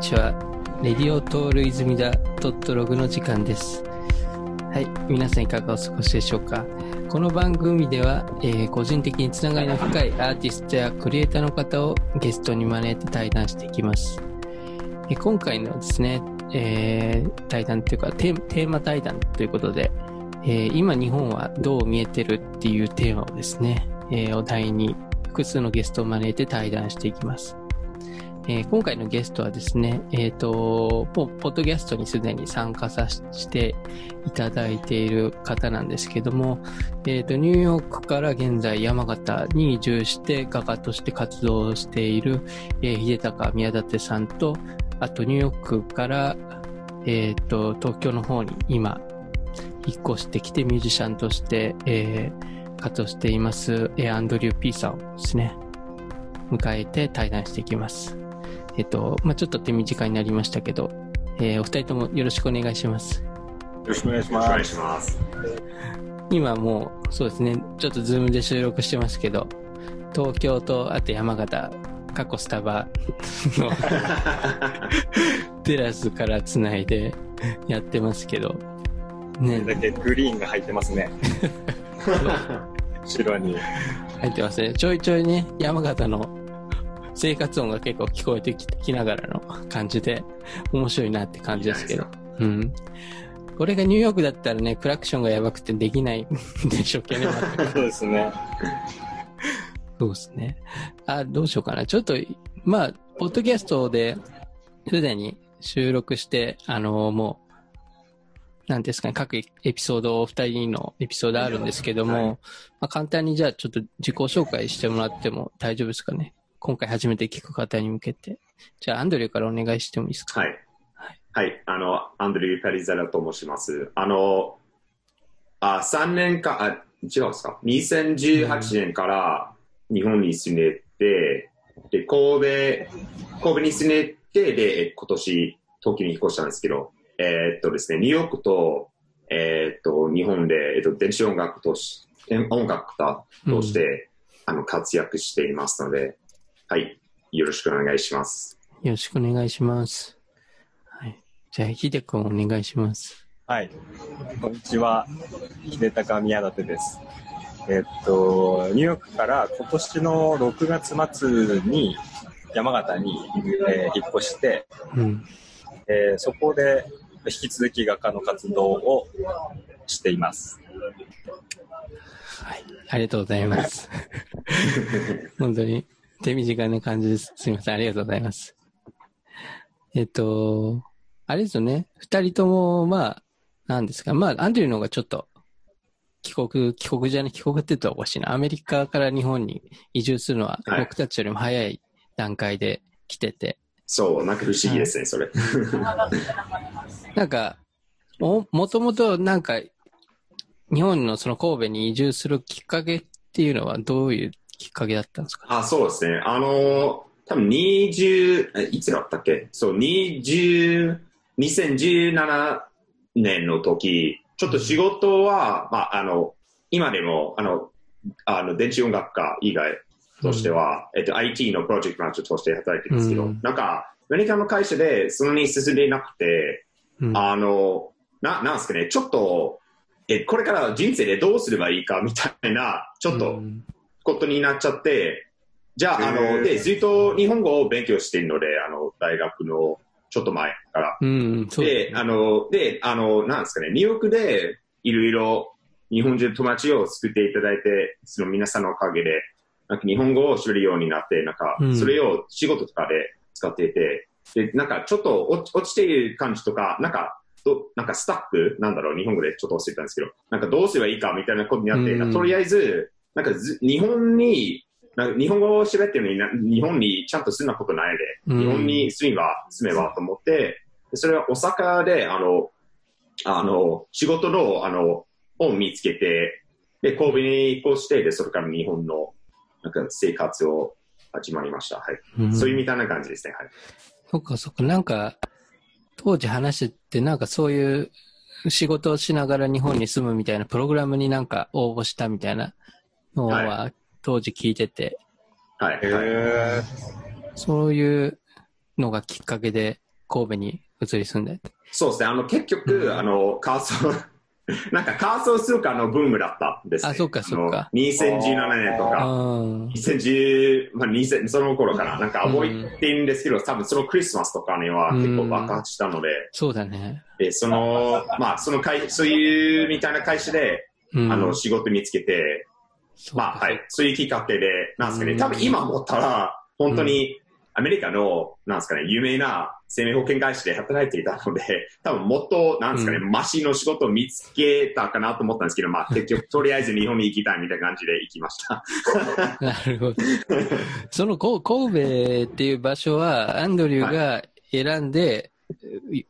ちは。レディオトール泉田ドットログの時間です。はい。皆さんいかがお過ごしでしょうか？この番組では、えー個人的につながりの深いアーティストやクリエイターの方をゲストに招いて対談していきます。えー今回のですね、えー対談というかテーテーマ対談ということで、えー今日本はどう見えてるっていうテーマをですね、えーお題に複数のゲストを招いて対談していきます。えー今回のゲストはですね、えっ、と、ポポッドキャストにすでに参加させていただいている方なんですけども、えっ、と、ニューヨークから現在山形に移住して画家として活動している、えー秀高宮舘さんと、あとニューヨークから、えっ、と、東京の方に今、引っ越してきてミュージシャンとして、えー活動しています、えアンドリュー・ピーさんですね、迎えて対談していきます。えっと、まあ、ちょっと手短になりましたけど、えーお二人ともよろしくお願いします。よろしくお願いします。します。今もう、そうですね、ちょっと Zoom で収録してますけど、東京と、あと山形、過去スタバの テラスからつないでやってますけど、ね、だけグリーンが入ってますね。後ろに。入ってますね。ちょいちょいね、山形の生活音が結構聞こえてききながらの感じで、面白いなって感じですけど。うん。これがニューヨークだったらね、クラクションがやばくてできないん でしょうけどね。そうですね。そうですね。あ、どうしようかな。ちょっと、まあ、ポッドキャストで、すでに収録して、あのもう、なんですかね、各エピソード、お二人のエピソードあるんですけども、はいまあ、簡単にじゃあちょっと自己紹介してもらっても大丈夫ですかね。今回初めて聞く方に向けて。じゃあ、アンドリューからお願いしてもいいですか？はいはい。はい。あの、アンドリュー・ペリザラと申します。あの、あ、3年か、あ、違うんですか ?2018 年から日本に住んでて、で、神戸、神戸に住んでて、で、え今年、東京に引っ越したんですけど、えーっとですね、ニューヨークと、えーっと、日本で、えっと、電子音楽とし、音楽家として、あの、活躍していますので、はい。よろしくお願いします。よろしくお願いします。はい。じゃあ、ヒデ君お願いします。はい。こんにちは。秀高宮舘です。えっと、ニューヨークから今年の6月末に山形に、えー引っ越して、うん。えーそこで引き続き画家の活動をしています。はい。ありがとうございます。本当に手短な感じです。すみません。ありがとうございます。えっと、あれですよね。二人とも、まあ、なんですか。まあ、アンドリューの方がちょっと、帰国、帰国じゃない、帰国って言ったらおかしいな。アメリカから日本に移住するのは、はい僕たちよりも早い段階で来てて、そう、なんか不思議ですね、それ。なんか、も、もともとなんか、日本のその神戸に移住するきっかけっていうのはどういうきっかけだったんですかあ、そうですね。あの、多分20、えいつだったっけ？そう、20、2017年の時、ちょっと仕事は、まあ、あの、今でも、あの、あの、電子音楽家以外としては、えっと、IT のプロジェクトマネージャーとして働いてるんですけど、うん。なんか、アメリカの会社でそんなに進んでいなくて、うん。あの、な、なんですかね、ちょっと、え、これから人生でどうすればいいかみたいな、ちょっと、うんことになっちゃって、じゃあ、あへの、ーで、ずっと日本語を勉強しているので、あの、大学のちょっと前から。うん、で、あの、で、あの、なんですかね、ニューヨークでいろいろ日本人の友達を作っていただいて、その皆さんのおかげで、なんか日本語を知れるようになって、なんかうん、それを仕事とかで使っていて、で、なんかちょっと落ち落ちている感じとか、なんか、どなんかスタックなんだろう、日本語でちょっと忘れたんですけど、なんかどうすればいいかみたいなことになって、うん。とりあえず、なんかず日本に、なんか日本語を喋ってるのにな、日本にちゃんと住んだことないで、うん日本に住めば、住めばと思って、でそれは大阪で、あの、あの、仕事の、あの、を見つけて、で、神戸に引っ越して、で、それから日本の、なんか生活を始まりました。はい。うんそういうみたいな感じですね。はい。そっかそっか、なんか、当時話してて、なんかそういう仕事をしながら日本に住むみたいなプログラムになんか応募したみたいなのはは当時聞いてて、はい。へはいーそういうのがきっかけで神戸に移り住んで。そうですね。あの、結局、あの、カーソル、なんか仮想通貨のブームだったんです、ね。あそっかそっかあの2017年とあか、ー2010、まあ、2000その頃かな。なんか覚えてるんですけど、多分そのクリスマスとかには結構爆発したので、そうだね。で、その、まあ、その会、そういうみたいな会社で、うん、あの、仕事見つけて、まあ、はい。そういうきっかけで、なんですかね。うん多分今思ったら、本当に、アメリカの、なんですかね、有名な生命保険会社で働いていたので、多分もっと、なんですかね、うマシの仕事を見つけたかなと思ったんですけど、まあ、結局、とりあえず日本に行きたいみたいな感じで行きました。なるほど。そのこ神戸っていう場所は、アンドリューが選んで、う移っ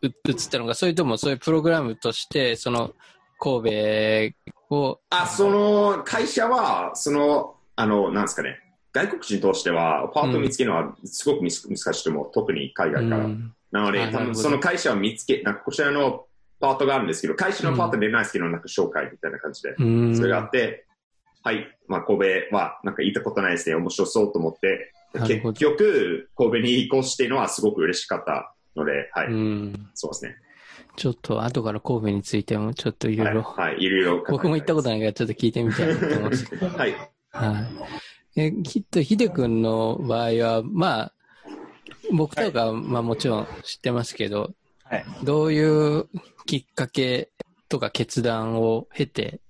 たのか、それともそういうプログラムとして、その神戸を、あ、その会社は、その、あの、なんですかね、外国人としては、パートを見つけるのはすごく難しいと思う。特に海外から。うん。なので、多分その会社を見つけ、なんかこちらのパートがあるんですけど、会社のパートでないですけど、なんか紹介みたいな感じで、うん。それがあって、はい、まあ神戸はなんか行ったことないですね、面白そうと思って、結局、神戸に移行してのはすごく嬉しかったので、はい、うん。そうですね。ちょっと後から神戸についてもちょっといろいろ、はい、はい、いろいろ。僕も行ったことないからちょっと聞いてみたいなと思うんですけど。はい。はい。え、きっと、ヒデ君の場合は、まあ、僕とか、まあもちろん知ってますけど、はい。どういうきっかけとか決断を経て、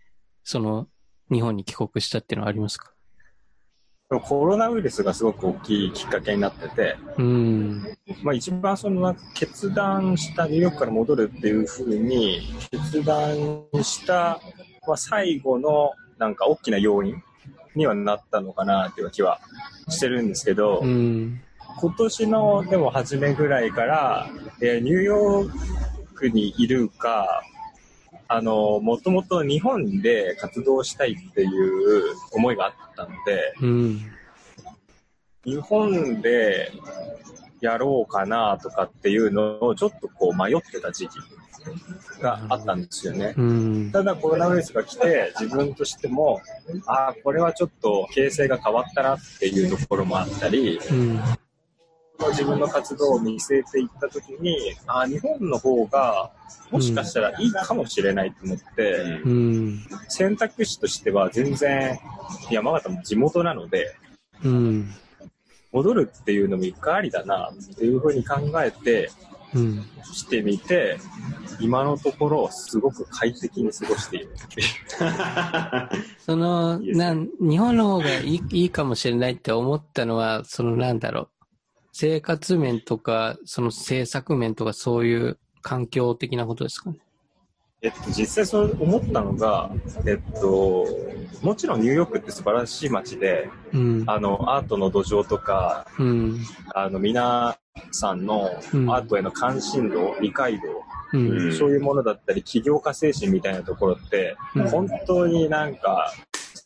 その、日本に帰国したっていうのはありますか？コロナウイルスがすごく大きいきっかけになってて、うん。まあ、一番その決断したニューヨークから戻るっていうふうに決断した、まあ、最後のなんか大きな要因にはなったのかなっていう気はしてるんですけど、うん。今年のでも初めぐらいから、えーニューヨークにいるか、あの、もともと日本で活動したいっていう思いがあったので、うん。日本でやろうかなとかっていうのをちょっとこう迷ってた時期があったんですよね。うん。ただコロナウイルスが来て自分としても、ああ、これはちょっと形勢が変わったなっていうところもあったり、うん。自分の活動を見据えていったときに、あ、日本の方がもしかしたらいいかもしれないと思って、うん。選択肢としては全然山形も地元なので、うん。戻るっていうのも一回ありだなっていうふうに考えてうん。してみて、今のところすごく快適に過ごしているっていう。その、いいなん、日本の方がいいいいかもしれないって思ったのは、そのなんだろう。生活面とか、その政策面とかそういう環境的なことですかね？えっと、実際そう思ったのが、えっと、もちろんニューヨークって素晴らしい街で、うん。あの、アートの土壌とか、うん。あの、皆さんのうんアートへの関心度、理解度、うん。うんそういうものだったり、起業家精神みたいなところって、うん本当になんか、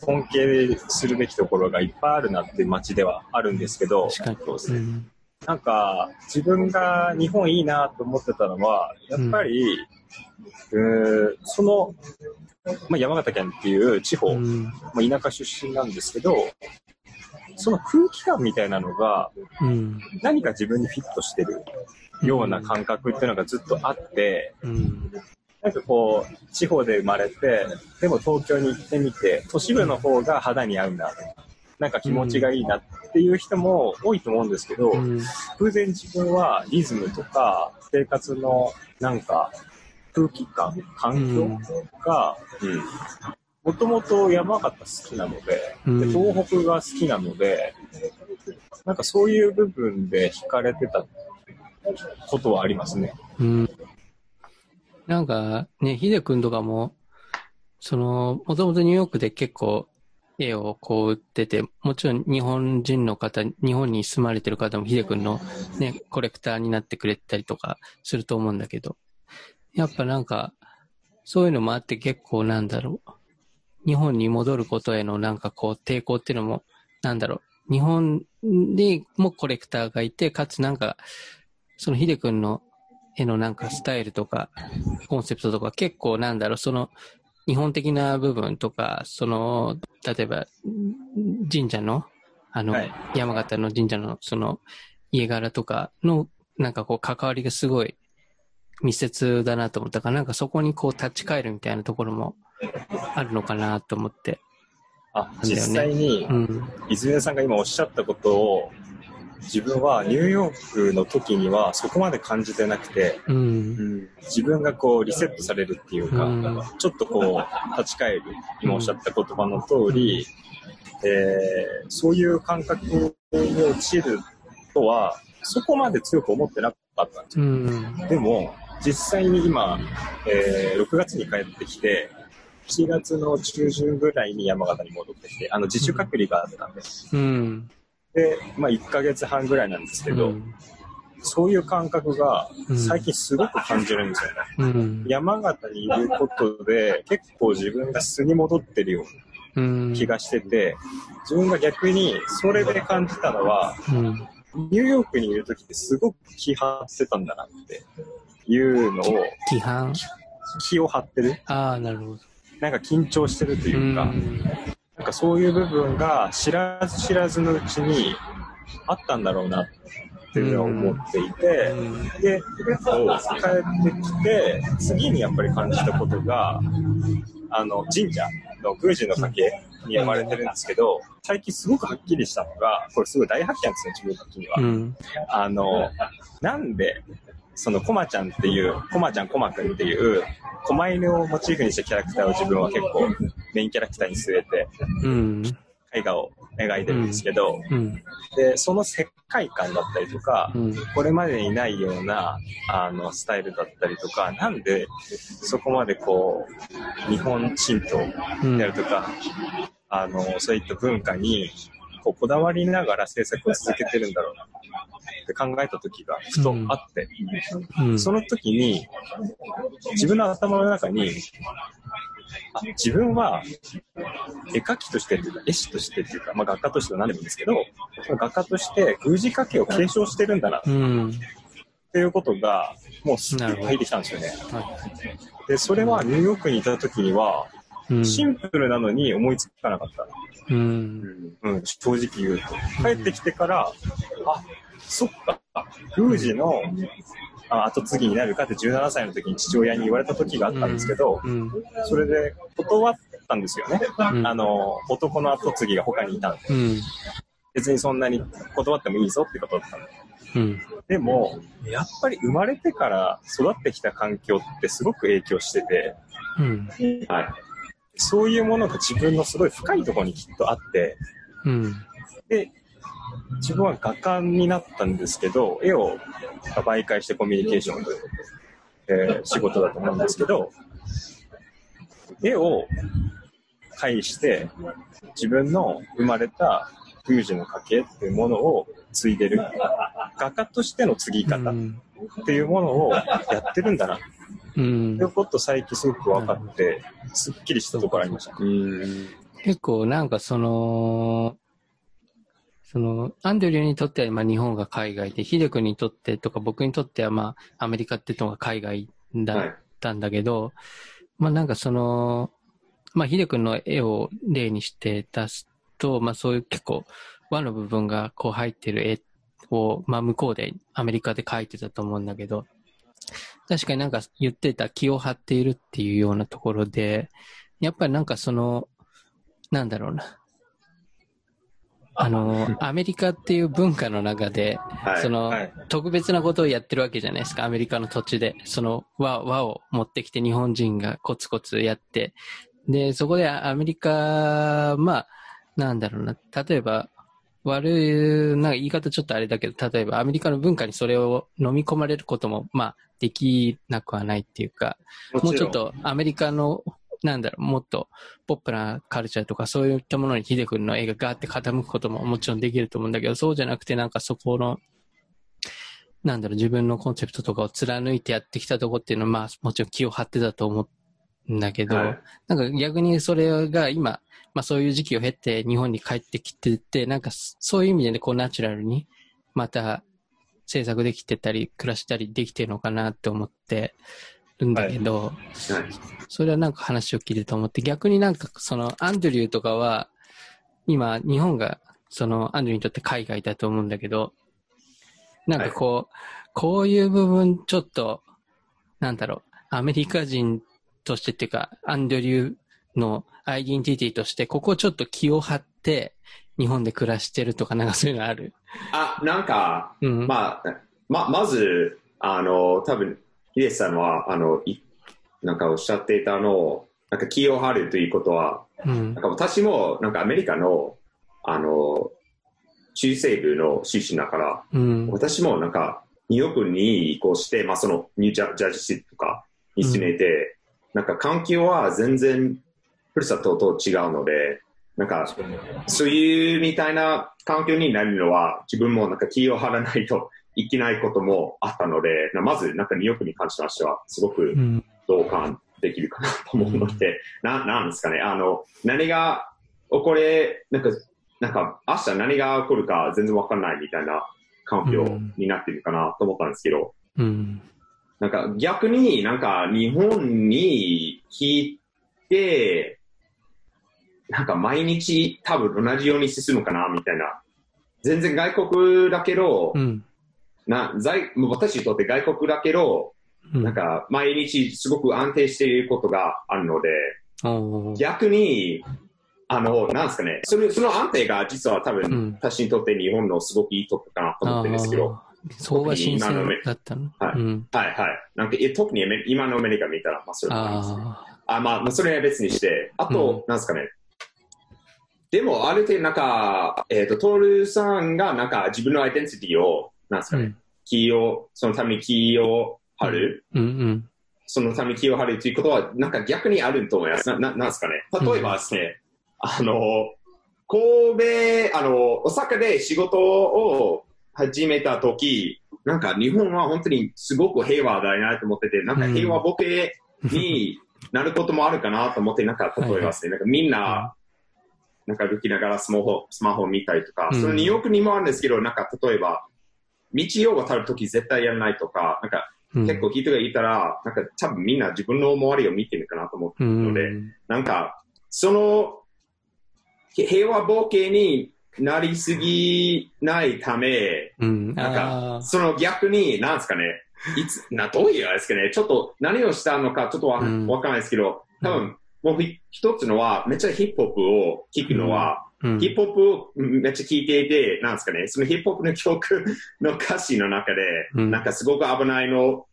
尊敬するべきところがいっぱいあるなって街ではあるんですけど。そうですね。うん。なんか、自分が日本いいなと思ってたのは、やっぱり、うーその、まあ、山形県っていう地方、うん。まあ、田舎出身なんですけど、その空気感みたいなのが、うん。何か自分にフィットしてるような感覚っていうのがずっとあって、うん。なんかこう、地方で生まれて、でも東京に行ってみて、都市部の方が肌に合うな、なんか気持ちがいいなっていう人も多いと思うんですけど、うん。偶然自分はリズムとか生活のなんか空気感、環境がうん。もともと山形好きなので、うんで東北が好きなので、なんかそういう部分で惹かれてたことはありますね。うん。なんかね、ヒデ君とかも、その、もともとニューヨークで結構絵をこう売ってて、もちろん日本人の方、日本に住まれてる方もヒデ君のね、コレクターになってくれたりとかすると思うんだけど、やっぱなんか、そういうのもあって結構なんだろう。日本に戻ることへのなんかこう抵抗っていうのも、なんだろう。日本にもコレクターがいて、かつなんか、そのヒデ君の絵のなんかスタイルとか、コンセプトとか結構なんだろう、その日本的な部分とか、その、例えば神社の、あの、はい山形の神社のその家柄とかのなんかこう関わりがすごい密接だなと思ったから、なんかそこにこう立ち返るみたいなところもあるのかなと思って。あ、ね実際にう、ん。泉田さんが今おっしゃったことを、自分はニューヨークの時にはそこまで感じてなくて、うん。うん。自分がこうリセットされるっていうか、うんちょっとこう立ち返る、今おっしゃった言葉の通り、えーそういう感覚に陥るとは、そこまで強く思ってなかったんですよ。うん。でも、実際に今、えー6月に帰ってきて、7月の中旬ぐらいに山形に戻ってきて、あの自主隔離があったんです。うん。で、まあ1ヶ月半ぐらいなんですけど、うんそういう感覚がうん最近すごく感じるんですよね。うん。山形にいることで結構自分が素に戻ってるよううん。な気がしてて、自分が逆にそれで感じたのは、うん。ニューヨークにいる時ってすごく気張ってたんだなっていうのを、規範気を張ってるああ、なるほど。なんか緊張してるとういうか、ん。なんかそういう部分が知らず知らずのうちにあったんだろうなっていうのを思っていて、で、帰ってきて、次にやっぱり感じたことが、あの、神社の宮司の酒に生まれてるんですけど、最近すごくはっきりしたのが、これすごい大発見ですね、自分的には。うん。あの、なんで、そのコマちゃんっていう、コマちゃんコマくんっていう、狛犬をモチーフにしたキャラクターを自分は結構メインキャラクターに据えてうん。絵画を描いてるんですけど、うん。で、その世界観だったりとか、うん。これまでにないような、あの、スタイルだったりとか、なんでそこまでこう、日本神道うんであるとか、あの、そういった文化に、こう、こだわりながら制作を続けてるんだろうなって考えた時がふとあって、うん。その時に、自分の頭の中に、あ自分は絵描きとしてっていうか、絵師としてっていうか、まあ画家としては何でもいいんですけど、画家として宮司家系を継承してるんだなっうん。ていうことが、もうすっと入ってきたんですよね。で、それはニューヨークにいた時には、うん。シンプルなのに思いつかなかった。うん。うん、正直言うと。帰ってきてから、あ、そっか、宮司のあ後継ぎになるかって17歳の時に父親に言われた時があったんですけど、うん。それで断ったんですよね。うんあの、男の後継ぎが他にいたんで、うん。別にそんなに断ってもいいぞってことだったんで。うん。でも、やっぱり生まれてから育ってきた環境ってすごく影響してて、うん。はい。そういうものが自分のすごい深いところにきっとあって、うん。で、自分は画家になったんですけど、絵を媒介してコミュニケーションという、えー仕事だと思うんですけど、絵を介して自分の生まれた宮司の家系っていうものを継いでる。画家としての継ぎ方っていうものをやってるんだなうんということ最近すごく分かって、すっきりしたところありました。うん。結構なんかその、その、アンドリューにとってはまあ日本が海外で、ヒデ君にとってとか僕にとってはまあアメリカってのが海外だったんだけど、まあなんかその、まあヒデ君の絵を例にして出すと、まあそういう結構和の部分がこう入ってる絵を、まあ向こうでアメリカで描いてたと思うんだけど、確かになんか言ってた気を張っているっていうようなところで、やっぱりなんかその、なんだろうな。あの、アメリカっていう文化の中で、はい。その、はい特別なことをやってるわけじゃないですか、アメリカの土地で。その和、和を持ってきて日本人がコツコツやって。で、そこでアメリカ、まあ、なんだろうな、例えば、悪い、なんか言い方ちょっとあれだけど、例えばアメリカの文化にそれを飲み込まれることも、まあ、できなくはないっていうか、もうちょっとアメリカの、なんだろう、もっとポップなカルチャーとかそういったものにヒデ君の絵がガーって傾くことももちろんできると思うんだけど、そうじゃなくてなんかそこの、なんだろう、自分のコンセプトとかを貫いてやってきたとこっていうのは、まあもちろん気を張ってたと思うんだけど、はい。なんか逆にそれが今、まあそういう時期を経て日本に帰ってきてて、なんかそういう意味でね、こうナチュラルにまた制作できてたり、暮らしたりできてるのかなって思ってるんだけど、はい。それはなんか話を聞いてと思って、逆になんかそのアンドリューとかは、今日本がそのアンドリューにとって海外だと思うんだけど、なんかこう、こういう部分ちょっと、なんだろう、アメリカ人としてっていうか、アンドリューのアイデンティティとして、ここちょっと気を張って、日本で暮らしてるとか、なんかそういうのある？あ、なんか、うん。まあ、ま、まず、あの、多分、ヒデさんは、あの、いなんかおっしゃっていたの、なんか気を張るということは、うんなん。か私も、なんかアメリカの、あの、中西部の出身だから、うん。私もなんか、ニューヨークに移行して、まあその、ニュージャージーシティとかに住めて、なんか環境は全然、ふるさとと違うので、なんか、そういうみたいな環境になるのは、自分もなんか気を張らないといけないこともあったので、なまず、なんかニューヨークに関しましては、すごくうん。同感できるかなと思うので、ななんですかね、あの、何が起これ、なんか、なんか、明日何が起こるか全然わかんないみたいな環境になってるかなと思ったんですけど、うん。なんか逆になんか日本に来て、なんか毎日多分同じように進むかなみたいな。全然外国だけど、うん。な在もう私にとって外国だけど、うん。なんか毎日すごく安定していることがあるので、逆に、あの、なんですかね、それその安定が実は多分、うん。私にとって日本のすごくいいとこかなと思ってるんですけど、あー。相場新鮮だったの。はいうん。はい。はい。なんかえ特に今のアメリカ見たら、まあそれもありますね。ああ、まあ、まあ、それは別にして、あと、なんですかね。でも、ある程度、なんか、えっ、と、トールさんが、なんか、自分のアイデンティティを、なんですあ。かね、うん。キーを、そのためにキーを張る、うんうん。そのためにキーを張るということは、なんか逆にあると思います。な、ななんですかね。例えばですね、あの、神戸、あの、大阪で仕事を始めたとき、なんか日本は本当にすごく平和だなと思ってて、なんか平和ボケになることもあるかなと思って、なんか例えばですね、なんかみんな、なんか歩きながらスマホ、スマホを見たりとか、うんそのニューヨークにもあるんですけど、なんか例えば、道を渡るとき絶対やらないとか、なんかうん結構人がいたら、なんか多分みんな自分の周りを見てるかなと思ってうんのでなんか、その、へ平和冒険になりすぎないため、うん。なんあか、その逆に、なんですかね、いつ、な、どういうあれですかね、ちょっと何をしたのかちょっとわ,、うんわかんないですけど、多分、もうひ一つのは、めっちゃヒップホップを聞くのは、あ。うんヒップホップをめっちゃ聞いていて、なんですかね、そのヒップホップの曲の歌詞の中で、うん。なんかすごく危ないの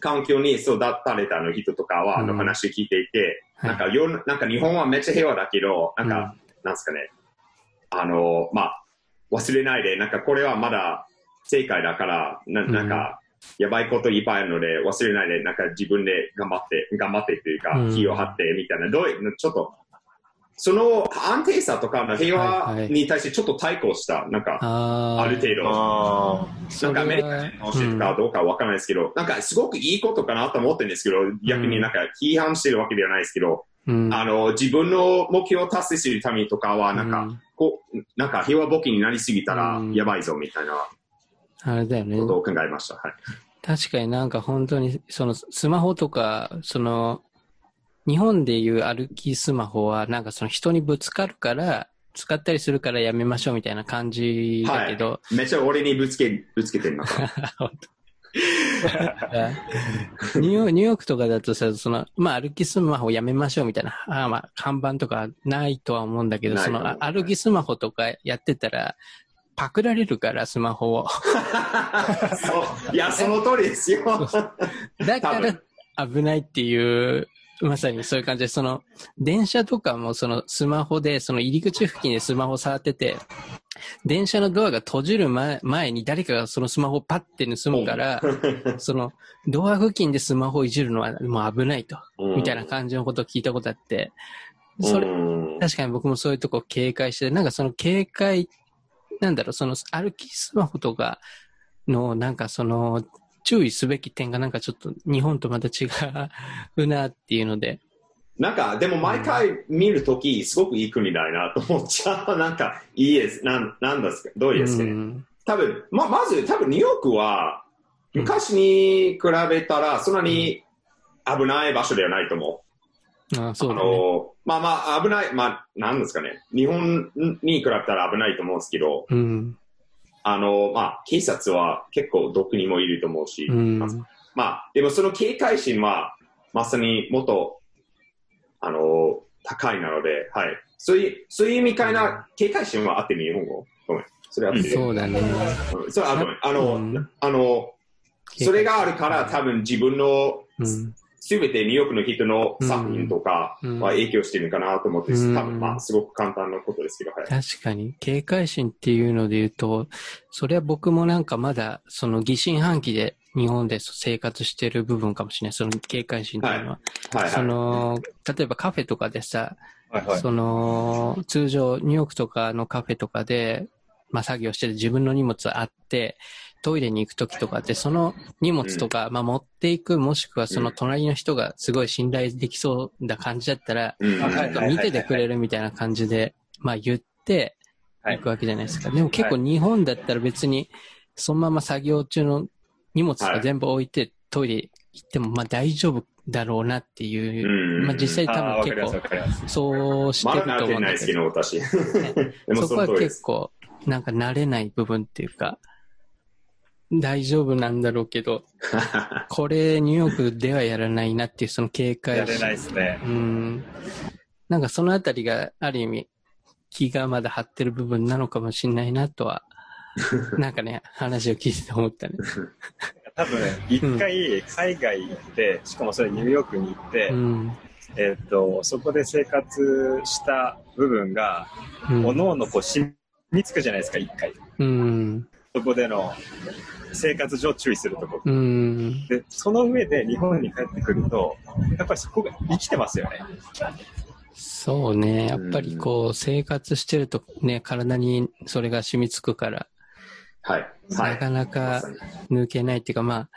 環境に育たれたの人とかは、うん。の話を聞いていて、はい。なんかよ、なんか日本はめっちゃ平和だけど、なんか、なんですかね、あの、まあ、忘れないで、なんかこれはまだ正解だから、ななんか、やばいこといっぱいあるので、忘れないで、なんか自分で頑張って、頑張ってというかうん、気を張ってみたいな、どういう、ちょっと、その安定さとかの平和に対してちょっと対抗した、なんか、ある程度。あなんかアメリカ人の教えとかどうかわからないですけど、なんかすごくいいことかなと思ってるんですけど、逆になんか批判してるわけではないですけど、うんあの、自分の目標を達成するためにとかは、なんか、うんこう、なんか平和募金になりすぎたらうんやばいぞみたいなあれだよね。ことを考えました。はい。確かになんか本当に、そのスマホとか、その、日本でいう歩きスマホはなんかその人にぶつかるから、使ったりするからやめましょうみたいな感じだけど、めっちゃ俺にぶつけ、ぶつけてるのか。ニューヨークとかだとさ、その、まあ歩きスマホやめましょうみたいな、あまあ看板とかないとは思うんだけど、その歩きスマホとかやってたら、パクられるから、スマホを。そう。いや、その通りですよ。だから危ないっていう、まさにそういう感じで、その、電車とかもそのスマホで、その入り口付近でスマホ触ってて、電車のドアが閉じる前前に誰かがそのスマホをパッて盗むから、その、ドア付近でスマホをいじるのはもう危ないと、みたいな感じのことを聞いたことあって、それ、うん。確かに僕もそういうとこ警戒して、なんかその警戒、なんだろう、その歩きスマホとかの、なんかその、注意すべき点がなんかちょっと日本とまた違うなっていうので、なんか、でも毎回見るとき、すごくいい国だなと思っちゃう。なんか、いいです。なん、なんですか？どういうですかね。うん多分、ま、まず、多分ニューヨークは、昔に比べたら、そんなに危ない場所ではないと思う。ああそうだね。の、まあまあ、危ない、まあ、なんですかね。日本に比べたら危ないと思うんですけど、うん。あの、まあ、警察は結構どこにもいると思うし、うん。まあ、でもその警戒心は、まさにもっと、あの、高いなので、はい。そういう、そういう意味かいな警戒心はあってる日本語。ごめん。それは合ってる。そうだね。うんそれはごめん。あの、うんあの、それがあるから多分自分のうん。すべてニューヨークの人の作品とかうんは影響してるかなと思って、うん多分まあすごく簡単なことですけど、はい。確かに、警戒心っていうので言うと、それは僕もなんかまだ、その疑心暗鬼で日本で生活してる部分かもしれない。その警戒心っていうのは。そはいはい。の、例えばカフェとかでさ、はいはい。その、通常、ニューヨークとかのカフェとかで、まあ作業してて自分の荷物あって、トイレに行くときとかって、その荷物とか、まあ持っていく、もしくはその隣の人がすごい信頼できそうな感じだったら、うん。はいちょっと見ててくれるみたいな感じで、まあ言って、はい。行くわけじゃないですか。でも結構日本だったら別に、そのまま作業中の荷物とか全部置いてトイレ行っても、まあ大丈夫だろうなっていうう、ん。まあ実際多分結構。そうしてると思うんですけど、私。でもそこは。結構、なんか慣れない部分っていうか、大丈夫なんだろうけど、これニューヨークではやらないなっていうその警戒やれないですね。うん。なんかそのあたりがある意味、気がまだ張ってる部分なのかもしれないなとは、なんかね、話を聞いてて思ったね。多分、一回海外行って、しかもそれニューヨークに行って、うん。えっと、そこで生活した部分が、うんおのおのこう染みつくじゃないですか、一回。うん。そこでの生活上注意するところ。うん。で、その上で日本に帰ってくると、やっぱりそこが生きてますよね。そうね。やっぱりこう、生活してるとね、体にそれが染みつくから、はい。は。ないかなまか抜けないっていうか、まあ、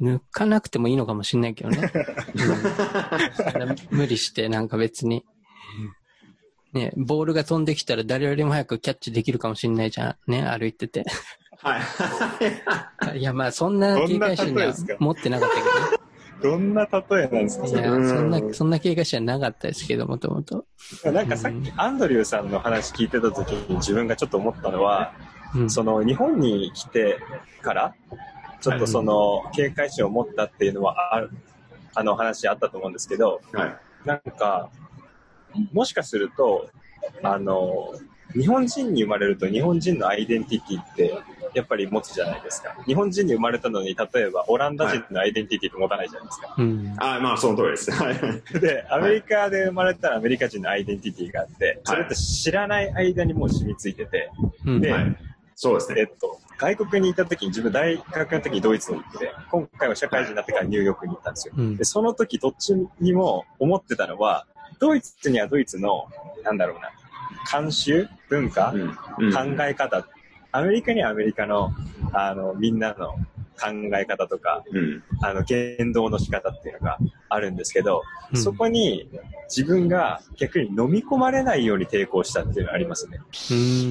抜かなくてもいいのかもしれないけどね。うん無理して、なんか別に。ね、ボールが飛んできたら誰よりも早くキャッチできるかもしれないじゃん。ね、歩いてて。はい。いや、まあ、そんな警戒心は持ってなかったどんな例えなんですか？けどね。いや、うんそんな、そんな警戒心はなかったですけど、もともと。なんかさっきアンドリューさんの話聞いてた時に自分がちょっと思ったのは、うん。その日本に来てから、ちょっとその警戒心を持ったっていうのはある、あの話あったと思うんですけど、はい。なんか、もしかすると、あの、日本人に生まれると日本人のアイデンティティってやっぱり持つじゃないですか。日本人に生まれたのに、例えばオランダ人のアイデンティティって持たないじゃないですか。うん。あまあ、その通りです。はい。で、アメリカで生まれたらアメリカ人のアイデンティティがあって、それって知らない間にもう染みついてて、うん。ではい。そうですね。えっと、外国にいた時に自分大学の時にドイツに行って、今回は社会人になってからニューヨークに行ったんですよ。うんで、。その時どっちにも思ってたのは、ドイツにはドイツの、なんだろうな、慣習？文化、うん。考え方、アメリカにはアメリカの、あの、みんなの考え方とか、うん。あの、言動の仕方っていうのがあるんですけど、うんそこに自分が逆に飲み込まれないように抵抗したっていうのがありますね。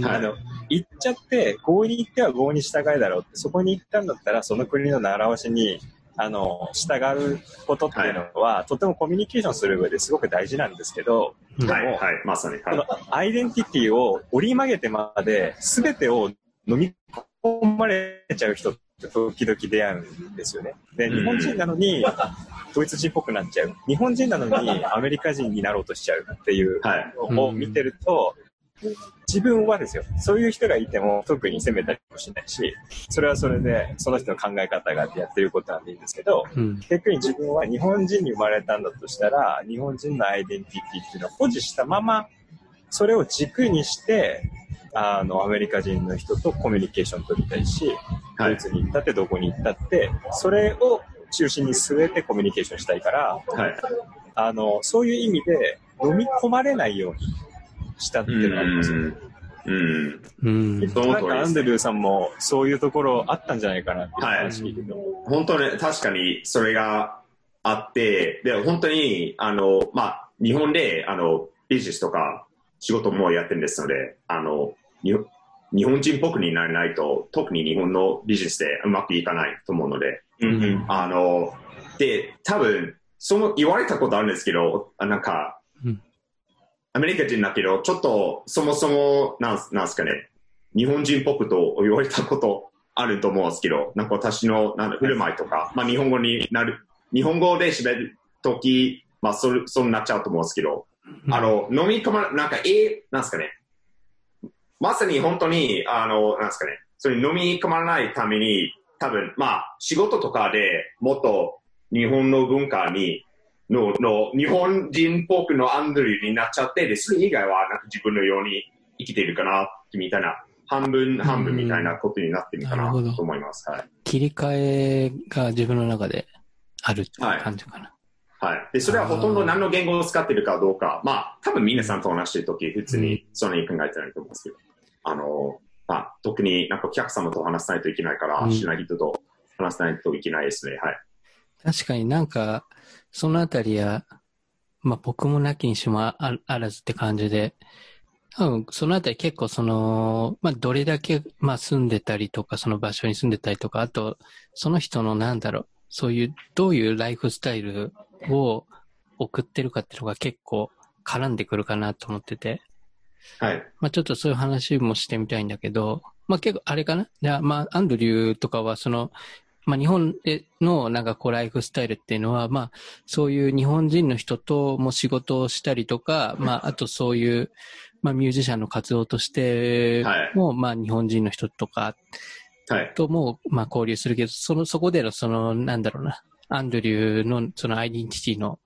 あの、行っちゃって、合に行っては合に従いだろうって、そこに行ったんだったら、その国の習わしに、あの、従うことっていうのは、とてもコミュニケーションする上ですごく大事なんですけど、うんはい。はい。まさに。はいこの。アイデンティティを折り曲げてまで、すべてを飲み込まれちゃう人って時々出会うんですよね。で、うん日本人なのに、ドイツ人っぽくなっちゃう。日本人なのにアメリカ人になろうとしちゃうっていうはい。のを見てると、自分はですよ、そういう人がいても特に責めたりもしないし、それはそれでその人の考え方があってやってることなんでいいんですけど、うん。逆に自分は日本人に生まれたんだとしたら、日本人のアイデンティティっていうのを保持したまま、それを軸にして、あの、アメリカ人の人とコミュニケーション取りたいし、はい。ドイツに行ったってどこに行ったって、それを中心に据えてコミュニケーションしたいから、はい。あの、そういう意味で飲み込まれないようにしたっていうのがありますよね。うん。うん。なんかアンドリューさんもそういうところあったんじゃないかなっていう話聞いてて、本当に、確かにそれがあって、で、本当に、あの、まあ、日本で、あの、ビジネスとか仕事もやってるんですので、あの、に日本人っぽくにならないと、特に日本のビジネスでうまくいかないと思うので、うんうんあの、で、多分、その言われたことあるんですけど、あなんか、うんアメリカ人だけど、ちょっとそもそも、なんなんすかね、日本人っぽくと言われたことあると思うんですけど、なんか私のなん振る舞いとか、まあ日本語になる、日本語で喋るとき、まあそ、そうなっちゃうと思うんですけど、あの、飲み込ま、なんか、ええなんすかね。まさに本当に、あの、なんすかね。それ飲み込まないために、多分、まあ、仕事とかでもっと日本の文化に、の、の、日本人っぽくのアンドリューになっちゃって、で、それ以外は、なんか自分のように生きているかな、みたいな、半分、半分みたいなことになってるかなと思います。はい。切り替えが自分の中であるっていう感じかな。はい。で、それはほとんど何の言語を使っているかどうか、まあ、多分皆さんと話しているとき、普通にそんなに考えてないと思うんですけど、あの、まあ、特になんかお客様と話さないといけないから、うんしない人と話さないといけないですね。はい。確かになんか、そのあたりや、まあ僕もなきにしもああらずって感じで、多分そのあたり結構その、まあどれだけ、まあ住んでたりとか、その場所に住んでたりとか、あと、その人のなんだろう、そういう、どういうライフスタイルを送ってるかっていうのが結構絡んでくるかなと思ってて、はい。まあちょっとそういう話もしてみたいんだけど、まあ結構あれかな？じゃあまあアンドリューとかはその、まあ日本でのなんかこうライフスタイルっていうのは、まあそういう日本人の人とも仕事をしたりとか、まああとそういう、まあミュージシャンの活動としても、まあ日本人の人とかはい。とも、まあ交流するけど、その、そこでのその、なんだろうな、アンドリューのそのアイデンティティの、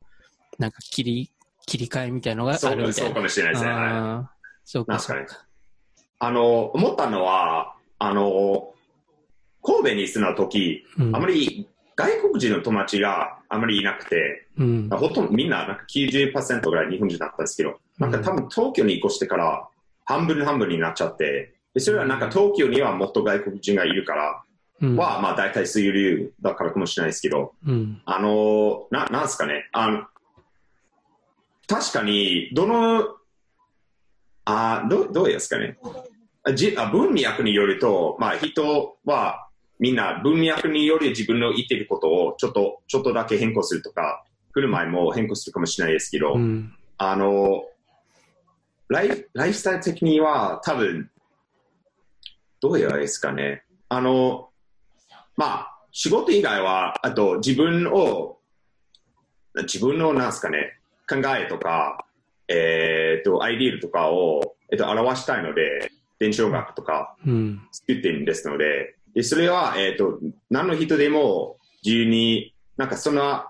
なんか切り、切り替えみたいのがあるみたい。そかもしれないですね。はい。そうか、そうか。あの、思ったのは、あの、神戸に住んだ時、うんあまり外国人の友達があまりいなくて、うん。ほとんどみんななんか90%ぐらい日本人だったんですけど、なんか多分東京に越してから半分半分になっちゃって、でそれはなんか東京にはもっと外国人がいるからうん。は、まあ大体そういう理由だからかもしれないですけど、うん。あの、な、なんすかね、あの、確かに、どの、あどどうですかね。あじあ文脈によると、まあ人はみんな文脈により自分の言っていることをちょっと、ちょっとだけ変更するとか、振る舞いも変更するかもしれないですけど、うん。あの、ライフ、ライフスタイル的には多分、どういうあれですかね。あの、まあ、仕事以外は、あと自分を、自分のなんですかね、考えとか、えっ、と、アイディアとかを、えっ、と、表したいので、伝承学とかうん。作ってるんですので、でそれは、えっ、と、何の人でも自由に、なんかその、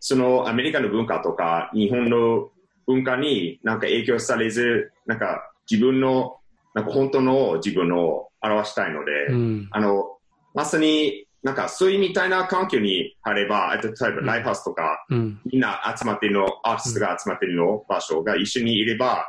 そのアメリカの文化とか日本の文化になんか影響されず、なんか自分の、なんか本当の自分を表したいので、うん。あの、まさになんかそういうみたいな環境にあれば、えっと例えばライブハウスとか、うん。みんな集まってるの、アーティストが集まってるの場所が一緒にいれば、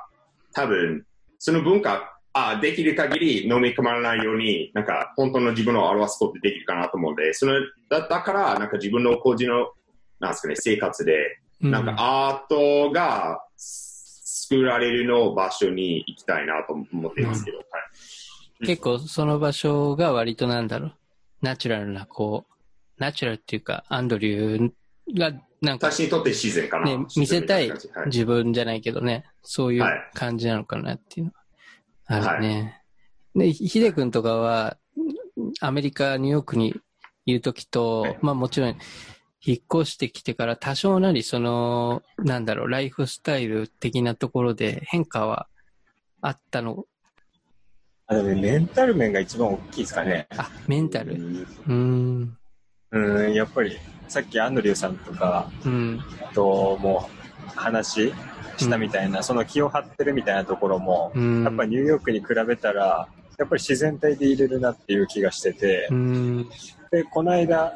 多分、その文化、あできる限り飲み込まれないように、なんか本当の自分を表すことできるかなと思うんで、その、だだから、なんか自分の個人の、なんですかね、生活で、なんかアートが作られるの場所に行きたいなと思っていますけど、はい。結構その場所が割となんだろう、ナチュラルな、こう、ナチュラルっていうか、アンドリューが、なんか私にとって自然かな。ね、見せたい自分じゃないけどね、そういうはい。感じなのかなっていうの。はあるね。で、ひでくんとかは、アメリカ、ニューヨークにいるときと、はいまあもちろん、引っ越してきてから多少なりその、なんだろう、ライフスタイル的なところで変化はあったの？あでもねメンタル面が一番大きいですかね。あ、メンタル？うーん。うん、やっぱり、さっきアンドリューさんとかうん。とも話？したみたいな、その気を張ってるみたいなところも、うん。やっぱニューヨークに比べたら、やっぱり自然体でいれるなっていう気がしててう、ん。で、この間、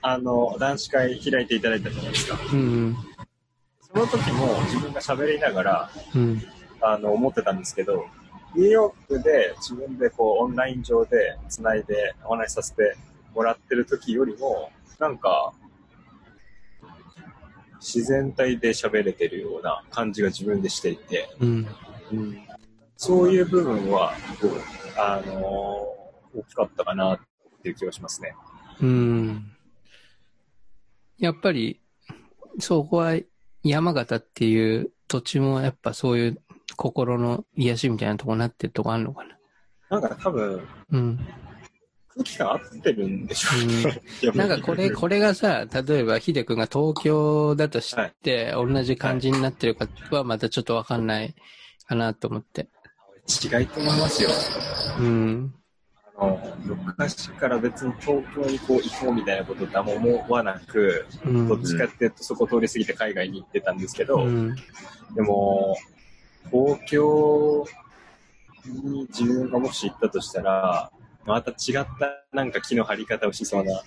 あの、男子会開いていただいたじゃないですか。うん。その時も自分が喋りながら、うん。あの、思ってたんですけど、ニューヨークで自分でこう、オンライン上で繋いでお話しさせてもらってる時よりも、なんか、自然体で喋れてるような感じが自分でしていて、うん。そういう部分は、あの大きかったかなっていう気がしますね。うん。やっぱり、そこは山形っていう土地もやっぱそういう心の癒しみたいなとこになってるとこあるのかな？なんか多分、うん。空気感合ってるんでしょうね。なんかこれ、これがさ、例えばヒデ君が東京だとして、同じ感じになってるかはまたちょっとわかんないかなと思って。違いと思いますよ。うん。あの、昔から別に東京にこう行こうみたいなこと何も思わなく、うん。どっちかっていうとそこ通り過ぎて海外に行ってたんですけど、うん。でも、東京に自分がもし行ったとしたら、また違ったなんか気の張り方をしそうな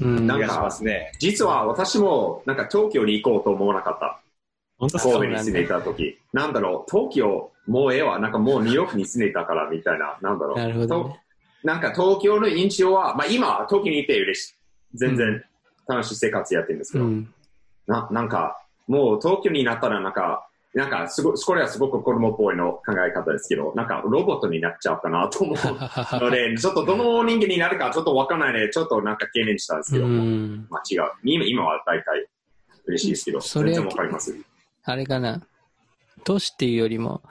うん。気がしますね。実は私もなんか東京に行こうと思わなかった。本当そう神戸に住んでいた時。なんだろう、東京、もうええわ。なんかもうニューヨークに住んでいたからみたいな。なんだろう。なるほどね。となんか東京の印象は、まあ今、東京にいて嬉しい。全う然楽しい生活やってるんですけど。うん。ななんか、もう東京になったらなんか、なんかすご、これはすごく子供っぽいの考え方ですけど、なんかロボットになっちゃうかなと思うので、ちょっとどの人間になるかちょっとわからないので、ちょっとなんか懸念したんですけど、うん。まあ違う。今今は大体嬉しいですけど、それ全然わかります。あれかな。都市っていうよりも、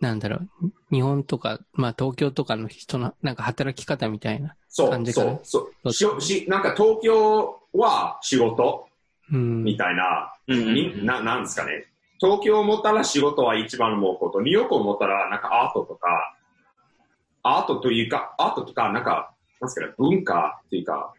なんだろう。日本とか、まあ東京とかの人のなんか働き方みたいな。そう、感じかな？そう、そう。どっししなんか東京は仕事うん。みたいな、うんうんにななんですかね？東京を持ったら仕事は一番思うこと。ニューヨークを持ったらなんかアートとか、アートというか、アートとかなんか、なんですかね、文化というか、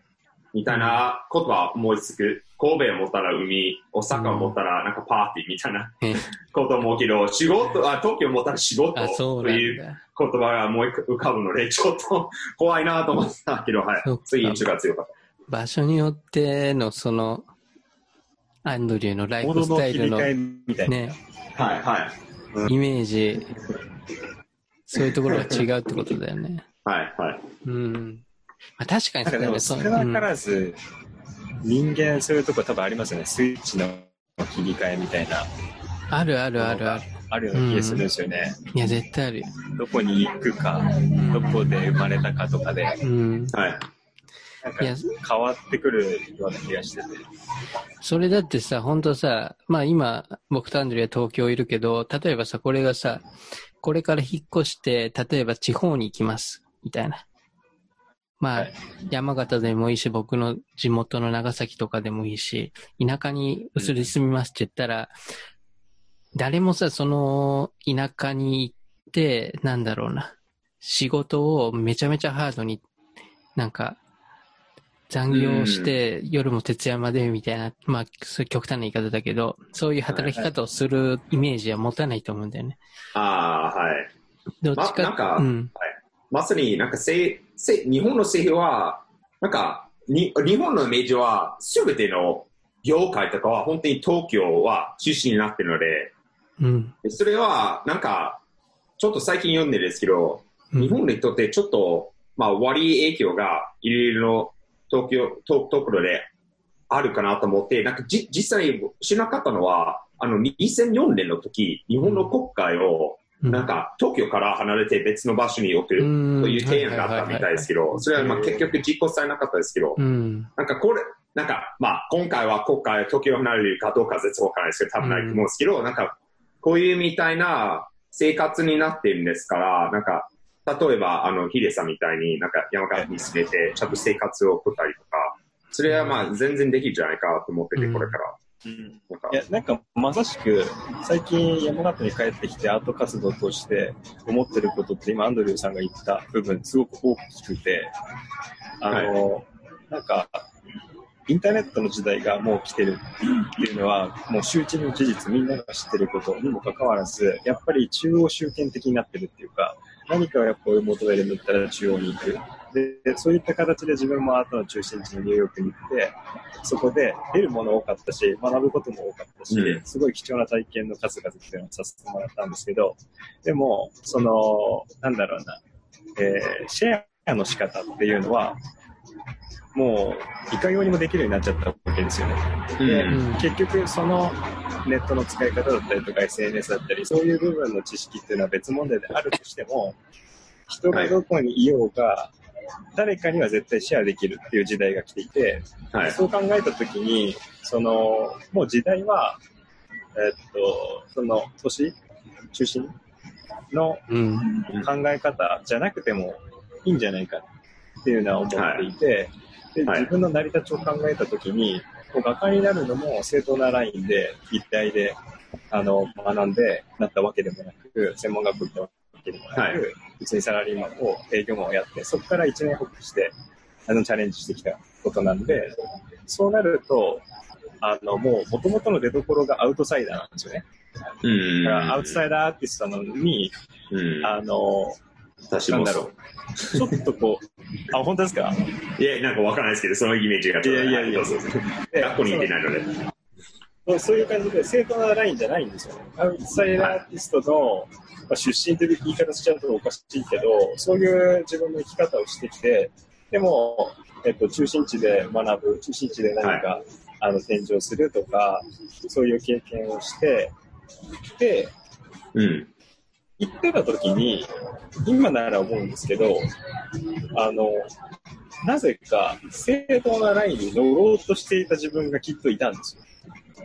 みたいなことは思いつく。神戸を持ったら海、大阪を持ったらなんかパーティーみたいなえこと思うけど、仕事、あ東京を持ったら仕事という。言葉がもう浮かぶので、ちょっと 怖いなと思ったけど、はいいう印象が強かった。場所によってのその、アンドリューのライフスタイルの。ね、はい、はい。イメージ、そういうところが違うってことだよね。はい、はい。うん。まあ、確かになんかでもそう少なからず、人間そういうとこ多分ありますよね。スイッチの切り替えみたいな、うんあるあるあるある。あるような気がするんですよね。いや、絶対あるよ。どこに行くか、どこで生まれたかとかで、うん。はい。なんかいや変わってくるような気がしてて。それだってさ、本当さ、まあ今、僕とアンドリは東京いるけど、例えばさ、これがさ、これから引っ越して、例えば地方に行きます、みたいな。まあ、はい山形でもいいし、僕の地元の長崎とかでもいいし、田舎に移り住みますって言ったら、誰もさ、その田舎に行って、なんだろうな、仕事をめちゃめちゃハードに、なんか、残業して、夜も徹夜までみたいな、まあ、そういう極端な言い方だけど、そういう働き方をするイメージは持たないと思うんだよね。ああ、はい。どっちか、まなんかうん。まさになんかせせ日本の政府は、なんかに日本のイメージは、すべての業界とかは本当に東京は中心になってるので、うん。でそれはなんか、ちょっと最近読んでるんですけど、うん日本にとってちょっと、まあ、悪い影響がいろいろ東京、とところであるかなと思って、なんかじ実際知らなかったのは、あの2004年の時、日本の国会をうん。なんか東京から離れて別の場所に置くとうん。いう提案があったみたいですけど、それはまあ結局実行されなかったですけど、うん。なんかこれ、なんかまあ今回は国会、東京を離れるかどうかは絶対わからないですけど、多分ないと思うんですけど、なんかこういうみたいな生活になってるんですから、なんか例えばあのヒデさんみたいになんか山形に住めてちゃんと生活を送ったりとか、それはまあ全然できるんじゃないかと思ってて、うん。これから。うん。なんか。いや、なんかまさしく、最近山形に帰ってきてアート活動として思ってることって今アンドリューさんが言った部分すごく大きくて、あの、なんか、インターネットの時代がもう来てるっていうのは、もう周知の事実、みんなが知ってることにもかかわらず、やっぱり中央集権的になってるっていうか、何かをやっぱ追い求めるんだったら中央に行く。で、そういった形で自分もアートの中心地のニューヨークに行って、そこで得るもの多かったし、学ぶことも多かったし、うんすごい貴重な体験の数々っていうのをさせてもらったんですけど、でも、その、なんだろうな、えーシェアの仕方っていうのは、もう、いかようにもできるようになっちゃったわけですよね。で、うん結局、そのネットの使い方だったりとか SNS だったり、そういう部分の知識っていうのは別問題であるとしても、人がどこにいようが、誰かには絶対シェアできるっていう時代が来ていて、はい。そう考えたときに、その、もう時代は、えっと、その、都市中心のうん。考え方じゃなくてもいいんじゃないかっていうのは思っていて、ではい自分の成り立ちを考えたときに、こう画家になるのも正当なラインで一体であの学んでなったわけでもなく、専門学校行ったわけでもなく、はい普通にサラリーマンを営業マンをやって、そこから一年発起してあのチャレンジしてきたことなんで、そうなると、あのもう元々の出所がアウトサイダーなんですよね。うん。だからアウトサイダーアーティストなのに、うん。あの、私もそなんだろう。ちょっとこう、あ、本当ですか？う。いや、なんかわからないですけど、そのイメージがちょっと。いやいやいやそうそうそうで学校に行ってないので。そうそういう感じで正当なラインじゃないんですよね。アウトサイダーアーティストの、まあ、出身という言い方しちゃうとおかしいけど、そういう自分の生き方をしてきて、でも、えっと、中心地で学ぶ、中心地で何か、あの、展示をするとか、そういう経験をして、で、うん。行ってた時に、今なら思うんですけど、あの、なぜか正当なラインに乗ろうとしていた自分がきっといたんですよ。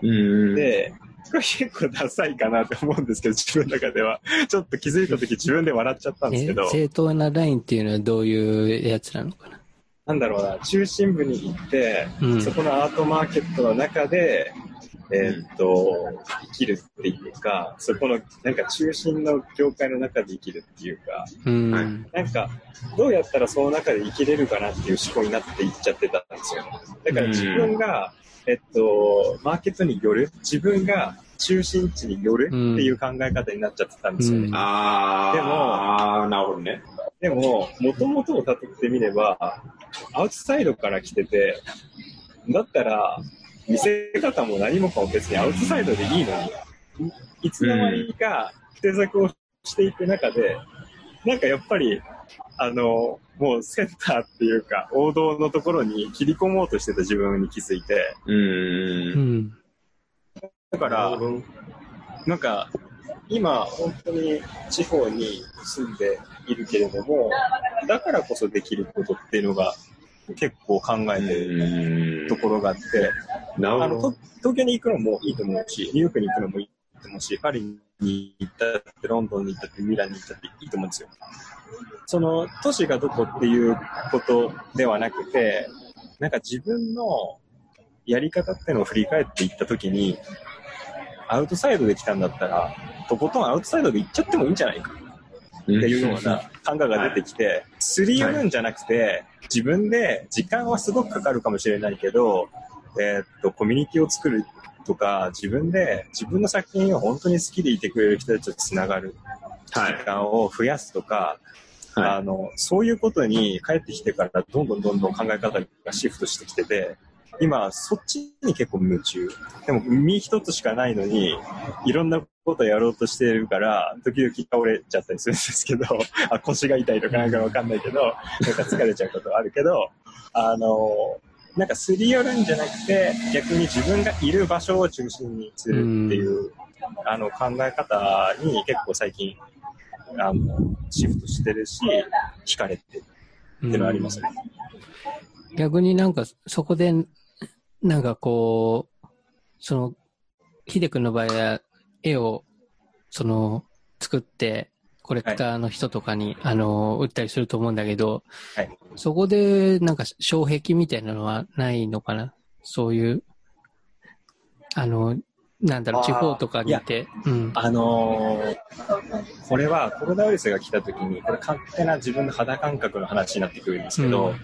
うん。で、これ結構ダサいかなって思うんですけど、自分の中では。ちょっと気づいた時自分で笑っちゃったんですえけど、正当なラインっていうのはどういうやつなのかな？なんだろうな、中心部に行って、うんそこのアートマーケットの中で、えーっと、生きるっていうか、そこのなんか中心の業界の中で生きるっていうか、うん。はいなんか、どうやったらその中で生きれるかなっていう思考になっていっちゃってたんですよ。だから自分が、えっと、マーケットによる、自分が中心地によるっていう考え方になっちゃってたんですよね。うんあー。でもあー、なるほどね。でも、もともとをたどってみれば、アウトサイドから来てて、だったら、見せ方も何もかも別にアウトサイドでいいのに、いいつの間にか手作をしていく中で、なんかやっぱり、あの、もうセンターっていうか、王道のところに切り込もうとしてた自分に気づいて、う。うんん。だから、なんか、今、本当に地方に住んでいるけれども、だからこそできることっていうのが結構考えてるうん。ところがあって、あの。東京に行くのもいいと思うし、ニューヨークに行くのもいいと思うし、パリに行ったって、ロンドンに行ったって、ミランに行ったっていいと思うんですよ。その、都市がどこっていうことではなくて、なんか自分のやり方っていうのを振り返っていったときに、アウトサイドで来たんだったら、とことんアウトサイドで行っちゃってもいいんじゃないかっていうような考えが出てきて、すり寄るんじゃなくて、自分で時間はすごくかかるかもしれないけど、えーっと、コミュニティを作るとか、自分で、自分の作品を本当に好きでいてくれる人たちとつながるはい時。間を増やすとか、はあの、そういうことに帰ってきてからどんどんどんどん考え方がシフトしてきてて、今、そっちに結構夢中。でも、身一つしかないのに、いろんなことやろうとしてるから、時々倒れちゃったりするんですけど、あ腰が痛いとかなんかわかんないけど、なんか疲れちゃうことはあるけど、あの、なんかすり寄るんじゃなくて、逆に自分がいる場所を中心にするっていう、あの考え方に結構最近、あの、シフトしてるし、惹かれてるっていうのはありますね。逆になんかそこで、なんかこう、その、ヒデ君の場合は絵を、その、作って、コレクターの人とかに、あの、売ったりすると思うんだけど、はい。そこで、なんか、障壁みたいなのはないのかな？そういう、あの、なんだろう、地方とかにいて、うん。あのーこれはコロナウイルスが来た時に、これ勝手な自分の肌感覚の話になってくるんですけど、うん。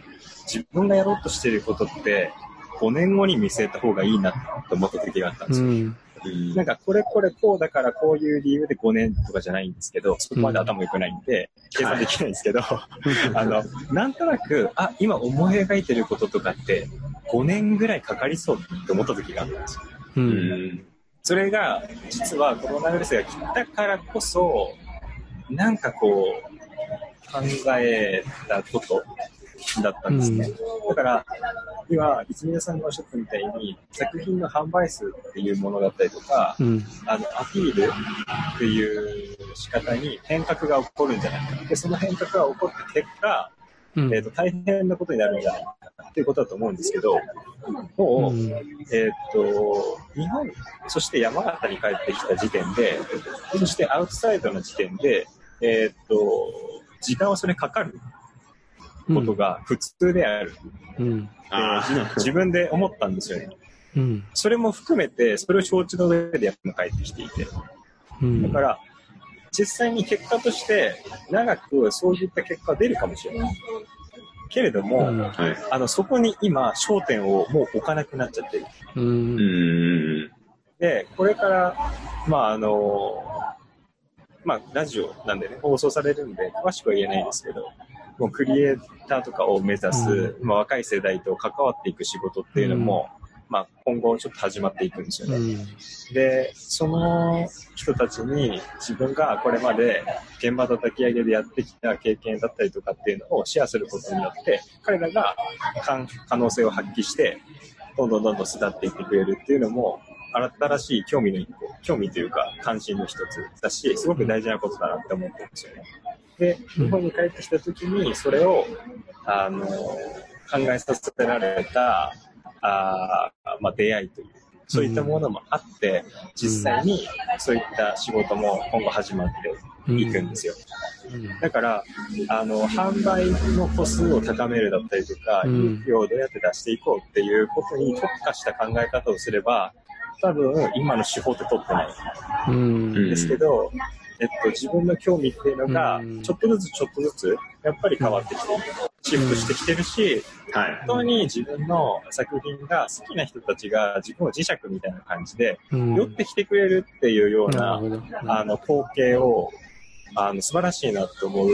自分がやろうとしてることって、5年後に見据えた方がいいなと思った時があったんですよ。うん。い。なんかこれこれこうだからこういう理由で5年とかじゃないんですけど、そこまで頭良くないんで、計算できないんですけど、あの、なんとなく、あ、今思い描いてることとかって5年ぐらいかかりそうって思った時があったんですよ。う。うんん。それが、実はコロナウイルスが来たからこそ、なんかこう、考えたことだったんですね。だから、今、泉田さんがおっしゃったみたいに、作品の販売数っていうものだったりとか、うん。あの、アピールっていう仕方に変革が起こるんじゃないか。で、その変革が起こった結果、うん。えっ、と、大変なことになるんじゃないかっっていうことだと思うんですけど、もう、うんえーっと、日本、そして山形に帰ってきた時点で、そしてアウトサイドの時点で、えーっと、時間はそれかかることが普通である。うん。自分で思ったんですよね。うん。それも含めて、それを承知の上でやっぱ帰ってきていて。うん。だから、実際に結果として、長くそういった結果が出るかもしれない。けれども、うんはい。あの、そこに今、焦点をもう置かなくなっちゃってる。う。うんん。で、これから、まあ、あの、まあ、ラジオなんでね、放送されるんで、詳しくは言えないですけど、もうクリエイターとかを目指す、うまあ、若い世代と関わっていく仕事っていうのも、まあ、今後ちょっと始まっていくんですよね。うん。で、その人たちに自分がこれまで現場叩き上げでやってきた経験だったりとかっていうのをシェアすることによって、彼らが可可能性を発揮して、どんどんどんどん巣立っていってくれるっていうのも、新しい興味の一個、興味というか関心の一つだし、すごく大事なことだなって思ってるんですよね。で、日本に帰ってきた時に、それを、あの、考えさせられた、あーまあ、出会いという、そういったものもあって、実際にそういった仕事も今後始まっていくんですよ。だから、あの、販売の個数を高めるだったりとか、うん利益をどうやって出していこうっていうことに特化した考え方をすれば、多分今の手法って取ってないうん。んですけど、えっと、自分の興味っていうのがうん、ちょっとずつちょっとずつ、やっぱり変わってきてる。シフトしてきてるし、はい。本当に自分の作品が好きな人たちが自分を磁石みたいな感じで、うん。寄ってきてくれるっていうような。あの、光景を、あの、素晴らしいなと思う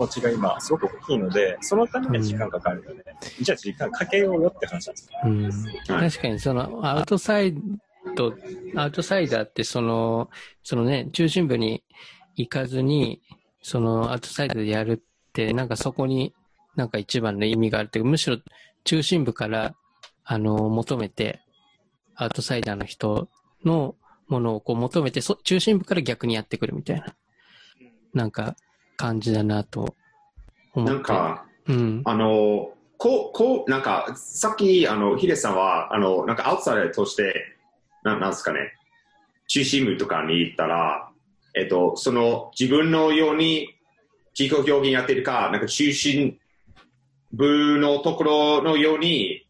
持ちが今、すごく大きいので、そのためには時間かかるよね。じゃあ時間かけようよって話なんです。うん。確かにそのアウトサイド、アウトサイダーってその、そのね、中心部に行かずに、そのアウトサイドでやるって、なんかそこになんか一番の意味があるっていうか、むしろ中心部から、あの、求めて、アウトサイダーの人のものをこう求めて、そ中心部から逆にやってくるみたいな、なんか感じだなと思って。なんか、うん。あの、こう、こう、なんか、さっき、あの、ヒデさんは、あの、なんか、アウトサイダーとして、ななんですかね、中心部とかに行ったら、えっと、その、自分のように自己表現やってるか、なんか、中心部のところのように、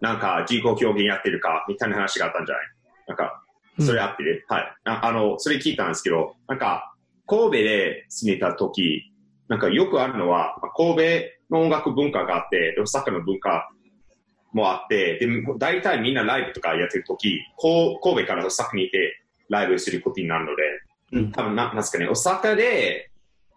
なんか、自己表現やってるか、みたいな話があったんじゃない？なんか、それあってる、はい。ああの、それ聞いたんですけど、なんか、神戸で住んでた時、なんかよくあるのは、まあ神戸の音楽文化があって、でサッカーの文化もあって、で、大体みんなライブとかやってる時、こう神戸から大阪にいてライブすることになるので、うん。多分な、なんですかね、大阪で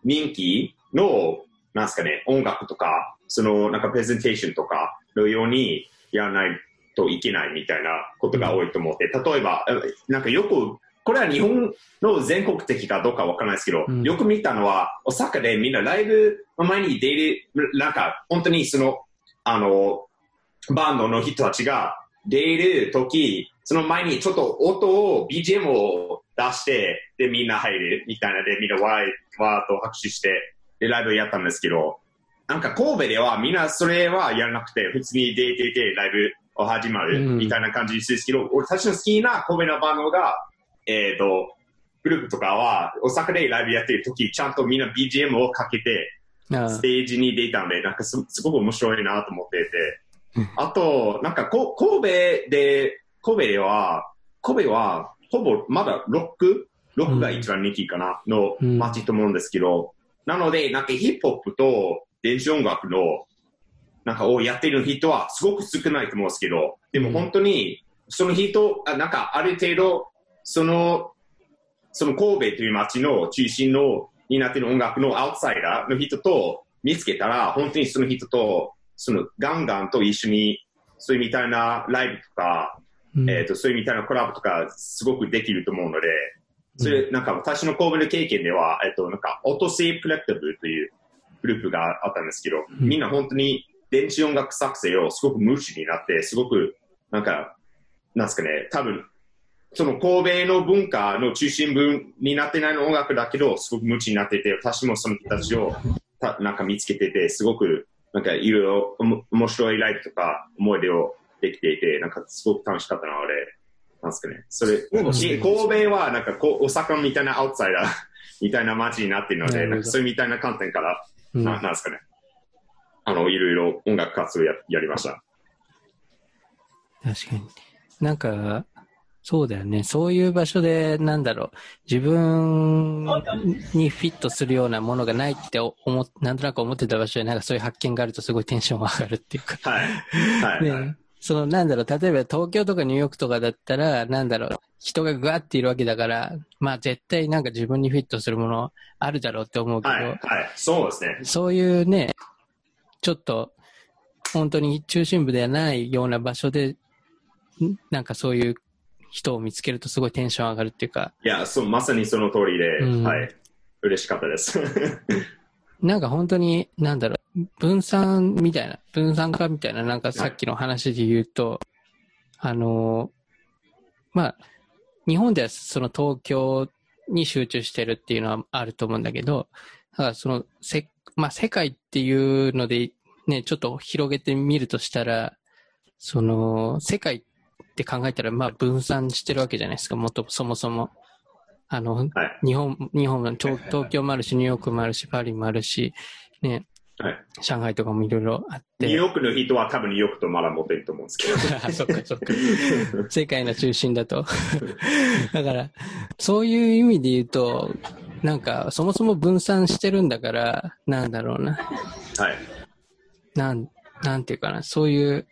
人気の、なんですかね、音楽とか、その、なんかプレゼンテーションとかのようにやらないといけないみたいなことが多いと思って、例えば、えなんかよく、これは日本の全国的かどうかわからないですけど、うん。よく見たのは、大阪でみんなライブの前に出る、なんか、本当にその、あの、バンドの人たちが出るとき、その前にちょっと音を、BGM を出して、で、みんな入るみたいな。で、みんなわーわーっと拍手して、で、ライブやったんですけど、なんか神戸ではみんなそれはやらなくて、普通に出ててライブを始まるうん。みたいな感じですけど、俺たちの好きな神戸のバンドが、えっ、と、グループとかは、大阪でライブやってる時、ちゃんとみんな BGM をかけて、あステージに出たんで、なんかすすごく面白いなと思っていて。うん。あと、なんかこ神戸で、神戸では、神戸はほぼまだロック、ロックが一番人気かな、のうん。街と思うんですけど、なので、なんかヒップホップと電子音楽の、なんかをやってる人はすごく少ないと思うんですけど、でも本当に、その人、あなんかある程度、その、その神戸という街の中心の、になっている音楽のアウトサイダーの人と見つけたら、本当にその人と、そのガンガンと一緒に、そういうみたいなライブとか、うん。えっ、と、そういうみたいなコラボとか、すごくできると思うので、それ、なんか私の神戸の経験では、えっ、と、なんか、オートセープレクティブというグループがあったんですけど、ん。みんな本当に電子音楽作成をすごく無視になって、すごく、なんか、なんですかね、多分、その神戸の文化の中心部になってないの音楽だけど、すごく無知になってて、私もその人たちをたなんか見つけてて、すごくなんかいろいろおも面白いライブとか思い出をできていて、なんかすごく楽しかったな、俺。なんですかね。それ、し神戸はなんかこう、大阪みたいなアウトサイダー みたいな街になっているので、なんかそういうみたいな観点から、うんななんですかね。あの、いろいろ音楽活動ややりました。確かに。なんか、そうだよね。そういう場所で、なんだろう、自分にフィットするようなものがないって思っ、なんとなく思ってた場所で、なんかそういう発見があるとすごいテンションが上がるっていうか。はい。はい。はいね、その、なんだろう、例えば東京とかニューヨークとかだったら、なんだろう、人がぐわっているわけだから、まあ絶対なんか自分にフィットするものあるだろうって思うけど、はい。はい。そうですね。そういうね、ちょっと、本当に中心部ではないような場所で、んなんかそういう人を見つけるとすごいテンション上がるっていうか、いや、そう、まさにその通りで、うんはい。嬉しかったです。なんか本当に、なんだろう、分散みたいな、分散化みたいな、なんかさっきの話で言うと、あのーまあ、日本ではその東京に集中してるっていうのはあると思うんだけど、だからその、せ、まあ世界っていうので、ね、ちょっと広げてみるとしたら、その、世界って考えたら、まあ分散してるわけじゃないですか、もっとそもそも。あの、はい。日本、日本は東東京もあるし、ニューヨークもあるし、パリもあるし、ね、はい。上海とかもいろいろあって。ニューヨークの人は多分ニューヨークとまだ持ってると思うんですけど。あそっかそっか。世界の中心だと。だから、そういう意味で言うと、なんか、そもそも分散してるんだから、なんだろうな。はい。なん、なんていうかな、そういう、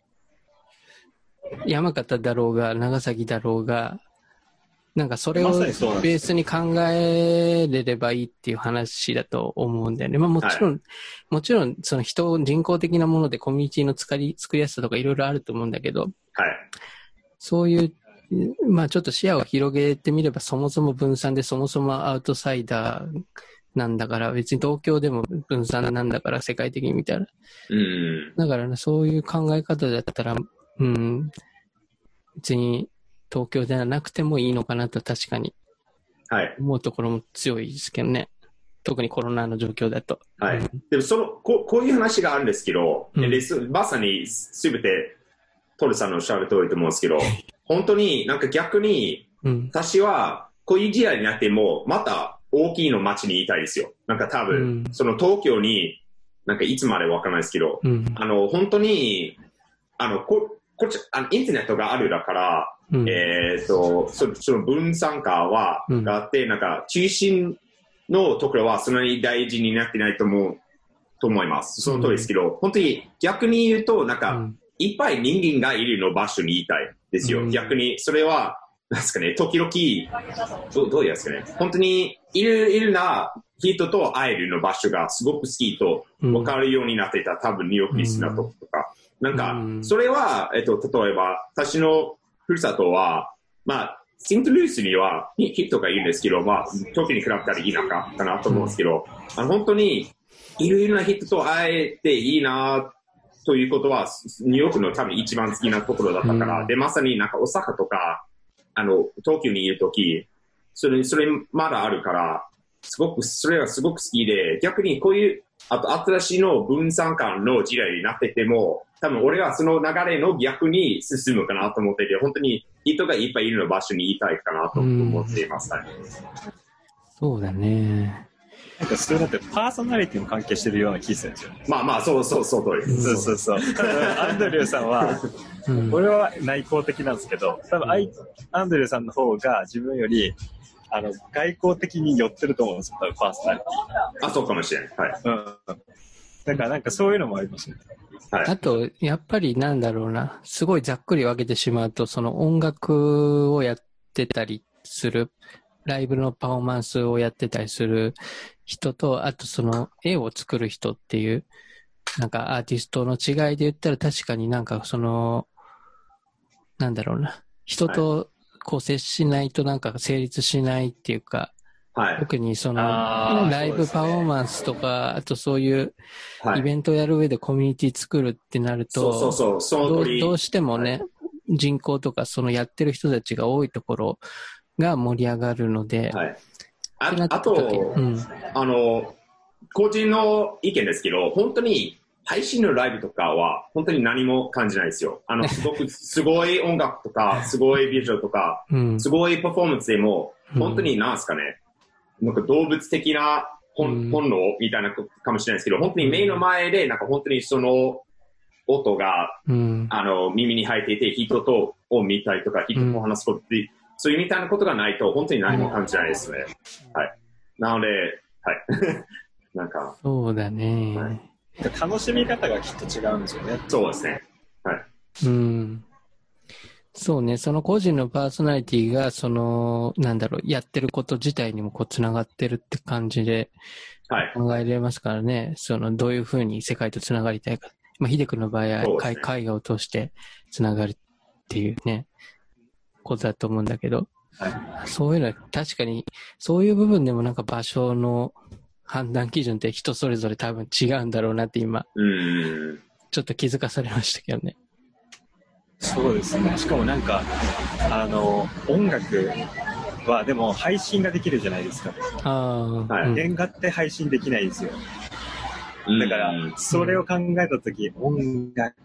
山形だろうが、長崎だろうが、なんかそれをベースに考えれればいいっていう話だと思うんだよね。まあもちろん、もちろんその人、人工的なものでコミュニティの作り、作りやすさとかいろいろあると思うんだけど、はい。そういう、まあちょっと視野を広げてみればそもそも分散でそもそもアウトサイダーなんだから、別に東京でも分散なんだから世界的に見たら。うん。だからね、そういう考え方だったら、うん、別に東京ではなくてもいいのかなと確かにはい。思うところも強いですけどね。特にコロナの状況だと。はいうんでもそのこ、こういう話があるんですけど、うんまさにすべてトルさんのおっしゃる通りと思うんですけど、本当になんか逆にうん。私はこういう時代になってもまた大きいの街にいたいですよ。なんか多分、うんその東京になんかいつまでわからないですけど、うん。あの、本当に、あの、こ、こっち、あの、インターネットがあるだから、うん。えっ、と、そその分散化は、うん。があって、なんか、中心のところはそんなに大事になってないと思う、と思います。その通りですけど、本当に逆に言うと、なんか、うん。いっぱい人間がいるの場所にいたいですよ。うん。逆に、それは、なんですかね、時々、どうどうですかね、本当にいる、いるな人と会えるの場所がすごく好きとうん。分かるようになっていた、多分ニューヨークリスナーとか、なんかう、ん。それは、えっと、例えば、私のふるさとは、まあ、セントルイスにはに人がいるんですけど、まあ、東京に比べたら田舎かなと思うんですけど、あの本当にいろいろな人と会えていいなということは、ニューヨークの多分一番好きなところだったから、うん。で、まさになんか大阪とか、あの、東京にいるとき、それ、それまだあるから、すごく、それがすごく好きで、逆にこういう、あと新しいの分散感の時代になってても、多分俺はその流れの逆に進むかなと思ってて、本当に人がいっぱいいるの場所にいたいかなと思っています。はいそうだね。なんかそれだってパーソナリティも関係してるような気するんですよ。まあまあ、そうそう、そう通りです。そうそうそう。多分アンドリューさんは、うん。俺は内向的なんですけど、多分アイアンドリューさんの方が自分より、あの、外交的に寄ってると思うんですよ、多分パーソナリテあ、そうかもしれない。はい。ィ。うん。だからなんかそういうのもありますね。はい。あと、やっぱりなんだろうな、すごいざっくり分けてしまうと、その音楽をやってたりする、ライブのパフォーマンスをやってたりする人と、あとその絵を作る人っていう、なんかアーティストの違いで言ったら確かになんかその、なんだろうな、人とこう接しないとなんか成立しないっていうか、はい。特にそのライブパフォーマンスとか、あとそういうはい。イベントをやる上でコミュニティ作るってなると、そうそうそう、その通り。どうしてもね、人口とかそのやってる人たちが多いところが盛り上がるので、はい。ああと、時うん、あの、個人の意見ですけど、本当に配信のライブとかは本当に何も感じないですよ。あの、すごく、すごい音楽とか、すごいビジュアルとか、うん。すごいパフォーマンスでも、うん本当になんすかね、なんか動物的な本,、うん本能みたいなことかもしれないですけど、本当に目の前で、なんか本当にその音が、うん。あの、耳に入っていて、人とを見たりとか、人と話すことって、そういうみたいなことがないと、本当に何も感じないですね。はい。なので、はい。なんか、そうだね。はい楽しみ方がきっと違うんですよね。そうですね。うん。そうね、その個人のパーソナリティが、その、なんだろう、やってること自体にもこう、つながってるって感じではい。考えれますからね、その、どういうふうに世界とつながりたいか。まあ、秀くんの場合は、ね絵絵画を通してつながるっていうね、ことだと思うんだけど、はそういうのは確かに、そういう部分でもなんか場所の判断基準って人それぞれ多分違うんだろうなって今、うん。ちょっと気づかされましたけどね。そうですね。しかもなんか、あの、音楽はでも配信ができるじゃないですか。ああ、はいうん原画って配信できないんですよ。うんだから、それを考えたとき、音楽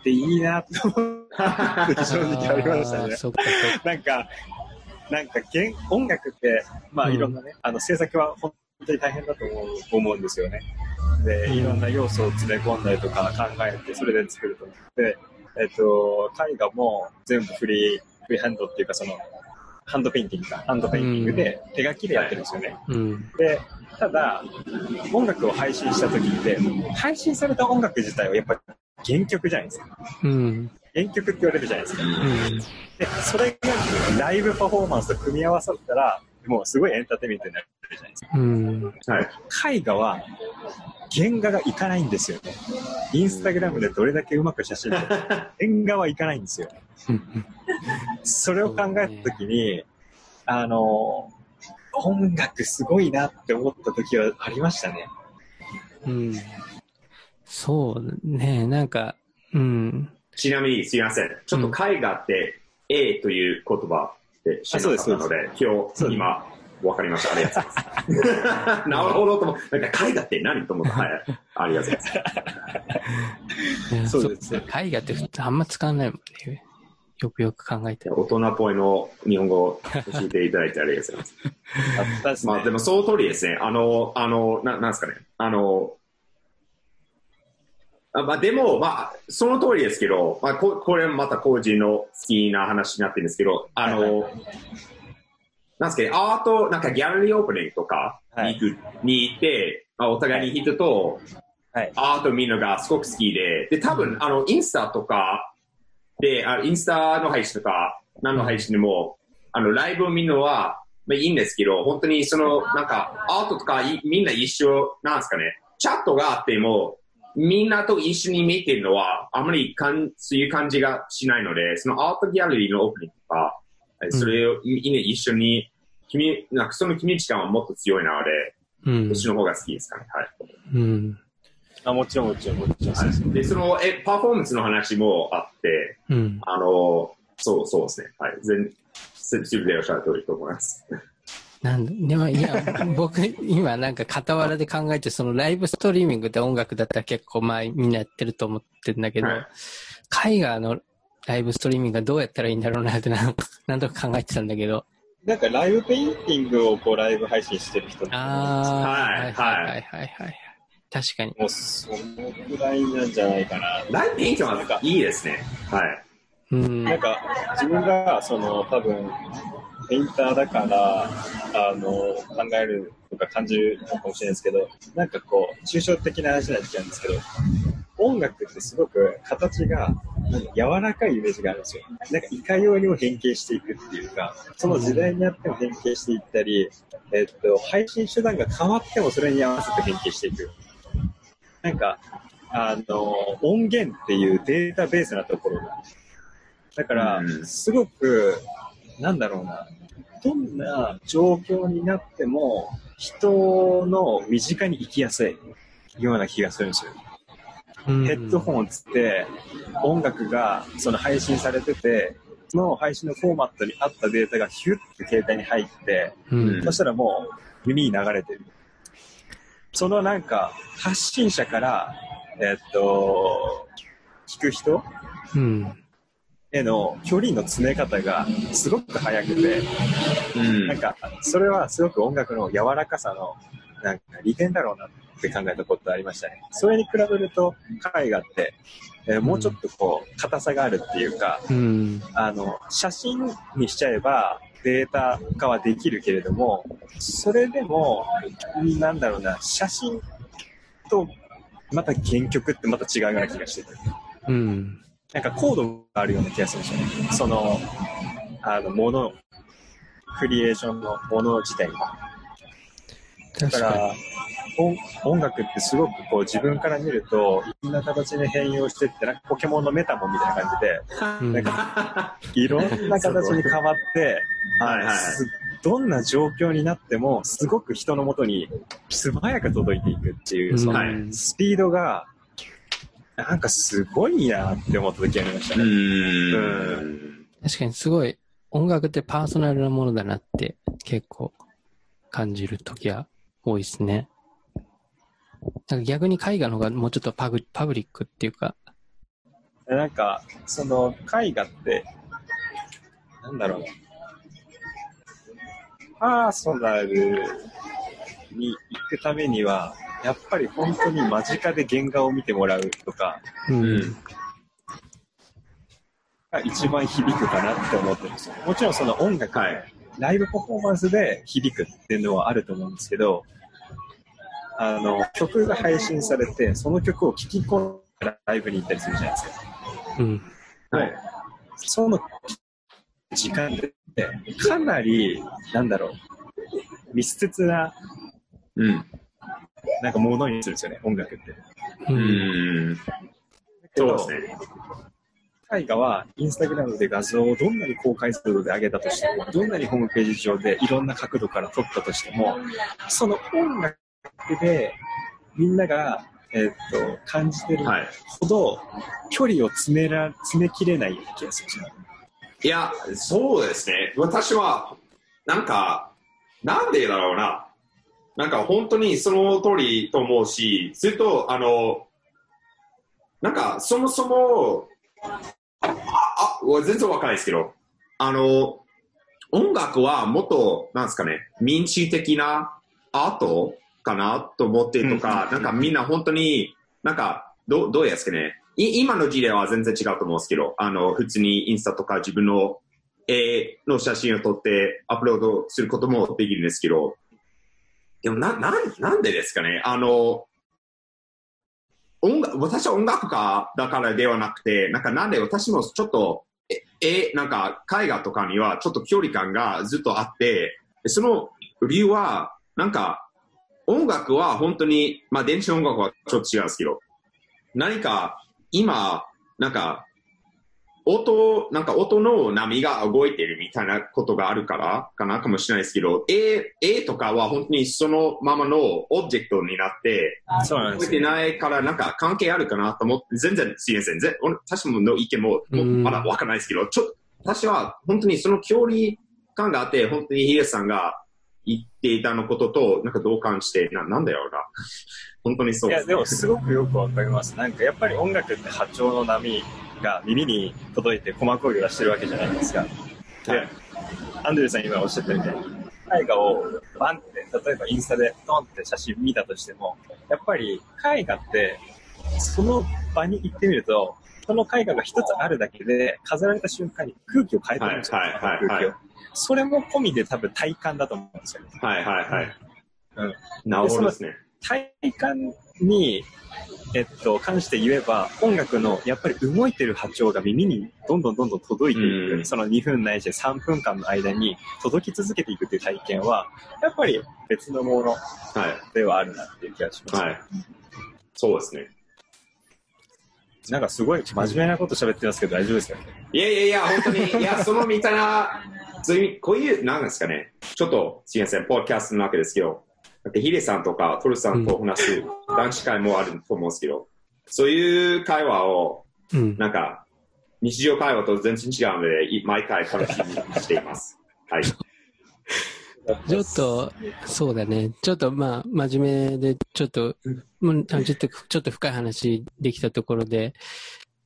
っていいなと思って正直ありましたねあー。そっかそっか。なんか、なんか原、音楽って、まあうんいろんなね、あの制作は本当に大変だと思う思うんですよね。で、うんいろんな要素を詰め込んだりとか考えて、それで作ると思って、えっと、絵画も全部フリー、フリーハンドっていうかその、ハンドペインティングか、ハンドペインティングで手書きでやってるんですよね。うん。で、ただ、音楽を配信した時って、配信された音楽自体はやっぱり原曲じゃないですか。うん。原曲って言われるじゃないですか。うん。で、それがライブパフォーマンスと組み合わさったら、もうすごいエンターテインメントになるじゃないですか。うん。はい。絵画は、原画がいかないんですよね。インスタグラムでどれだけうまく写真撮っても原画はいかないんですよ。それを考えたときに、あの、音楽すごいなって思った時はありましたね。うん。そうね、なんか、うん。ちなみにすいません。ちょっと絵画って、A という言葉で知らなかったので、今日、今、わかりました。ありがとうございます。なるほどと思う。なんか絵画って何と思った？はい。ありがとうございます。そうですそっか絵画って普通あんま使わないもんね。よくよく考えて。大人っぽいの日本語を教えていただいてありがとうございます。まあでもその通りですね。あの、あの、ななんですかね。あの、あまあでも、まあ、その通りですけど、まあここれまた個人の好きな話になってるんですけど、あの、なんですかね、アート、なんかギャラリーオープニングとかに行く、に行って、まあ、お互いに人とはい。アート見るのがすごく好きで、で、多分、あの、インスタとかで、あインスタの配信とか、何の配信でも、あの、ライブを見るのは、まあいいんですけど、本当にその、なんか、アートとかいみんな一緒なんですかね。チャットがあっても、みんなと一緒に見てるのは、あまりかんそういう感じがしないので、そのアートギャラリーのオープニングとか、それをみんな一緒に、君、なんかその君感はもっと強いなので、うんそっ。ちの方が好きですかね。はい。うん。あ、もちろんもちろんもちろんそうでその、え、パフォーマンスの話もあって、うん。あの、そう、そうですね。はい。全、すすべておっしゃる通りと思います。なんだ、でも、いや、僕、今なんか傍らで考えて、そのライブストリーミングで音楽だったら結構まあみんなやってると思ってるんだけど、はい絵画のライブストリーミングがどうやったらいいんだろうなってなんか、なんとか考えてたんだけど、なんかライブペインティングをこうライブ配信してる人ああ、はいはいはいはいはい。確かに。もうそのくらいなんじゃないかな。ライブペイントはいいですね。はい。うん。なんか自分がその多分ペインターだからあの考えるとか感じるのかもしれないですけどなんかこう抽象的な話になっちゃうんですけど音楽ってすごく形が柔らかいイメージがあるんですよ。なんかいかようにも変形していくっていうかその時代によっても変形していったり、えっと、配信手段が変わってもそれに合わせて変形していく。なんかあの音源っていうデータベースなところがだからう、んすごく、なんだろうな、どんな状況になっても、人の身近に行きやすいような気がするんですよ。うんヘッドホンをつって、音楽がその配信されてて、その配信のフォーマットに合ったデータがヒュッて携帯に入って、うん。そしたらもう耳に流れてる。そのなんか、発信者からえっと、聞く人うん。への距離の詰め方がすごく速くて、うんなんか、それはすごく音楽の柔らかさの、なんか利点だろうなって考えたことありましたね。それに比べると、絵画って、えーもうちょっとこう、硬さがあるっていうか、うん。あの、写真にしちゃえばデータ化はできるけれども、それでも、なんだろうな、写真と、また原曲ってまた違うような気がしてて。うん。なんかコードがあるような気がするんですよね。その、あの、もの、クリエーションのもの自体が。だ確かから、音音楽ってすごくこう自分から見ると、いろんな形で変容してって、なんかポケモンのメタモンみたいな感じで、なんかいろんな形に変わって、はいはい。どんな状況になっても、すごく人のもとに素早く届いていくっていう、そのはい。スピードが、なんかすごいなって思った時ありましたうね。ん。確かにすごい音楽ってパーソナルなものだなって結構感じるときは多いですね。なんか逆に絵画の方がもうちょっとパブパブリックっていうか、なんか、その絵画って、なんだろうな。パーソナルに行くためには、やっぱり本当に間近で原画を見てもらうとかう。うんん。が一番響くかなって思ってるんですよ。もちろんその音楽、はいライブパフォーマンスで響くっていうのはあると思うんですけど、あの、曲が配信されて、その曲を聴き込んだライブに行ったりするじゃないですか。うん。はい。その時間で、かなり、なんだろう、密接な、うん。なんかものにするんですよね、音楽って。う。うんん。そうですね。絵画は、インスタグラムで画像をどんなに高解像度で上げたとしても、どんなにホームページ上でいろんな角度から撮ったとしても、その音楽でみんなが、えーっと、感じてるはい。ほど、距離を詰めら、詰めきれないような気がする。いや、そうですね。私は、なんか、なんでだろうな。なんか本当にその通りと思うし、すると、あの、なんかそもそも、あ、あ、全然わかんないですけど、あの、音楽はもっと、なんですかね、民主的なアートかなと思ってとか、うんなんかみんな本当に、なんか、どうどうですかね。い今の時代は全然違うと思うんですけど、あの、普通にインスタとか自分の絵の写真を撮ってアップロードすることもできるんですけど、でもな、な、なんでですかね。あの、音楽、私は音楽家だからではなくて、なんかなんで私もちょっと、え、えなんか絵画とかにはちょっと距離感がずっとあって、その理由は、なんか、音楽は本当に、まあ電子音楽はちょっと違うんですけど、何か今、なんか、音、なんか音の波が動いてるみたいなことがあるからかな？かもしれないですけど、絵、絵とかは本当にそのままのオブジェクトになって、そうなん動いてないからなんか関係あるかなと思って、全然すいません。ぜ私もの意見ももまだわからないですけど、ちょ私は本当にその距離感があって、本当にヒデさんが言っていたのこととなんか同感して、ななんだよな。本当にそういや、です、でもすごくよくわかります。なんかやっぱり音楽って波長の波が耳に届いて鼓膜を揺らしてるわけじゃないですか。で、はいアンドレさん今おっしゃったみたいに、絵画をバンって、例えばインスタでトンって写真見たとしても、やっぱり絵画って、その場に行ってみると、その絵画が一つあるだけで、飾られた瞬間に空気を変えてるんですよ、はいはいはいはい空気を。それも込みで多分体感だと思うんですよね。はいはいはい。うん。なるほどですね。体感に、えっと、関して言えば、音楽のやっぱり動いてる波長が耳にどんどんどんどん届いていく、うんその2分ないし3分間の間に届き続けていくっていう体験は、やっぱり別のものはい。ではあるなっていう気がします。はい。そうですね。なんかすごい真面目なこと喋ってますけど大丈夫ですかね？いやいやいや、本当に、いや、そのみたいな、そういう、こういう、なんですかね、ちょっと、すみません、ポッドキャストなわけですけど、だってヒデさんとかトルさんと話す男子会もあると思うんですけど、そういう会話を、うん。なんか、日常会話と全然違うので、い毎回楽しみにしています。はい。ちょっと、そうだね。ちょっとまあ、真面目で、ちょっと、もうちょっと、ちょっと深い話できたところで、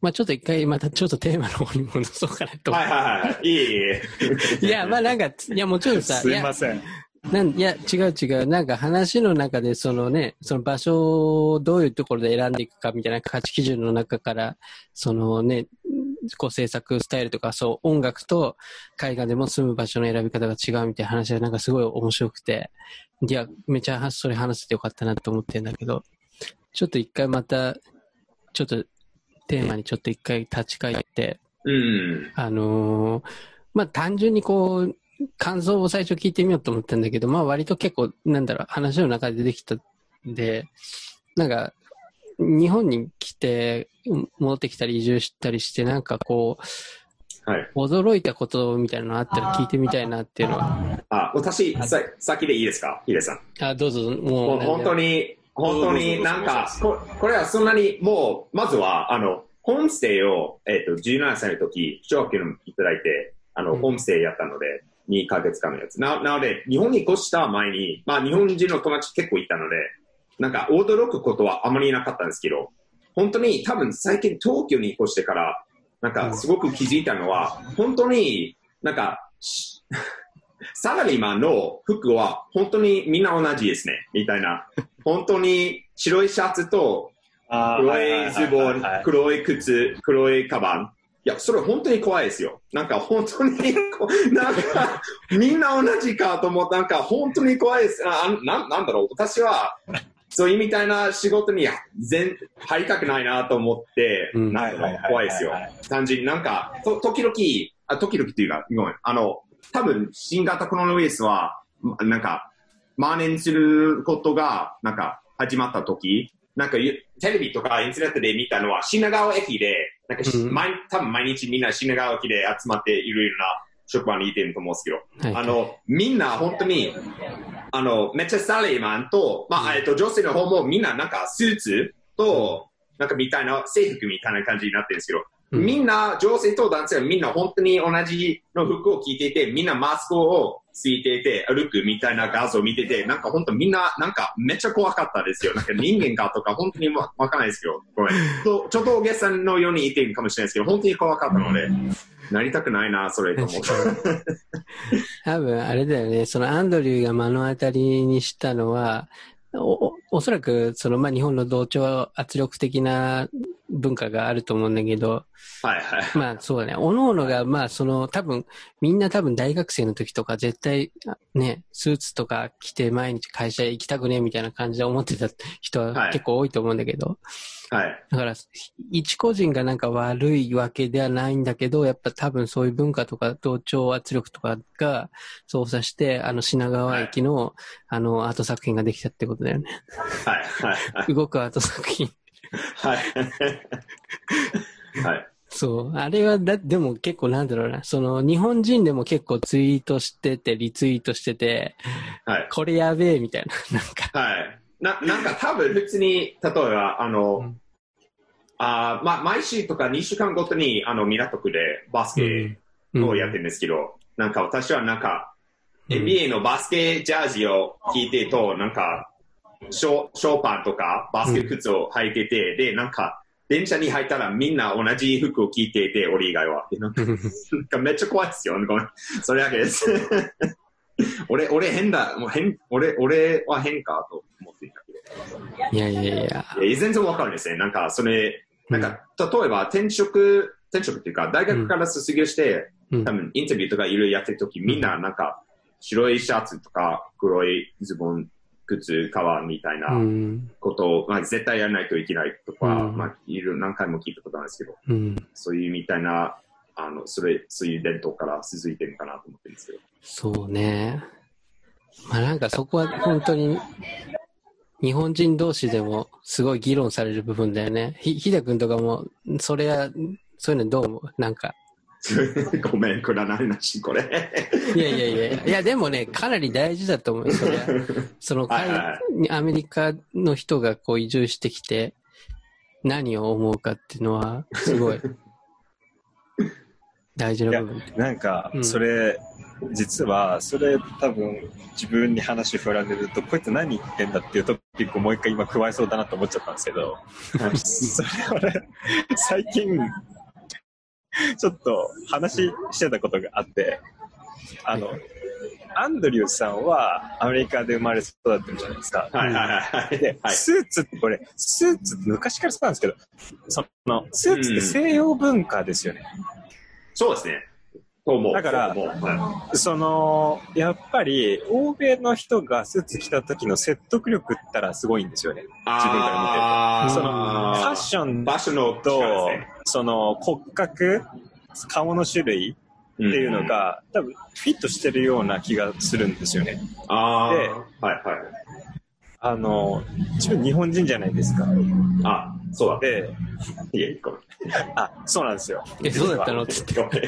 まあちょっと一回またちょっとテーマの方に戻そうかなと。はいはいはい。いいいい。いや、まあなんか、いやもちろんさ、すいません。なんいや、違う違う。なんか話の中で、そのね、その場所をどういうところで選んでいくかみたいな価値基準の中から、そのね、こう制作スタイルとか、そう、音楽と絵画でも住む場所の選び方が違うみたいな話がなんかすごい面白くて、いや、めちゃそれ話せてよかったなと思ってんだけど、ちょっと一回また、ちょっとテーマにちょっと一回立ち返って、うん。あのーまあ、単純にこう、感想を最初聞いてみようと思ったんだけど、まあ、割と結構、なんだろう、話の中で出てきたんで、なんか、日本に来て、うん戻ってきたり移住したりして、なんかこう、はい。驚いたことみたいなのあったら聞いてみたいなっていうのは。あ、私、さ、先でいいですか？ヒデさん。あ、どうぞ、もう。もう本当に、本当になんか、ここれはそんなに、もう、まずは、あの、ホームステイを、えっ、と、17歳の時、奨学金をいただいて、あの、うんホームステイやったので、2ヶ月間のやつ。な、なので、日本に越した前に、まあ、日本人の友達結構いたので、なんか、驚くことはあまりなかったんですけど、本当に多分最近東京に越してから、なんか、すごく気づいたのは、本当になんか、し サラリーマンの服は本当にみんな同じですね、みたいな。本当に白いシャツと黒いズボン黒い靴、黒いカバン。いや、それ本当に怖いですよ。なんか本当になんか、みんな同じかと思って、なんか本当に怖いです。あななんだろう、私は、そういうみたいな仕事に全入りたくないなと思って、うんなんだろう怖いですよ。単純になんか、と時々、あ時々っていうか、ごめん、あの、多分新型コロナウイルスは、まなんか、蔓延することが、なんか、始まった時、なんか、ゆテレビとかインターネットで見たのは、品川駅で、なんかし、うん。毎多分毎日みんな品川駅で集まっていろいろな職場にいてると思うんですけど、はい。あの、みんな本当に、あの、めっちゃサラリーマンと、まあ、えっと、女性の方もみんななんかスーツと、なんかみたいな制服みたいな感じになってるんですけど、うんみんな、女性と男性はみんな本当に同じの服を着ていて、みんなマスクをついていて、歩くみたいな画像を見てて、なんか本当みんな、なんかめっちゃ怖かったですよ。なんか人間かとか本当にわわかんないですけど、ごめん。とちょっと大げさのように言っているかもしれないですけど、本当に怖かったので、なりたくないな、それと思って。多分あれだよね、そのアンドリューが目の当たりにしたのは、おおおそらくその、まあ、日本の同調圧力的な文化があると思うんだけど、はいはい。まあそうだね、おのおのが、まあその多分、みんな多分大学生の時とか絶対あね、スーツとか着て毎日会社行きたくねみたいな感じで思ってた人ははい結構多いと思うんだけど、はい。だから、一個人がなんか悪いわけではないんだけど、やっぱ多分そういう文化とか同調圧力とかが操作して、あの品川駅の、あのアート作品ができたってことだよね。はい。はい。はい。動くアート作品。はい。はい。そう。あれは、だ、でも結構なんだろうな。その、日本人でも結構ツイートしてて、リツイートしてて、はい。これやべえ、みたいな。なんか、はい。な、なんか多分普通に、例えば、あの、うんあーま、毎週とか2週間ごとに、あの、港区でバスケをやってるんですけど、なんか私はなんか、うん NBA のバスケジャージを着てと、なんか、ショショーパンとかバスケ靴を履いてて、で、なんか、電車に入ったらみんな同じ服を着ていて、俺以外は。で なんかめっちゃ怖いですよ。ごめん。それだけです。俺、俺変だ。もう変、俺、俺は変かと思っていたけど。いやいやいや。いや全然わかるんですね。なんか、それ、なんか、例えば転職、転職っていうか、大学から卒業して、うん多分インタビューとかいろいろやってるとき、みんななんか、白いシャツとか、黒いズボン、靴、革みたいなうん。ことを、まあ、絶対やらないといけないとか、うんまあ、い何回も聞いたことなんですけど、うん。そういうみたいな、あの、それ、そういう伝統から続いてるのかなと思ってるんですけど。そうね。まあなんかそこは本当に、日本人同士でもすごい議論される部分だよね。ひ、ひだくんとかも、それは、そういうのどう思う？なんか。ごめん、くだらないなし、これ。いやいやいや、いやでもね、かなり大事だと思うよ、それは。その、はいは海アメリカの人がこう移住してきて、何を思うかっていうのは、すごい、大事な部分。なんかう、んそれ、実は、それ多分自分に話振られると、こいつ何言ってんだっていうトピックをもう一回今加えそうだなと思っちゃったんですけど、それ最近、ちょっと話してたことがあって、あの、アンドリューさんはアメリカで生まれ育ってるじゃないですか。はいはいはいはい。で、はい。スーツってこれ、スーツって昔からそうなんですけど、その、スーツって西洋文化ですよね。そうですね。と思う。だからはその、やっぱり、欧米の人がスーツ着た時の説得力ったらすごいんですよね。い自分から見てると。その、ファッション場所のと力ですね、その骨格、顔の種類っっていうの、が、多分フィットしてるような気がするんですよね。ああ、ではいはい。あの、自分日本人じゃないですか。あ、そうだ。で、いえ、ごめん。あ、そうなんですよ。え、そうだったの？っつって。ごめん。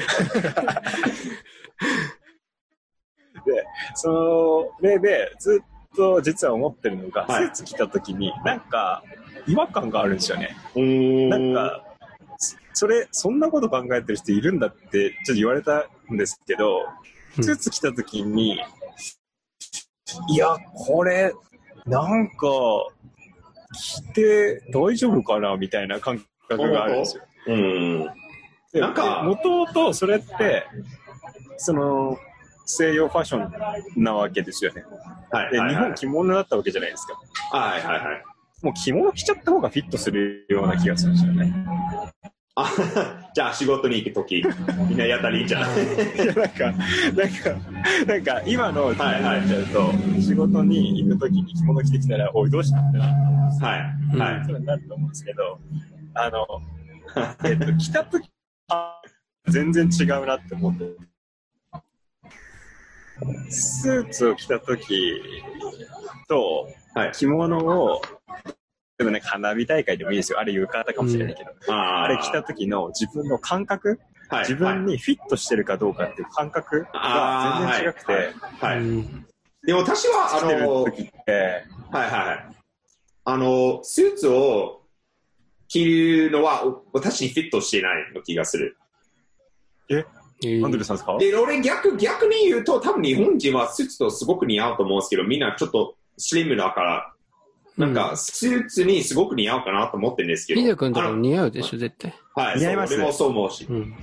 それで、ずっと実は思ってるのが、はいスーツ着た時に、なんか、違和感があるんですよね。うーんなんか、それ、そんなこと考えてる人いるんだって、ちょっと言われたんですけど、うんスーツ着た時に、いや、これ、なんか、着て大丈夫かなみたいな感覚があるんですよ。うん。でなんかもともとそれって、その、西洋ファッションなわけですよね。はい。で、はい日本着物だったわけじゃないですか。はいはいはい。もう着物着ちゃった方がフィットするような気がするんですよね。あ、じゃあ仕事に行くとき、みんなやったらいいんじゃないいや、なんか、なんか、なんか、今の時代になっちゃうと、仕事に行くときに着物着てきたら、おい、どうしたってなると思うんですよはい。はい。そうなると思うんですけど、あの、えっと、着たとき、あ全然違うなって思って。スーツを着たときと、はい。着物を、でもなんか花火大会でもいいですよ。あれ浴衣かもしれないけど、ああれ着た時の自分の感覚、はい。自分にフィットしてるかどうかっていう感覚が全然違くて、はい。はい。うん。でも私は、あの、はいはいはい。あの、スーツを着るのはお私にフィットしていないの気がする。え？アンドリューさんですか？で、俺逆、逆に言うと、多分日本人はスーツとすごく似合うと思うんですけど、みんなちょっとスリムだから、なんかスーツにすごく似合うかなと思ってるんですけど。ヒデ君とか似合うでしょ、絶対。はい、似合いますそう俺もそう思うし。うん。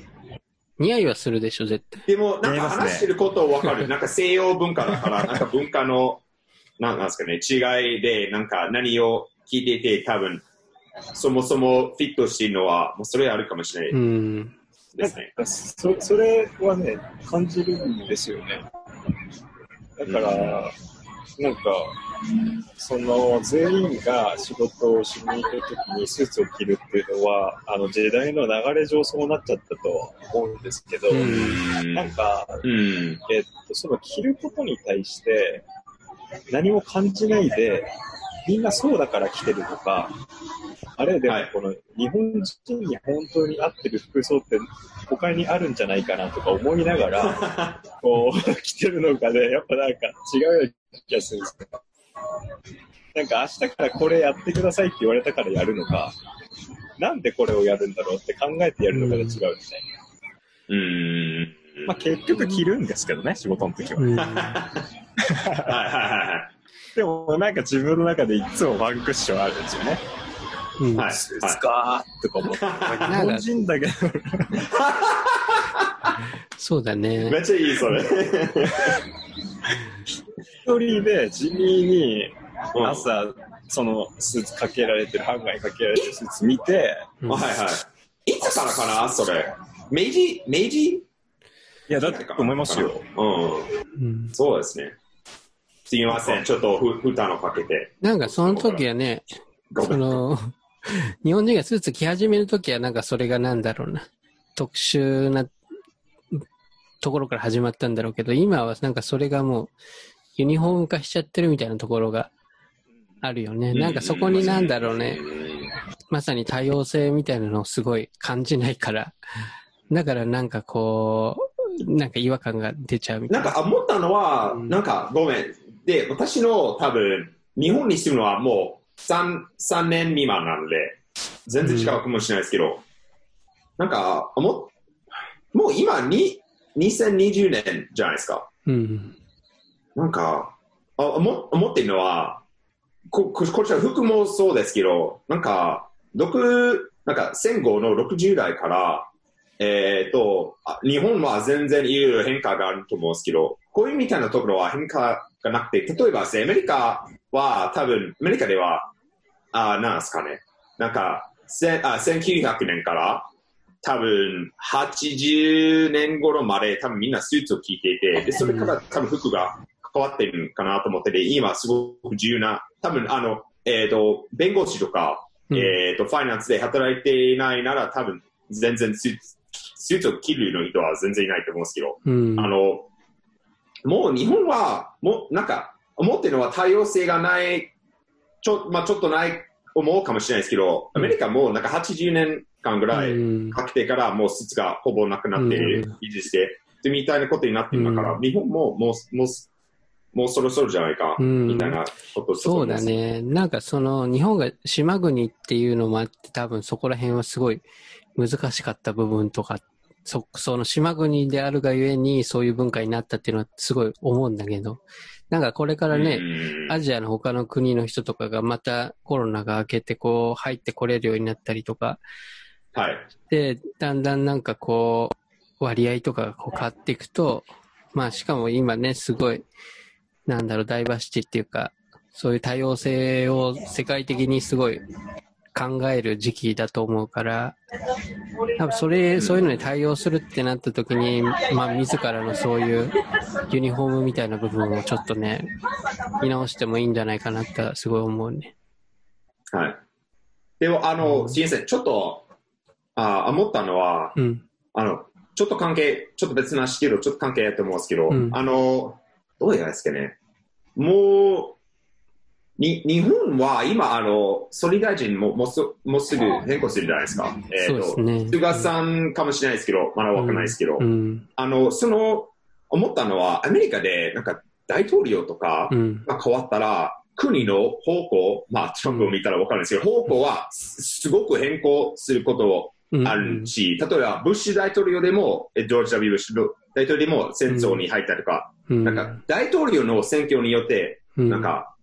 似合いはするでしょ、絶対。でも、なんか話してることわかる。なんか西洋文化だから、なんか文化の、なんなんですかね、違いで、なんか何を聞いてて、多分、そもそもフィットしているのは、もうそれあるかもしれうないん。ですね。そそれはね、感じるんですよね。だから、なんか、その全員が仕事をしに行くときにスーツを着るっていうのは、あの時代の流れ上そうなっちゃったとは思うんですけど、うんなんか、うん。えっと、その着ることに対して何も感じないで、みんなそうだから着てるとか、あれでもはいこの日本人に本当に合ってる服装って他にあるんじゃないかなとか思いながら、こう、着てるのがね、やっぱなんか違うような気がするんですよ。なんか明日からこれやってくださいって言われたからやるのか、なんでこれをやるんだろうって考えてやるのかで違うみたいうん。な。まあ結局着るんですけどね、仕事の時は。うん。はいはいはでもなんか自分の中でいつもワンクッションあるんですよね。うんいはい。はい。スーツか？ーとか思って。は日本人だけど、そうだい。ねめ。っちゃいい、それ。一人で地味にうん朝、そのスーツかけられてる、ハンガーにかけられてるスーツ見て、うんはいはい。いつからかな、それ。明治明治いや、だって思いますよ。うん。うんそうですね。すみません。ちょっとふ負担をかけて。なんかその時はね、そ。の、日本人がスーツ着始める時はなんかそれがなんだろうな、特殊なところから始まったんだろうけど、今はなんかそれがもうユニフォーム化しちゃってるみたいなところがあるよね。なんかそこになんだろうね、まさに多様性みたいなのをすごい感じないから、だからなんかこう、なんか違和感が出ちゃうみたな。ないんか思ったのは、うんなんかごめん。で、私の多分、日本に住むのはもう 3, 3年未満なので、全然違うかもしれないですけど、なんか思っ、もう今に2020年じゃないですか。うん。なんか、あ思思ってるのは、こここちら服もそうですけど、なんか、6なんか戦後の60代から、えっ、とあ、日本は全然いろいろ変化があると思うんですけど、こういうみたいなところは変化がなくて、例えばですね、アメリカは多分、アメリカでは、あなんですかね、なんか、せあ1900年から、多分80年頃まで多分みんなスーツを着ていて、で、それから多分服が変わってるかなと思ってて、今すごく重要な、多分あの、えっ、と、弁護士とか、うん。えっ、と、ファイナンスで働いていないなら多分全然スーツ、スーツを着るの人は全然いないと思うんですけど、うん。あの、もう日本は、もうなんか、思ってるのは多様性がない、ちょ,、まあ、ちょっとない思うかもしれないですけど、アメリカもなんか80年間ぐらいうんかけてからもうスーツがほぼなくなってうん維持して、でみたいなことになってるんだから、うん日本ももう、もう、もうそろそろじゃないか、うんみたいなことそうだ。ね。なんかその日本が島国っていうのもあって多分そこら辺はすごい難しかった部分とか、そその島国であるがゆえにそういう文化になったっていうのはすごい思うんだけど、なんかこれからね、うん。アジアの他の国の人とかがまたコロナが明けてこう入ってこれるようになったりとか、はい。で、だんだんなんかこう、割合とかがこう変わっていくと、まあしかも今ね、すごい、なんだろう、ダイバーシティっていうか、そういう多様性を世界的にすごい考える時期だと思うから、多分それ、そういうのに対応するってなった時に、まあ自らのそういうユニフォームみたいな部分をちょっとね、見直してもいいんじゃないかなってすごい思うね。はい。でも、あの、すみません、ちょっと、あ思ったのは、うん。あの、ちょっと関係、ちょっと別な話けど、ちょっと関係やと思うんですけど、うんあの、どうやらですかね、もう、に、日本は今、あの、総理大臣ももうすもうすぐ変更するじゃないですか。えそうですね。菅さんかもしれないですけど、まだわかんないですけど、うん。あの、その、思ったのは、アメリカで、なんか、大統領とかうん。が変わったら、国の方向、まあ、トランプを見たらわかるんですけど、方向はすすごく変更することをうんあるし、例えば、ブッシュ大統領でも、えジョージ・ W・ ブッシュ大統領でも戦争に入ったりとか、うんなんか、大統領の選挙によって、うんなんか、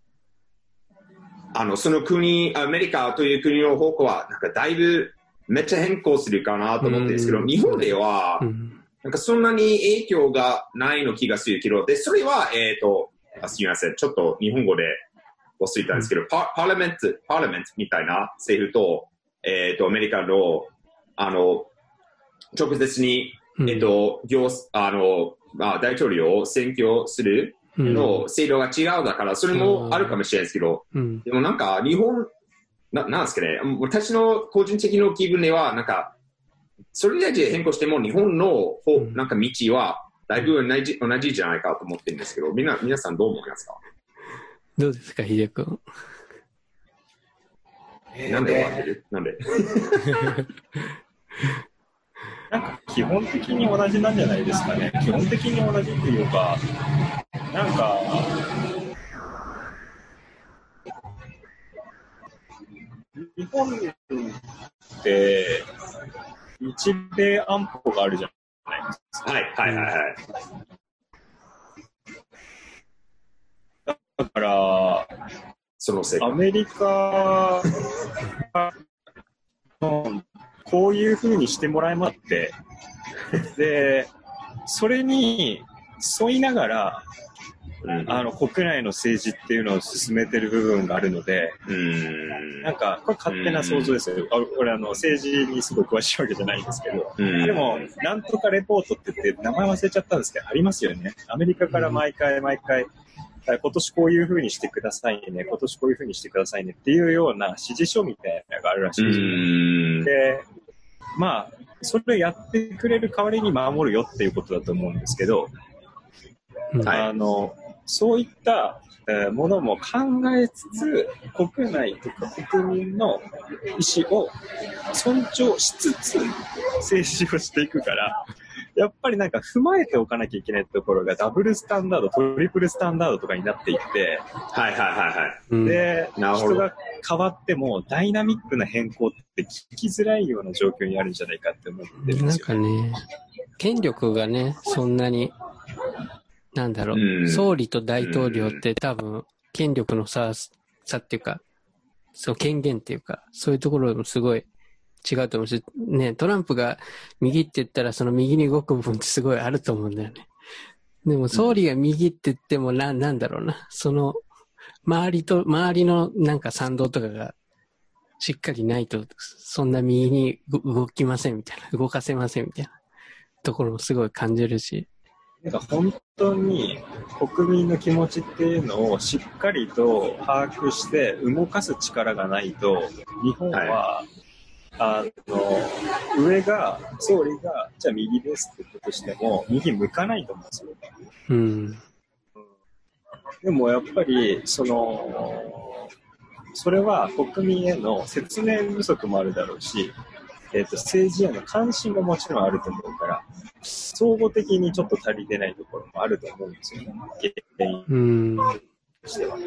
あの、その国、アメリカという国の方向は、なんか、だいぶ、めっちゃ変更するかなと思ってるんですけど、うん。日本ではう、ん。なんか、そんなに影響がないの気がするけど、で、それは、えっ、と、あすみません、ちょっと日本語で忘れたんですけど、パパーラメント、パーラメントみたいな政府と、えっ、と、アメリカの、あの、直接に、うん。えっ、と、行、あの、まあ、大統領を選挙するうんの制度が違うだから、それもあるかもしれないですけど、うん。でもなんか、日本、ななんですかね、私の個人的な気分では、なんか、それで変更しても、日本の方、うん。なんか道は、だいぶ同じ同じじゃないかと思ってるんですけど、みんな、皆さんどう思いますか？どうですか、ヒデ君？なんで終わってる？なんで？なんか基本的に同じなんじゃないですかね。基本的に同じっていうか、なんか、日本って、日米安保があるじゃないですか。はい、はい、はい、はい。だから、そのせいか。アメリカのこういう風にしてもらえまって、で、それに沿いながら、うん。あの、国内の政治っていうのを進めてる部分があるので、うん。なんか、これ勝手な想像ですよ。あこれあの、政治にすごい詳しいわけじゃないんですけど、うんでも、なんとかレポートって言って、名前忘れちゃったんですけど、ありますよね。アメリカから毎回毎回、あ今年こういう風にしてくださいね、今年こういう風にしてくださいねっていうような指示書みたいなのがあるらしいんです。で、まあ、それをやってくれる代わりに守るよっていうことだと思うんですけど、あの、そういった、えーものも考えつつ、国内とか国民の意思を尊重しつつ、政治をしていくから、やっぱりなんか踏まえておかなきゃいけないところがダブルスタンダード、トリプルスタンダードとかになっていって、はい、はい、はい、はい。うんで、人が変わってもダイナミックな変更って聞きづらいような状況にあるんじゃないかって思ってるんでなんすよ。かね、権力がね、そんなに、なんだろう、うん。総理と大統領って多分、権力の差、差っていうか、その権限っていうか、そういうところもすごい違うと思うし、ね、トランプが右って言ったら、その右に動く部分ってすごいあると思うんだよね。でも、総理が右って言ってもな、なんだろうな、その、周りと、周りのなんか賛同とかが、しっかりないと、そんな右に動動きませんみたいな、動かせませんみたいなところもすごい感じるし、なんか本当に国民の気持ちっていうのをしっかりと把握して動かす力がないと、日本は、あの、上が、総理が、じゃあ右ですって言ったとしても、右向かないと思うんですよ。うん、でもやっぱり、その、それは国民への説明不足もあるだろうし、えっと政治への関心ももちろんあると思うから、総合的にちょっと足りてないところもあると思うんですよね、原因うん、としては。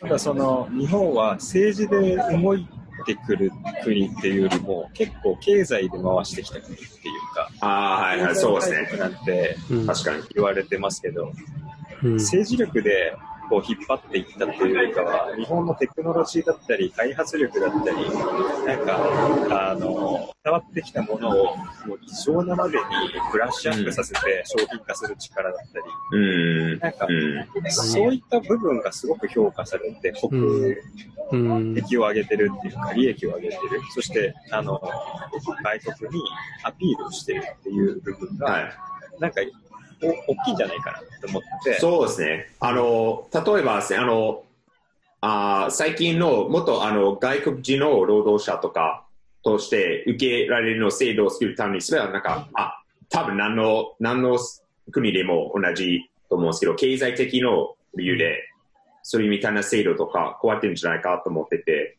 ただその日本は政治で動いてくる国っていうよりも結構経済で回してきた国っていうか、ああ、はいはい、そうですね。なんてうん、確かに。言われてますけど、うん、政治力でこう引っ張っていったっていうよりかは、日本のテクノロジーだったり、開発力だったり、なんか、あの、伝わってきたものをもう異常なまでにブラッシュアップさせて商品化する力だったり、うん。なんかう、ん。そういった部分がすごく評価されて、国うん、益を上げてるっていうか、利益を上げてる。そして、あの、外国にアピールをしてるっていう部分が、はい。なんか、お大きいんじゃないかなと思って、そうですね。あの、例えばですね、あの、あー最近の元あの外国人の労働者とかとして受けられるの制度を作るために、それはなんか、あ、多分何の、何の国でも同じと思うんですけど、経済的の理由で、そういうみたいな制度とか、こうやってるんじゃないかと思ってて、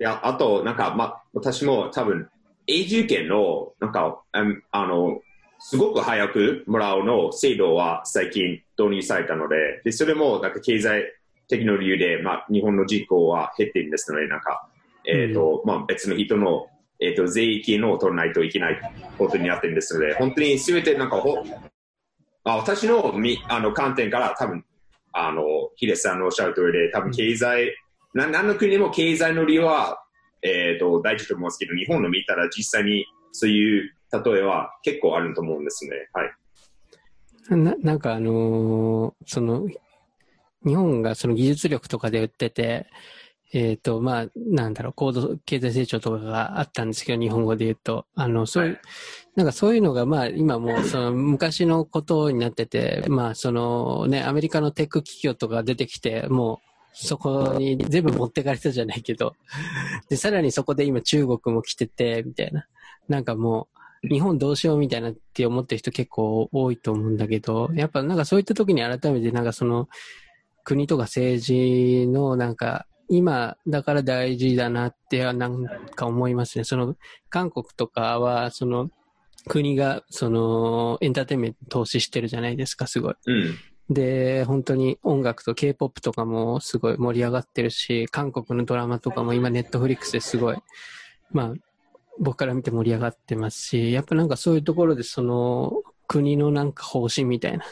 いや、あと、なんか、ま、私も多分、永住権の、なんか、ああの、すごく早くもらうの制度は最近導入されたので、で、それもなんか経済的な理由で、まあ、日本の人口は減っているんですので、なんか、えっ、と、まあ、別の人の、えっ、と、税金を取らないといけないことになっているんですので、本当に全てなんかほ、あ私のみあの観点から多分、あの、ヒデさんのおっしゃる通りで、多分経済、な何の国でも経済の理由は、えっ、と、大事と思うんですけど、日本の見たら実際にそういう例えは結構あると思うんですね。はい。ななんかあのーその、日本がその技術力とかで売ってて、えっ、と、まあ、なんだろう、高度経済成長とかがあったんですけど、日本語で言うと、あの、そういう、はいなんかそういうのが、まあ、今もう、その、昔のことになってて、まあ、その、ね、アメリカのテック企業とか出てきて、もう、そこに全部持ってかれたじゃないけど、で、さらにそこで今中国も来てて、みたいな。なんかもう、日本どうしようみたいなって思ってる人結構多いと思うんだけど、やっぱなんかそういった時に改めてなんかその国とか政治のなんか今だから大事だなってなんか思いますね。その韓国とかはその国がそのエンターテインメント投資してるじゃないですか、すごい。うん。で、本当に音楽と K-POP とかもすごい盛り上がってるし、韓国のドラマとかも今ネットフリックスですごい、まあ、僕から見て盛り上がってますし、やっぱなんかそういうところでその国のなんか方針みたいな、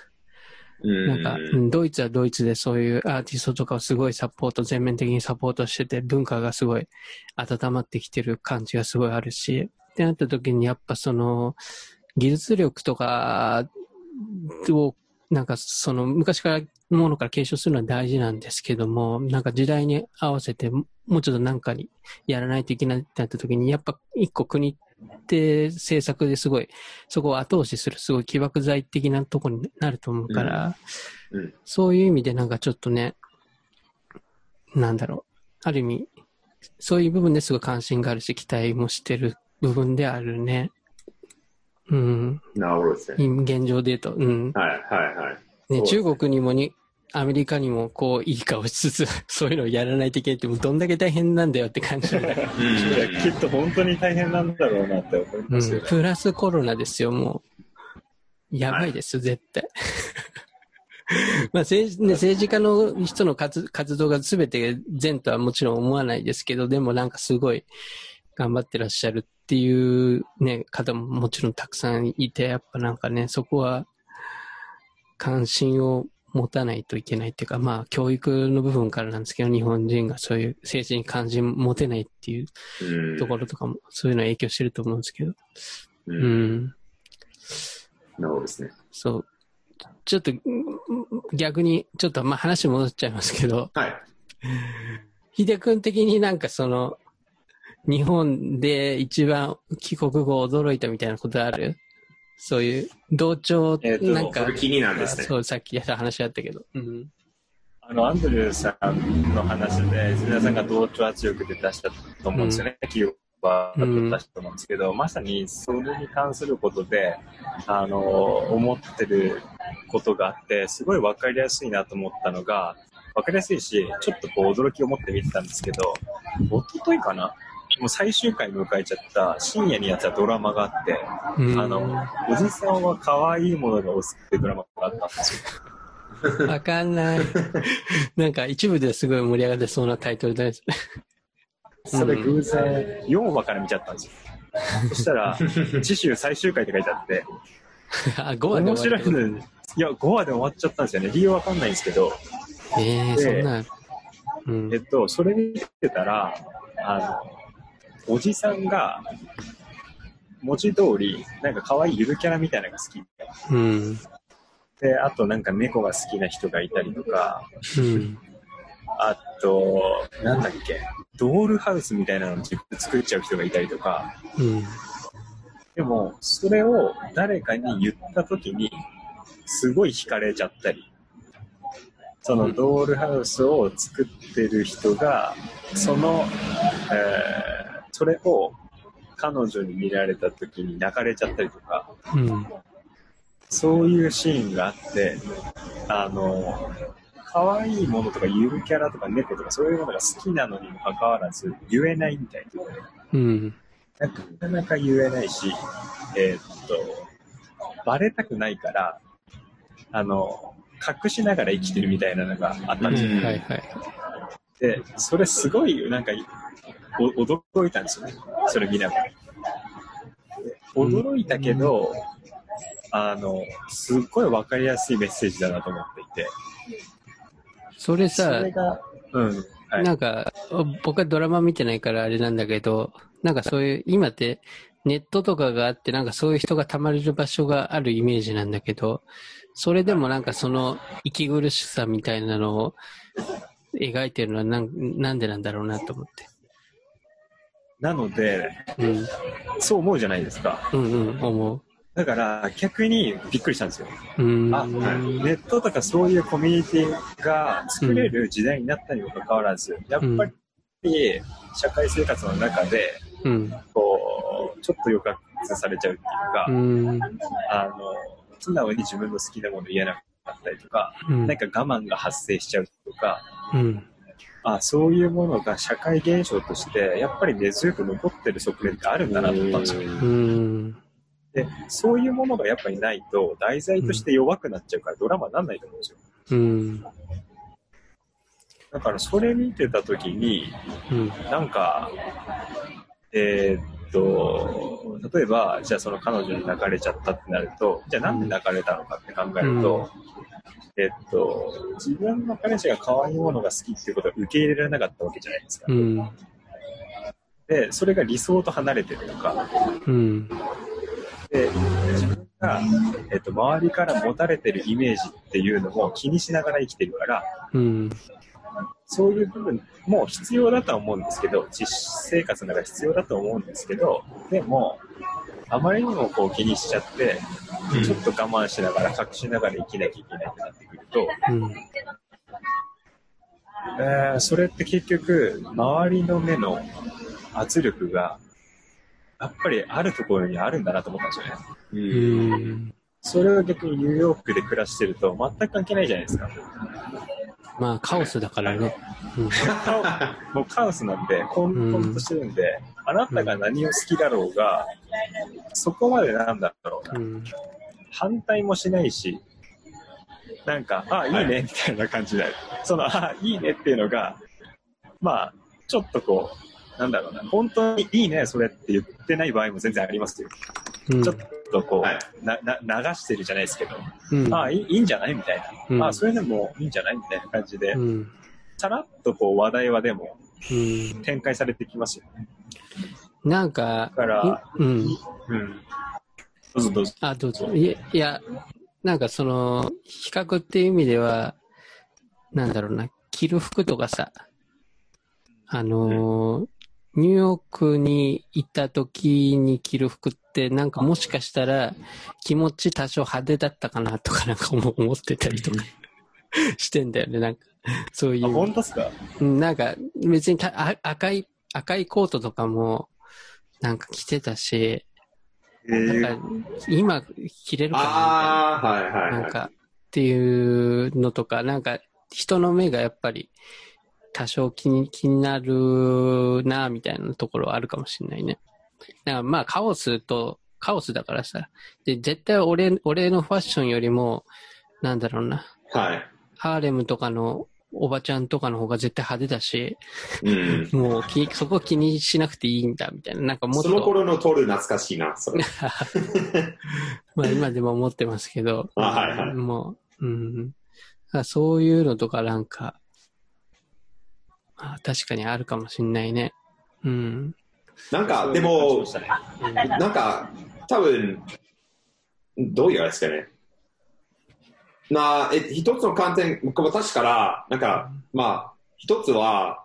うん。なんか、うんドイツはドイツでそういうアーティストとかをすごいサポート、全面的にサポートしてて、文化がすごい温まってきてる感じがすごいあるし、ってなった時にやっぱその技術力とかをなんかその昔からのものから継承するのは大事なんですけども、なんか時代に合わせてもうちょっとなんかにやらないといけないってなった時に、やっぱ一個国って政策ですごい、そこを後押しするすごい起爆剤的なところになると思うから、うんうんそういう意味でなんかちょっとね、なんだろう、ある意味、そういう部分ですごい関心があるし、期待もしてる部分であるね。うん、なるほどですね。現状で言うと、うん。はい、はい、はい。ね中国にもに、アメリカにもこう、いい顔しつつ、そういうのをやらないといけないって、もうどんだけ大変なんだよって感じなんだけどいやきっと本当に大変なんだろうなって思いますようん、ね。プラスコロナですよ、もう。やばいですよ、絶対。まあ政治ね、政治家の人の活活動が全て善とはもちろん思わないですけど、でもなんかすごい、頑張ってらっしゃるっていうね、方ももちろんたくさんいて、やっぱなんかね、そこは関心を持たないといけないっていうか、まあ教育の部分からなんですけど、日本人がそういう政治に関心持てないっていううんところとかも、そういうの影響してると思うんですけど、ううんん、なるほどですね。そう。ちょっと、うん逆に、ちょっとまあ話戻っちゃいますけど、はい。ひでくん的になんかその、日本で一番帰国後驚いたみたいなことある？そういう、同調、えーとなんか気になるんですね。そう、さっき話あったけど。うん。あの、アンドリューさんの話で、泉田さんが同調圧力で出したと思うんですよね。企業は出したと思うんですけど、まさにそれに関することで、あの、思ってることがあって、すごいわかりやすいなと思ったのが、わかりやすいし、ちょっとこう驚きを持って見てたんですけど、一昨日かな？もう最終回迎えちゃった深夜にやったドラマがあって、うん、あの、おじさんは可愛いものがお好きってドラマがあったんですよ。わかんない。なんか一部ですごい盛り上がってそうなタイトルです。それ偶然4話から見ちゃったんですよ。そしたら、次週最終回って書いてあって、あ、5話で面終わる白いのに、いや、5話で終わっちゃったんですよね。理由わかんないんですけど、ええー、でそんな。うんえっ。と、それ見てたら、あの、おじさんが、文字通り、なんか可愛いゆるキャラみたいなのが好きうん。で、あとなんか猫が好きな人がいたりとか、うん。あと、なんだっけ、ドールハウスみたいなのを自分で作っちゃう人がいたりとか、うん。でも、それを誰かに言った時に、すごい惹かれちゃったり、そのドールハウスを作ってる人が、その、えーそれを彼女に見られた時に泣かれちゃったりとか、うん。そういうシーンがあって、あの、可愛いものとかゆるキャラとか猫とかそういうものが好きなのにもかかわらず言えないみたいな。うん。なかなか言えないし、えーっと、バレたくないから、あの、隠しながら生きてるみたいなのがあったんですよ。うんはいはい。で、それすごい、なんか、お驚いたんですよね。それ見ながら。で驚いたけど、あの、すっごいわかりやすいメッセージだなと思っていて。そそれされ、が、うん。はい。なんか、僕はドラマ見てないからあれなんだけど、なんかそういう、今ってネットとかがあって、なんかそういう人が溜まれる場所があるイメージなんだけど、それでもなんかその息苦しさみたいなのを描いてるのはなんなんでなんだろうなと思って。なので、うん。そう思うじゃないですか。うんうん、思う。だから、逆にびっくりしたんですよ。あ、ネットとかそういうコミュニティが作れる時代になったにもかかわらず、やっぱり社会生活の中で、うん。こう、ちょっと抑圧されちゃうっていうか、うん。あの、素直に自分の好きなもの言えなかったりとか、うんなんか我慢が発生しちゃうとか、うん。あそういうものが社会現象として、やっぱり根強く残ってる側面ってあるんだなと思ったんですよ。うん。で、そういうものがやっぱりないと、題材として弱くなっちゃうから、ドラマにならないと思うんですよ。うん。だからそれ見てた時に、うん。なんか、えーっと、例えば、じゃあその彼女に泣かれちゃったってなると、じゃあなんで泣かれたのかって考えると、えっと、自分の彼氏が可愛いものが好きっていうことを受け入れられなかったわけじゃないですか。うん。で、それが理想と離れてるとか、うん。で、自分が、えっと、周りから持たれてるイメージっていうのも気にしながら生きてるから、うん。そういう部分も必要だとは思うんですけど、実生活の中で必要だと思うんですけど、でも、あまりにもこう気にしちゃって、ちょっと我慢しながら、隠しながら生きなきゃいけないってなってくると、うん。えーそれって結局、周りの目の圧力が、やっぱりあるところにあるんだなと思ったんですよね。う。うんん。それを逆にニューヨークで暮らしてると全く関係ないじゃないですか。まあ、カオスだからね。もうカオスなんで、混沌としてるんで、あなたが何を好きだろうが、そこまでなんだろうなう。ん。反対もしないし、なんか、あ、いいね、みたいな感じになる。その、あ、いいねっていうのが、まあ、ちょっとこう、なんだろうな、本当にいいね、それって言ってない場合も全然ありますよ。うんちょっとこう、はいなな流してるじゃないですけど、うんああいい、いいんじゃないみたいな。うんああ、それでもいいんじゃないみたいな感じで、うん。さらっとこう話題はでもうん。展開されてきますよね。なんか、だからうん。うん。どうぞどうぞ。あ、どうぞ。いや、いや、なんかその、比較っていう意味では、なんだろうな、着る服とかさ、あのーニューヨークに行った時に着る服って、なんかもしかしたら気持ち多少派手だったかなとかなんか思思ってたりとかしてんだよね、なんか。そういあ、う。本当っすか？うんなんか別にたあ赤い、赤いコートとかもなんか着てたし、えーなんか今着れるかなみたいな。はいはいはい。なんか、っていうのとか、なんか、人の目がやっぱり、多少気に、気になるな、みたいなところはあるかもしれないね。だからまあ、カオスと、カオスだからさ。で、絶対俺、俺のファッションよりも、なんだろうな、はい。ハーレムとかのおばちゃんとかの方が絶対派手だし、うん。もう気、そこ気にしなくていいんだ、みたいな。なんかもっと、その頃のトール懐かしいな、それ。まあ今でも思ってますけど、あはいはいもう、うん。そういうのとかなんか、あ確かにあるかもしんないね。うん。なんか、でも、なんか、多分、どういうあれですかね。な、え、一つの観点、私から、なんか、まあ、一つは、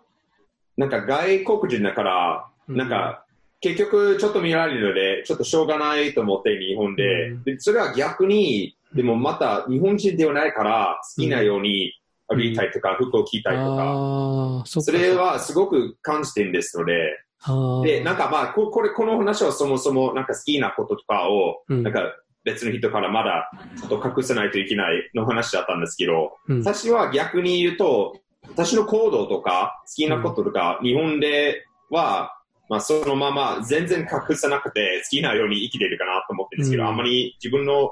なんか外国人だから、うん。なんか、結局ちょっと見られるので、ちょっとしょうがないと思って日本で、うん。でそれは逆に、でもまた日本人ではないから好きなように歩いたりとか、服を着たりとか、それはすごく感じてるんですので、で、なんかまあ、ここれ、この話はそもそもなんか好きなこととかを、うん。なんか別の人からまだちょっと隠さないといけないの話だったんですけど、うん、私は逆に言うと、私の行動とか好きなこととか、日本では、まあそのまま全然隠さなくて好きなように生きてるかなと思ってるんですけど、うん。あんまり自分の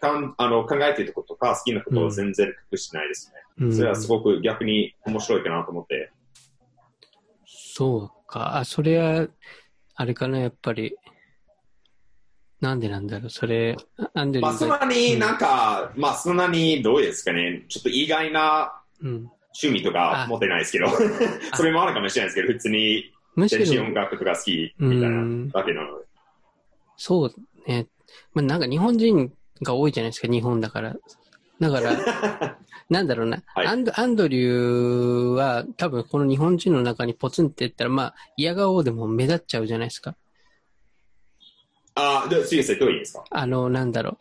かんあの考えていることとか好きなことを全然隠してないですね。うん。それはすごく逆に面白いかなと思って。そうか。あ、それは、あれかな、やっぱり。なんでなんだろう、それ、アンドリまあ、そんなになんか、まあ、そんなにどうですかね、ちょっと意外なうん、趣味とかあ持ってないですけど、それもあるかもしれないですけど、普通にむし電子ろ、音楽とか好きみたいなだけなので。そうね。まあ、なんか日本人が多いじゃないですか、日本だから。だから、なんだろうな、はいアンド。アンドリューは多分この日本人の中にポツンって言ったら、まあ、嫌顔でも目立っちゃうじゃないですか。あ、で、杉さんどういう意味ですか？あの、なんだろう。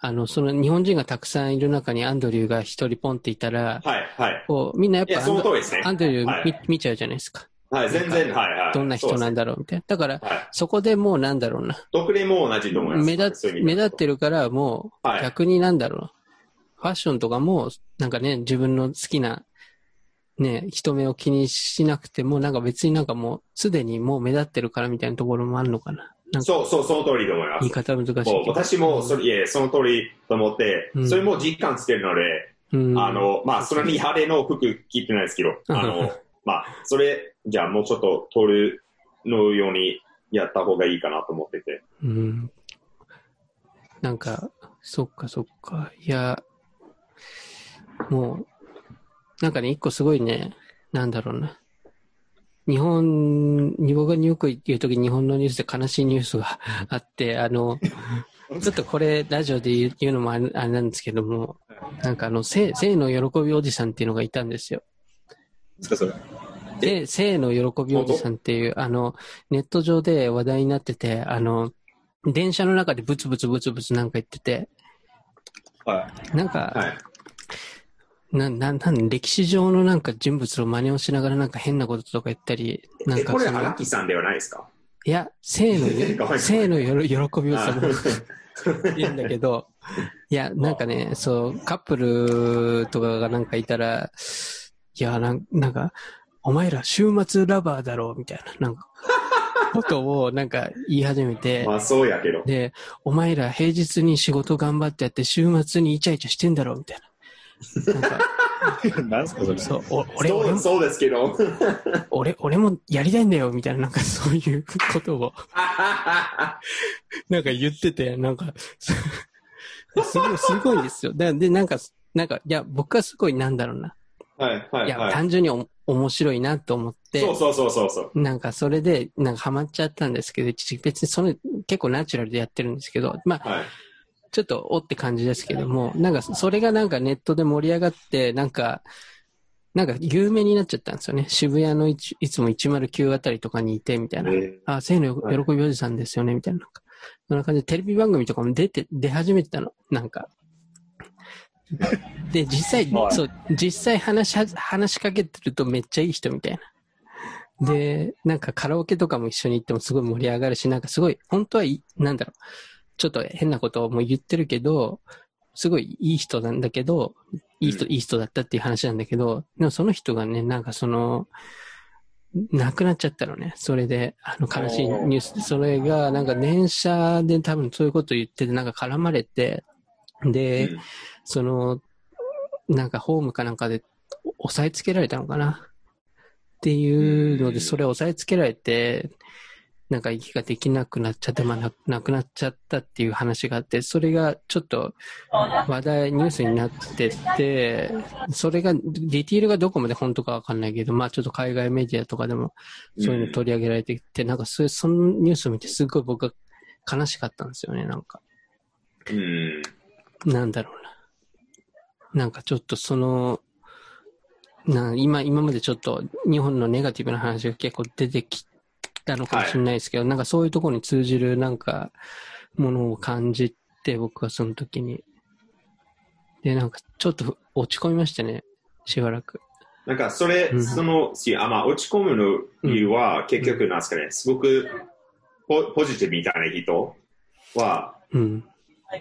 あの、その日本人がたくさんいる中にアンドリューが一人ポンっていたら、はい、はい。こう、みんなやっぱアンドね。アンドリュー見,、はい見ちゃうじゃないですか。はい、全然、はい、はい。どんな人なんだだろうみたいな。だから、はい。そこでもうなんだろうな。どこでも同じと思います。目立っ目立ってるから、もうはい逆になんだろうな。ファッションとかも、なんかね、自分の好きな、ね、人目を気にしなくても、なんか別になんかもう、すでにもう目立ってるからみたいなところもあるのかな。なんかそう、そう、その通りと思います言い。方難しいけも。私もそれ、いえ、その通りと思って、うんそれも実感してるので、うん、あの、まあ、それに派手の服着てないですけど、あの、まあ、それ、じゃあもうちょっと通るのようにやった方がいいかなと思ってて。うん。なんか、そっかそっか。いや、もう、なんかね、一個すごいね、なんだろうな。日本に、僕がニューヨーク行うとき日本のニュースで悲しいニュースが あって、あの、ちょっとこれラジオで言うのもあれなんですけども、なんかあの、性性の喜びおじさんっていうのがいたんですよ。で性の喜びおじさんっていう、あの、ネット上で話題になってて、あの、電車の中でブツブツブツブツなんか言ってて、はなんか、はい。な、な、なん、歴史上のなんか人物の真似をしながらなんか変なこととか言ったり、なんえ、これ、荒木さんではないですか？いや、性の ごめんごめん、性のよろ喜びをさ、あ言うんだけど、いや、なんかね、そう、カップルとかがなんかいたら、いや、なんなんか、お前ら週末ラバーだろうみたいな、なんか、ことをなんか言い始めて、まあ、そうやけど。で、お前ら平日に仕事頑張ってやって週末にイチャイチャしてんだろうみたいな。なんすかそれ？そう、お俺、俺も、そうそうですけど。俺、俺もやりたいんだよ、みたいな、なんかそういうことを、なんか言ってて、なんか、すすごい、すごいですよ。で、でなんか、なんか、いや、僕はすごい、なんだろうな。はいはいいや、はい。単純にお面白いなと思って、そうそうそうそうそう。なんかそれで、なんかハマっちゃったんですけど、ち別にその、結構ナチュラルでやってるんですけど、まあ、はい。ちょっとおって感じですけども、なんかそれがなんかネットで盛り上がって、なんか、なんか有名になっちゃったんですよね。渋谷のいつも109あたりとかにいて、みたいな。えあ、生のはい喜びおじさんですよね、みたいな。なんかそんな感じでテレビ番組とかも出て、出始めてたの。なんか。で、実際、はいそう、実際話しは、話しかけてるとめっちゃいい人みたいな。で、なんかカラオケとかも一緒に行ってもすごい盛り上がるし、なんかすごい、本当はいい、なんだろう、ちょっと変なことも言ってるけど、すごいいい人なんだけど、いい人、うん。いい人だったっていう話なんだけど、でもその人がね、なんかその、亡くなっちゃったのね。それで、あの悲しいニュース、それがなんか電車で多分そういうこと言ってて、なんか絡まれて、で、うん。その、なんかホームかなんかで押さえつけられたのかな？っていうので、うん。それを押さえつけられて、なんか息ができなくなっちゃって、まあな、なくなっちゃったっていう話があって、それがちょっと話題、ニュースになってて、それが、ディティールがどこまで本当かわかんないけど、まあちょっと海外メディアとかでもそういうの取り上げられてきて、なんかそれ、そのニュースを見てすごい僕は悲しかったんですよね、なんか。うん。なんだろうな。なんかちょっとその、な今、今までちょっと日本のネガティブな話が結構出てきたのかもしれないですけど、なんかそういうところに通じるなんかものを感じて、僕はその時に。で、なんかちょっと落ち込みましたね、しばらく。なんか、それ、うんその、しあまあ、落ち込むの理由は、結局、なんですかね、すごくポポジティブみたいな人はうん。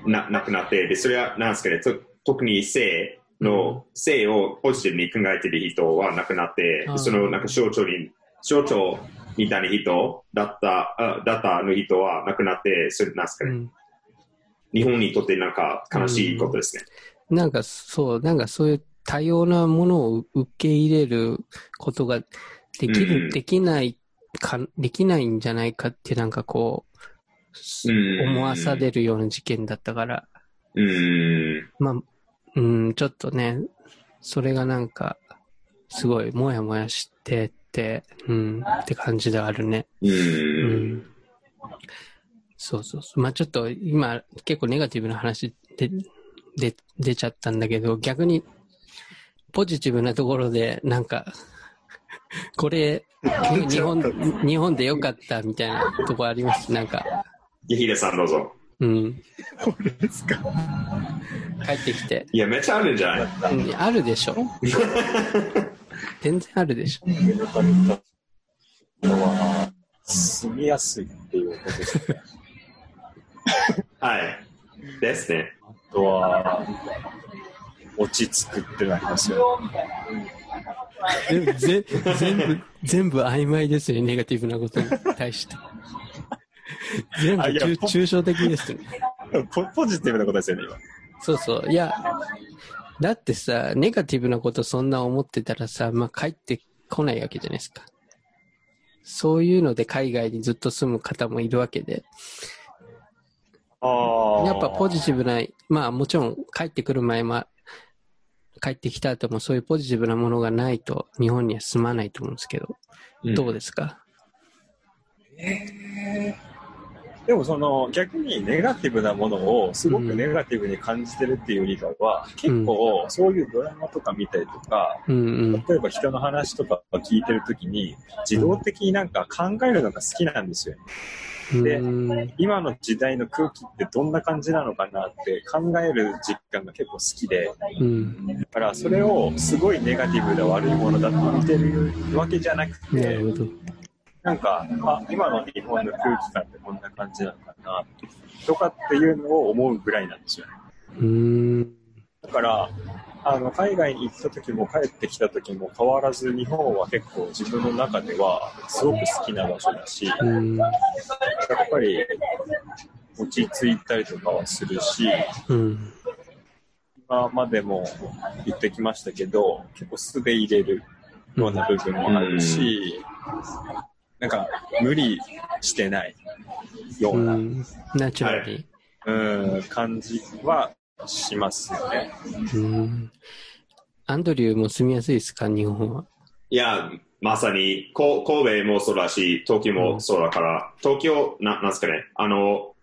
ななくなって、で、それは、なんですかね、と特に性の、性をポジティブに考えてる人はなくなってその、なんか象徴に、象徴みたいな人だった、あだったの人はなくなって、それ、なんですかね、うん。日本にとってなんか悲しいことですね。なんかそう、なんかそういう多様なものを受け入れることができる、うんできないか、できないんじゃないかってなんかこう、うん思わされるような事件だったから、うん。まあ、うん、ちょっとね、それがなんか、すごいもやもやしてて、うん、って感じではあるね。う。うんん。そうそうそう。まあちょっと今結構ネガティブな話で、で、出ちゃったんだけど、逆にポジティブなところで、なんか、これ、日本、日本でよかったみたいなとこあります？なんか、ヒデさんどうぞ。うん。これですか？帰ってきて。いや、めっちゃあるんじゃない？うん、あるでしょ。全然あるでしょ。描かれたのは、住みやすいっていうことですね。はい。ですね。あとは、落ち着くってなりますよ。全部、ぜ全部、全部曖昧ですね、ネガティブなことに対して。全部抽象的ですね。ポポジティブなことですよね、今。そうそう。いや、だってさ、ネガティブなことそんな思ってたらさ、まあ帰ってこないわけじゃないですか。そういうので海外にずっと住む方もいるわけで。あやっぱポジティブな、まあもちろん帰ってくる前も、帰ってきた後もそういうポジティブなものがないと日本には住まないと思うんですけど、どうですか？でもその逆にネガティブなものをすごくネガティブに感じてるっていうよりかは、結構そういうドラマとか見たりとか。例えば人の話とか聞いてるときに自動的になんか考えるのが好きなんですよ。でうん今の時代の空気ってどんな感じなのかなって考える実感が結構好きで、うん。だからそれをすごいネガティブで悪いものだと見てるわけじゃなくて、なんか、あ、今の日本の空気感ってこんな感じなのかな、とかっていうのを思うぐらいなんですよね。うーん。だから、あの、海外に行った時も帰ってきた時も変わらず日本は結構自分の中ではすごく好きな場所だし、やっうん。ぱり落ち着いたりとかはするし、うん。今までも言ってきましたけど、結構素で入れるような部分もあるし、なんか無理してないような、うん。ナチュラリうん、感じはしますよね。ー。うん。アンドリューも住みやすいですか日本は？いや、まさに、こ神戸もそうだし、東京もそうだから、東京、ななんですかね、あの、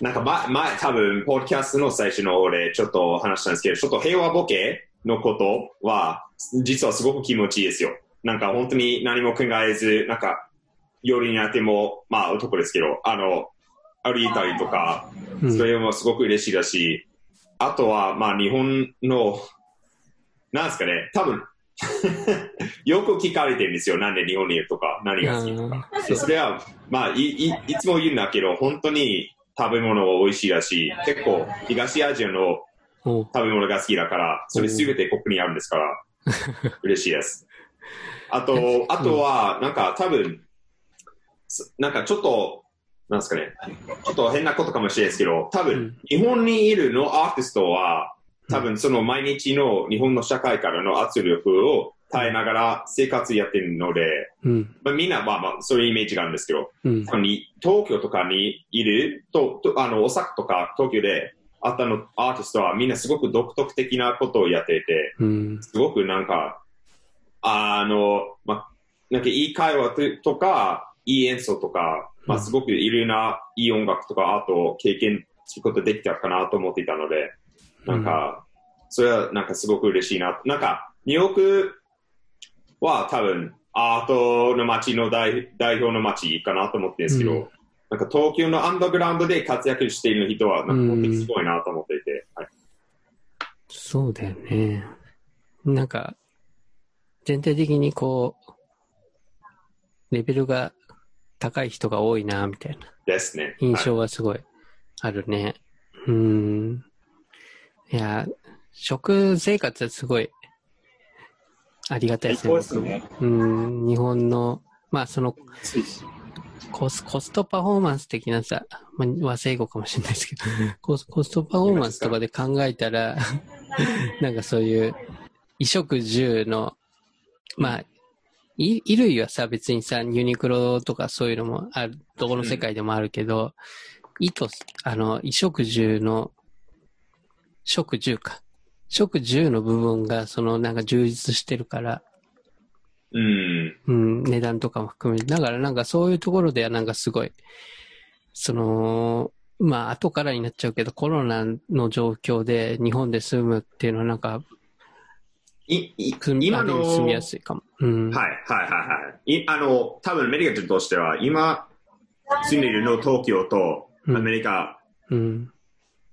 なんか前、前、多分、ポッドキャストの最初の俺、ちょっと話したんですけど、ちょっと平和ボケのことは、実はすごく気持ちいいですよ。なんか本当に何も考えず、なんか、夜になっても、まあ男ですけど、あの、歩いたりとか、うんそれもすごく嬉しいだし、あとは、まあ日本の、なんですかね、多分、よく聞かれてるんですよ。なんで日本にいるとか、何が好きとか。それは、まあいい、いつも言うんだけど、本当に食べ物が美味しいだし、結構東アジアのお食べ物が好きだから、それすべてここにあるんですから、嬉しいです。あと、あとは、なんか多分、すなんかちょっと、なんですかね、ちょっと変なことかもしれないですけど、多分うん、日本にいるのアーティストは、多分その毎日の日本の社会からの圧力を耐えながら生活やってるので、うん。まあ、みんなまあまあそういうイメージがあるんですけど、うん。東京とかにいると、とあの、大阪とか東京であったのアーティストはみんなすごく独特的なことをやっていて、うん。すごくなんか、あの、まあ、なんかいい会話ととか、いい演奏とか、まあうんすごくいろいろないい音楽とかアートを経験することできたかなと思っていたので、なんか、それはなんかすごく嬉しいな。なんか、ニューヨークは多分、アートの街の代代表の街かなと思ってるんですけど、うんなんか東京のアンダーグラウンドで活躍している人は、なんか本当にすごいなと思っていて、はいそうだよね。なんか、全体的にこう、レベルが高い人が多いな、みたいなですね。印はい象はすごいあるね。うーん。いや、食生活はすごいありがたいですね。すね。うん、日本の、まあそのコスコストパフォーマンス的なさ、まあ、和製語かもしれないですけど、コスコストパフォーマンスとかで考えたら、なんかそういう、衣食住の、まあ、い衣類はさ、別にさ、ユニクロとかそういうのもある、どこの世界でもあるけど、意図す、あの、衣食住の、食住か。食住の部分が、その、なんか充実してるから、うん。うん、値段とかも含めて。だからなんかそういうところではなんかすごい、その、まあ後からになっちゃうけど、コロナの状況で日本で住むっていうのはなんか、いい今の、住みやすいかも。うん。はい、はい、はい、はい。いあの、多分アメリカ人としては、今、住んでいるの東京とうんアメリカうん。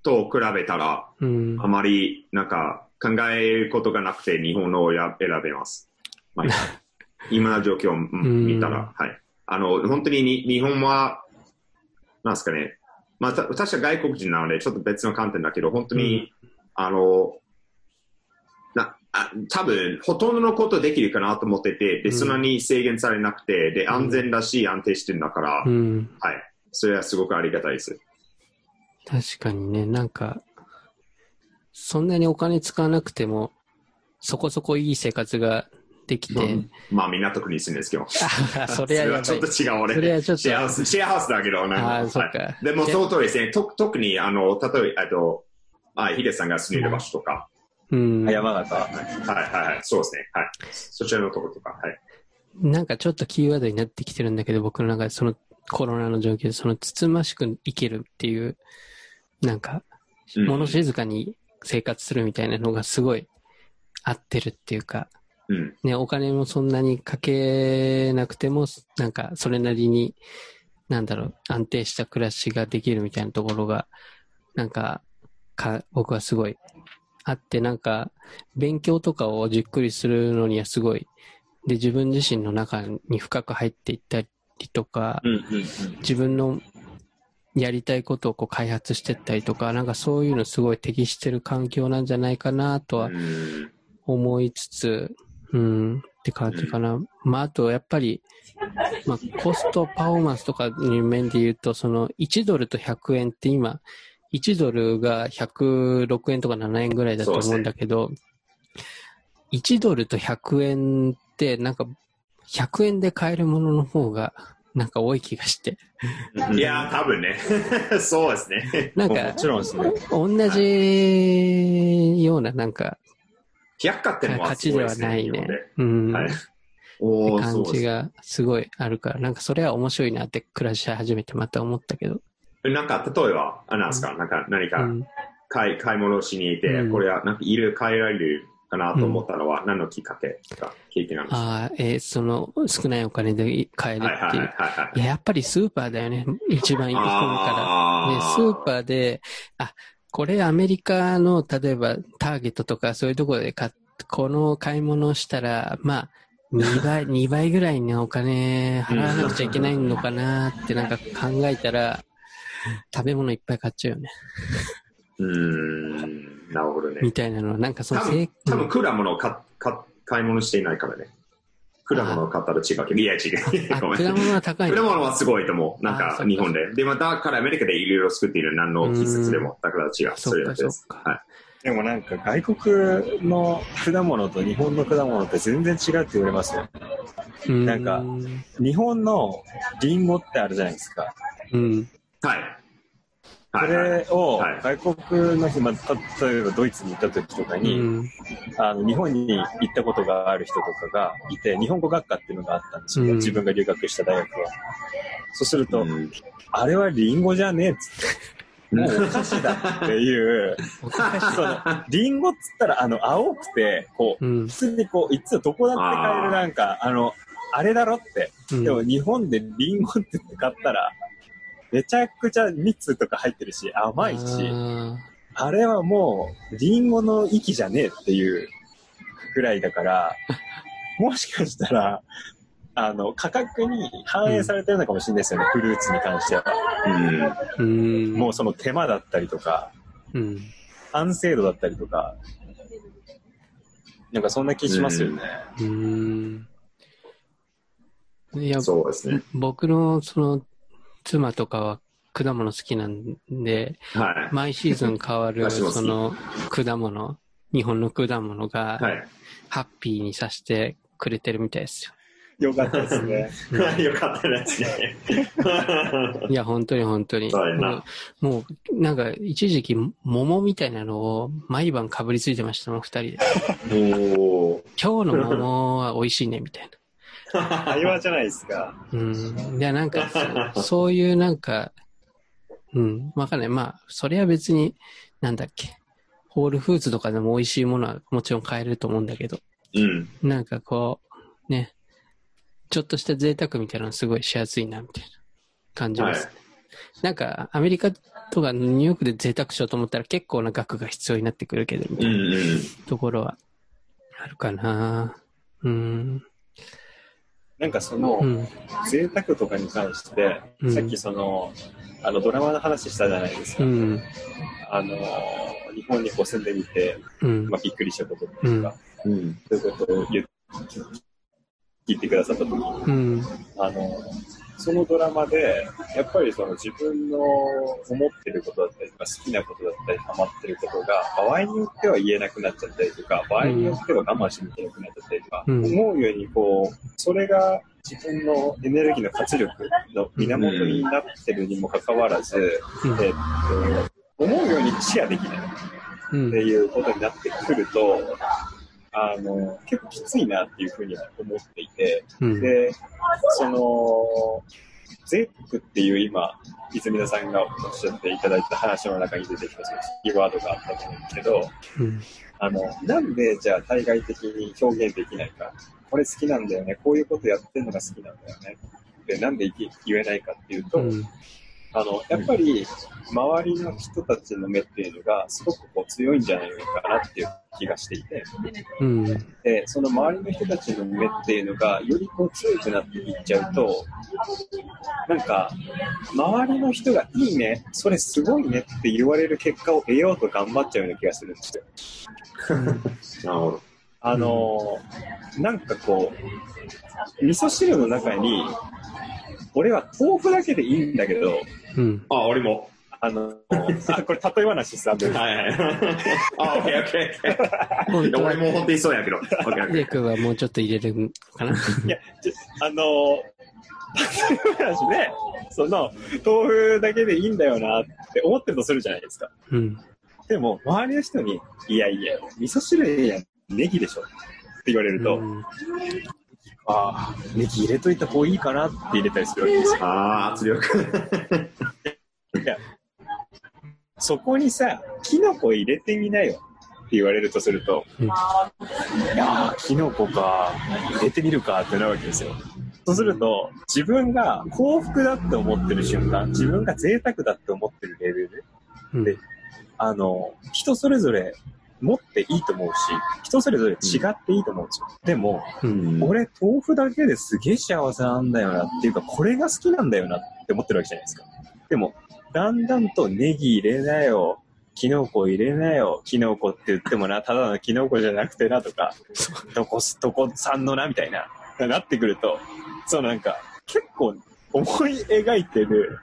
と比べたら、うん。あまり、なんか、考えることがなくて日本のをや選べます。まあ、今の状況をうん見たら、はい。あの、本当にに日本は、なんですかね。まあ、た私は外国人なので、ちょっと別の観点だけど、本当に、あの、なあ多分ほとんどのことできるかなと思ってて、で、うんそんなに制限されなくて、で、安全だし、安定してるんだから、うん。はい。それはすごくありがたいです。確かにね、なんか、そんなにお金使わなくても、そこそこいい生活ができて、まあ、港区に住んですけど。あ それはちょっと違う、俺。それはちょっとシェアハウス、シェアハウスだけど、なんかああ、そか。でも、その通りですね。と特に、あの、例えば、あと、あ、ヒデさんが住んでる場所とか、うん。山形。はいはいはい、そうですね。はい。そちらのところとか、はい。なんかちょっとキーワードになってきてるんだけど、僕の中でそのコロナの状況で、そのつつましく生きるっていう、なんか、うん物静かに生活するみたいなのがすごい合ってるっていうか、うん。ね、お金もそんなにかけなくても、なんかそれなりに、なんだろう、安定した暮らしができるみたいなところが、なんか、か、僕はすごいあって、なんか、勉強とかをじっくりするのにはすごい、で、自分自身の中に深く入っていったりとか、うんうん自分のやりたいことをこう開発していったりとか、なんかそういうのすごい適してる環境なんじゃないかなとはうん思いつつ、うん、って感じかな。まあ、あと、やっぱり、まあ、コストパフォーマンスとかいう面で言うと、その、1ドルと100円って今、1ドルが106円とか7円ぐらいだと思うんだけど、1ドルと100円って、なんか、100円で買えるものの方が、なんか多い気がして。いや、多分ね。そうですね。なんかもち、ろんですね。同じような、なんか、百貨店は価値ではないね。うん。はいおー感じがすごいあるから、なんかそれは面白いなって暮らし始めてまた思ったけど。なんか、例えば、あなんですか、なんか何かうん。買い買い物しに行って、うんこれはなんかいろいろ変えられるかなと思ったのは、何のきっかけか、経験なんですか？ああ、えーその少ないお金で買えるはいはいはいっていう。はいや、やっぱりスーパーだよね。一番行くから。ね、あスーパーで、あ、これアメリカの、例えばターゲットとかそういうところで買っこの買い物をしたら、まあ、2倍、2倍ぐらいのお金払わなくちゃいけないのかなってなんか考えたら、食べ物いっぱい買っちゃうよね。うーん、なるほどねみ。たいなのは、なんかその多分、多うん分果物を買買買い物していないからね。果物を買ったら違うけど、いや違う。あ、ごめん果物は高いの？果物はすごいと思う。なんか日本で。で、またからアメリカでいろいろ作っている何の季節でも。だから違う。それだけです。はい。でもなんか外国の果物と日本の果物って全然違うって言われますよ。うんなんか日本のリンゴってあるじゃないですか。うん。はい。そ。れをはい外国の人、まあ、た例えばドイツに行った時とかうに、ん。あの日本に行ったことがある人とかがいて、日本語学科っていうのがあったんですよ、うん自分が留学した大学は。そうすると、うんあれはリンゴじゃねえっつって、もうお菓子だっていう、そのリンゴっつったらあの青くて、こう、うん普。通にこう、いつどこだって買えるなんか、あの、あれだろって。うんでも日本でリンゴって買ったら、めちゃくちゃ蜜とか入ってるし、甘いし、ああれはもう、リンゴの息じゃねえっていうぐらいだから、もしかしたら、あの、価格に反映されてるのかもしれないですよね、フルーツに関しては。うん。もうその手間だったりとか、うん。完成度だったりとか、なんかそんな気しますよね。うん。いや、そうですね。僕のその妻とかは果物好きなんで、はい。毎シーズン変わるその果物、日本の果物がはい。ハッピーにさせてくれてるみたいですよかったですね。よ。よかったですね。いや、本当に本当に。もう、もうなんか一時期桃みたいなのを毎晩かぶりついてましたもん、二人で。今日の桃は美味しいね、みたいな。会話じゃないですか。うん。いや、なんかそ、そういうなんか、うん、わかんない。まあ、それは別に、なんだっけ。ホールフーツとかでも美味しいものはもちろん買えると思うんだけど、うん。なんかこう、ね、ちょっとした贅沢みたいなのすごいしやすいな、みたいな感じます。はいなんか、アメリカとかニューヨークで贅沢しようと思ったら結構な額が必要になってくるけど、みたういな。ところはあるかな。うん。なんかその、うん。贅沢とかに関して、うんさっきその、あのドラマの話したじゃないですか。うん。あの、日本にこう住んでみて、うんま。あ、びっくりしたことっていうか、うん。そういうことを言っ聞いてくださった時に、うん。あの、そのドラマで、やっぱりその自分の思ってることだったりとか、好きなことだったり、ハマってることが、場合によっては言えなくなっちゃったりとか、場合によっては我慢しなきゃいけなくなっちゃったりとか、うん思うようにこう、それが自分のエネルギーの活力の源になってるにもかかわらず、うんえっと、思うようにシェアできない。うんっていうことになってくると、あの、結構きついなっていうふうには思っていて、うん。で、その、贅沢っていう今、泉田さんがおっしゃっていただいた話の中に出てきたそのキーワードがあったと思うんですけど、うん。あの、なんでじゃあ対外的に表現できないか、これ好きなんだよね、こういうことやってるのが好きなんだよね、で、なんで言えないかっていうと、うん。あの、やっぱり、周りの人たちの目っていうのが、すごくこう強いんじゃないのかなっていう気がしていて、うん。で、その周りの人たちの目っていうのが、よりこう強くなっていっちゃうと、なんか、周りの人がいいね、それすごいねって言われる結果を得ようと頑張っちゃうような気がするんですよ。なるほど。あのーなんかこう、味噌汁の中に、俺は豆腐だけでいいんだけど、うん。あ、俺も。あの、あ、これ例え話です、あのはいはい。あ、オッケーオッケーオッケー。本当は俺も本当にそうやけど。君はもうちょっと入れるかな。いや、あの、例えその、豆腐だけでいいんだよなって思ってるとするじゃないですか。うん。でも、周りの人に、いやいや、味噌汁やネギでしょって言われると、うんああ、ネギ入れといた方がいいかなって入れたりするわけですよ。ああ、圧力。いや、そこにさ、キノコ入れてみなよって言われるとすると、うんいやー、キノコか、入れてみるかってなるわけですよ。そうすると、自分が幸福だって思ってる瞬間、自分が贅沢だって思ってるレベル、うんであの、人それぞれ持っていいと思うし、人それぞれ違っていいと思うんですよ。でも、うん俺、豆腐だけですげえ幸せなんだよなっていうか、これが好きなんだよなって思ってるわけじゃないですか。でも、だんだんとネギ入れなよ、キノコ入れなよ、キノコって言ってもな、ただのキノコじゃなくてなとか、どこ、どこ産のなみたいな、なってくると、そうなんか、結構思い描いてる、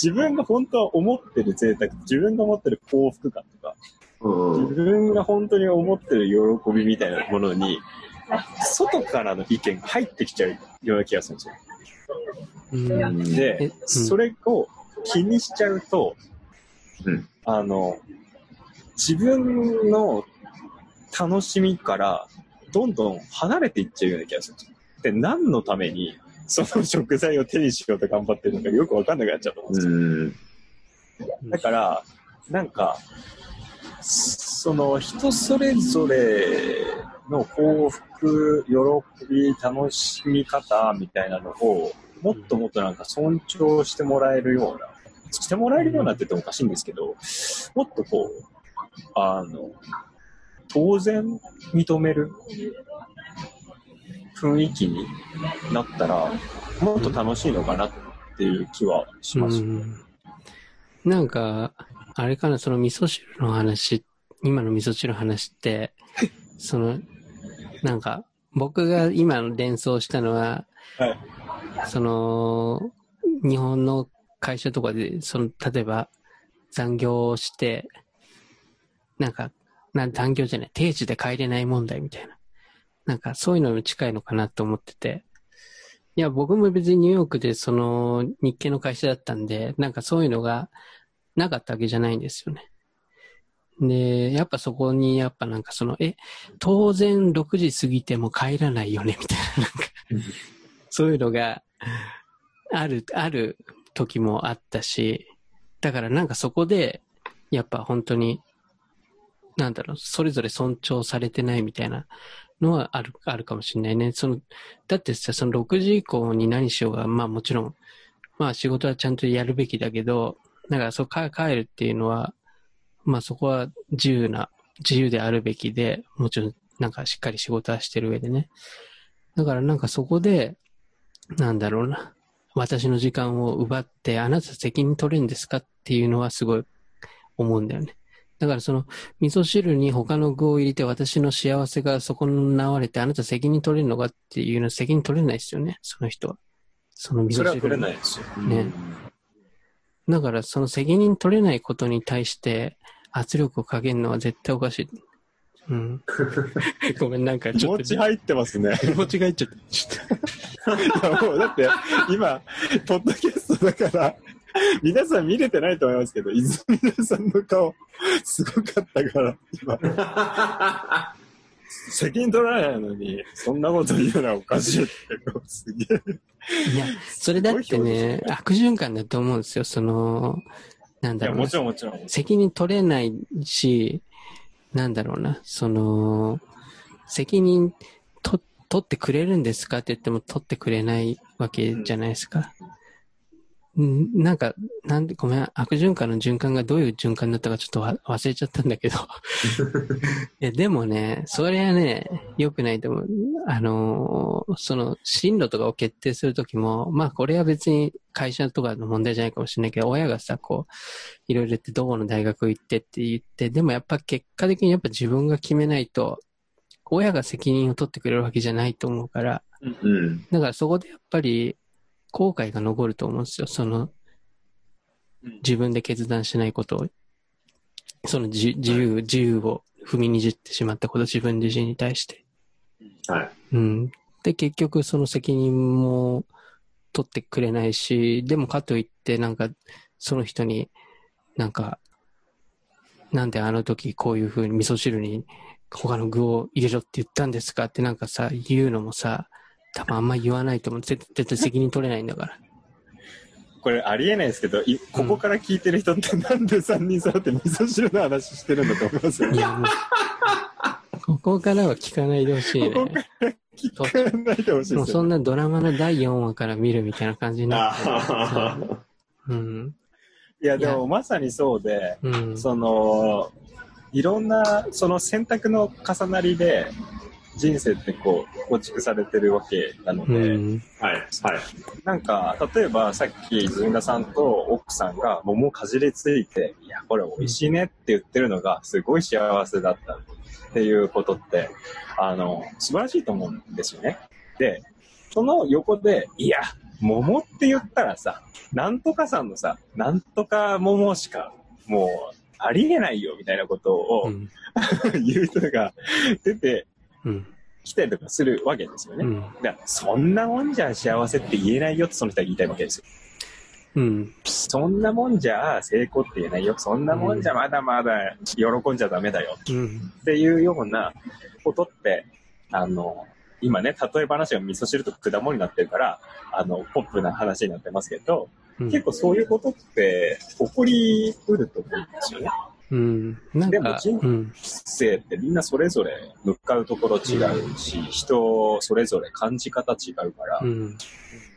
自分が本当は思ってる贅沢、自分が思ってる幸福感とか、うん自分が本当に思ってる喜びみたいなものに、外からの意見が入ってきちゃうような気がするんですよ。うんで、えうんそれを気にしちゃうと、うんあの、自分の楽しみからどんどん離れていっちゃうような気がするんですよ。で、何のためにその食材を手にしようと頑張ってるのかよくわかんなくなっちゃうと思うんですよ。うん。だから、なんか、その人それぞれの幸福、喜び、楽しみ方みたいなのを、もっともっとなんか尊重してもらえるような、してもらえるようなって言ってもおかしいんですけど、もっとこう、あの、当然認める雰囲気になったら、もっと楽しいのかなっていう気はします。うんなんか、あれかな、その味噌汁の話、今の味噌汁の話って、その、なんか、僕が今の連想したのは、はいその、日本の会社とかで、その、例えば、残業をして、なんか、な残業じゃない、定時で帰れない問題みたいな。なんか、そういうのに近いのかなと思ってて。いや、僕も別にニューヨークでその日系の会社だったんで、なんかそういうのがなかったわけじゃないんですよね。で、やっぱそこにやっぱなんかその、え、当然6時過ぎても帰らないよね、みたいな、なんか、そういうのがある、ある時もあったし、だからなんかそこで、やっぱ本当に、なんだろう、それぞれ尊重されてないみたいなのはある、あるかもしれないね。その、だってさ、その6時以降に何しようが、まあもちろん、まあ仕事はちゃんとやるべきだけど、だからそうか帰るっていうのは、まあそこは自由な、自由であるべきで、もちろんなんかしっかり仕事はしてる上でね。だからなんかそこで、なんだろうな、私の時間を奪って、あなた責任取れるんですかっていうのはすごい思うんだよね。だからその、味噌汁に他の具を入れて私の幸せが損なわれて、あなた責任取れるのかっていうのは責任取れないですよね、その人は。その味噌汁にそれは取れないですよ。ねだからその責任取れないことに対して圧力をかけるのは絶対おかしい。うん。ごめん、なんか気ちょっと。持ち入ってますね。気持ちが入っちゃった。ちょっいやもうだって今、ポッドキャストだから、皆さん見れてないと思いますけど、泉田さんの顔、すごかったから、今、責任取らないのに、そんなこと言うのはおかしいって、すげえ。といや、それだってね、悪循環だと思うんですよ。その、なんだろうなもちろんもちろん。責任取れないし、なんだろうな、その、責任と取ってくれるんですかって言っても取ってくれないわけじゃないですか。んなんか、なんで、ごめん、悪循環の循環がどういう循環だったかちょっとわ忘れちゃったんだけど。いや、でもね、それはね、良くないと思う。あのーその、進路とかを決定するときも、まあ、これは別に会社とかの問題じゃないかもしれないけど、親がさ、こう、いろいろ言って、どこの大学行ってって言って、でもやっぱ結果的にやっぱ自分が決めないと、親が責任を取ってくれるわけじゃないと思うから、うん。だからそこでやっぱり後悔が残ると思うんですよ。その、自分で決断しないことを、その自自由、自由を踏みにじってしまったこと、自分自身に対して。はい。うん。で、結局その責任も取ってくれないし、でもかといって、なんか、その人に、なんか、なんであの時こういう風に味噌汁に他の具を入れろって言ったんですかってなんかさ、言うのもさ、多分あんま言わないと思う。絶絶対責任取れないんだから。これありえないですけど、いここから聞いてる人ってなんで3人揃って味噌汁の話してるんだと思いますよいや、もうここからは聞かないでほしいね。ここから聞かないでほしいもう。そんなドラマの第4話から見るみたいな感じになってるあうん。いや、でもまさにそうで、うん。その、いろんな、その選択の重なりで、人生ってこう、構築されてるわけなのうで、ん。はい。はい。なんか、例えばさっき、ずんださんと奥さんが桃をかじりついて、いや、これ美味しいねって言ってるのが、すごい幸せだったっていうことって、あの、素晴らしいと思うんですよね。で、その横で、いや、桃って言ったらさ、なんとかさんのさ、なんとか桃しか、もう、ありえないよ、みたいなことをうん。言う人が出てうん。きたりとかするわけですよね。うん。だからそんなもんじゃ幸せって言えないよってその人は言いたいわけですよ。うん。そんなもんじゃ成功って言えないよ。そんなもんじゃまだまだ喜んじゃダメだようん。っていうようなことって、あの、今ね、例え話が味噌汁と果物になってるから、あの、ポップな話になってますけど、うん結構そういうことって起こりうると思うんですよね。うん。なんか、でも人うん。生ってみんなそれぞれ向かうところ違うし、人それぞれ感じ方違うから、うん。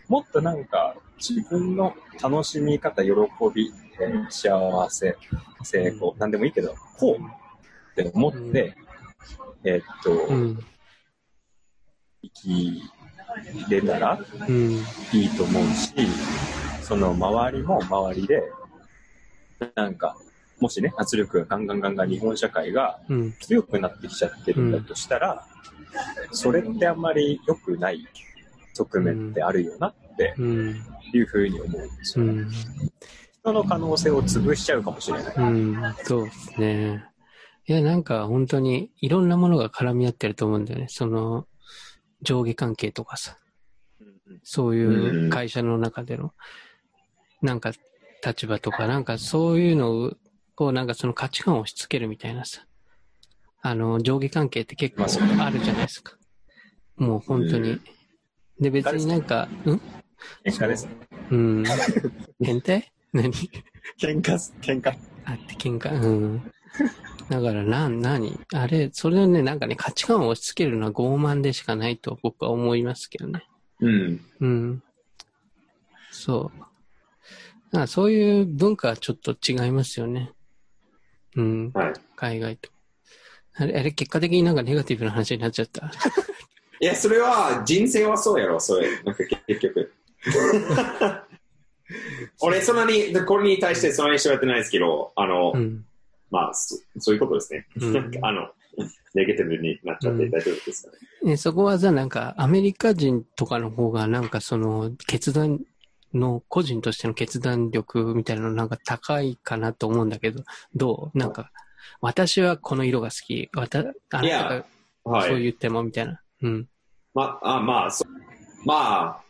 もっとなんか自分の楽しみ方、喜び、えー幸せ、成功、なんでもいいけど、こうって思って、えーっと、うん。生きれたらうん。いいと思うし、その周りも周りで、なんか、もしね、圧力がガンガンガンガン日本社会がうん。強くなってきちゃってるんだとしたら、それってあんまり良くない側面ってあるよなってうん。いうふうに思うんですよ。うん。人の可能性を潰しちゃうかもしれない。うん。そうですね。いや、なんか本当にいろんなものが絡み合ってると思うんだよね。その、上下関係とかさ。そういう会社の中での、なんか立場とか、なんかそういうのを、こうなんかその価値観を押し付けるみたいなさ、あの、上下関係って結構あるじゃないですか。もう本当に。で、別になんか、うん？喧嘩ですね。うん。変態？何？喧嘩す、喧嘩。あって喧嘩？うん。だから、なん、何？あれ、それをね、なんかね、価値観を押し付けるのは傲慢でしかないと僕は思いますけどね。うん。うん。そう。あそういう文化はちょっと違いますよね。うん。はい。海外と。あれ、あれ結果的になんかネガティブな話になっちゃった？いや、それは人生はそうやろ、それ。なんか結局。俺、そんなに、これに対してそんなに調べてないですけど、あの、うん。まあそ、そういうことですね。うんあの、ネガティブになっちゃって大丈夫ですかね。ね、そこはさ、なんか、アメリカ人とかの方が、なんかその、決断の、個人としての決断力みたいなのなんか高いかなと思うんだけど、どう？なんか、私はこの色が好き。わた、あなたがはい。そう言っても、みたいな。うん。まあ、あまあ、そまあ、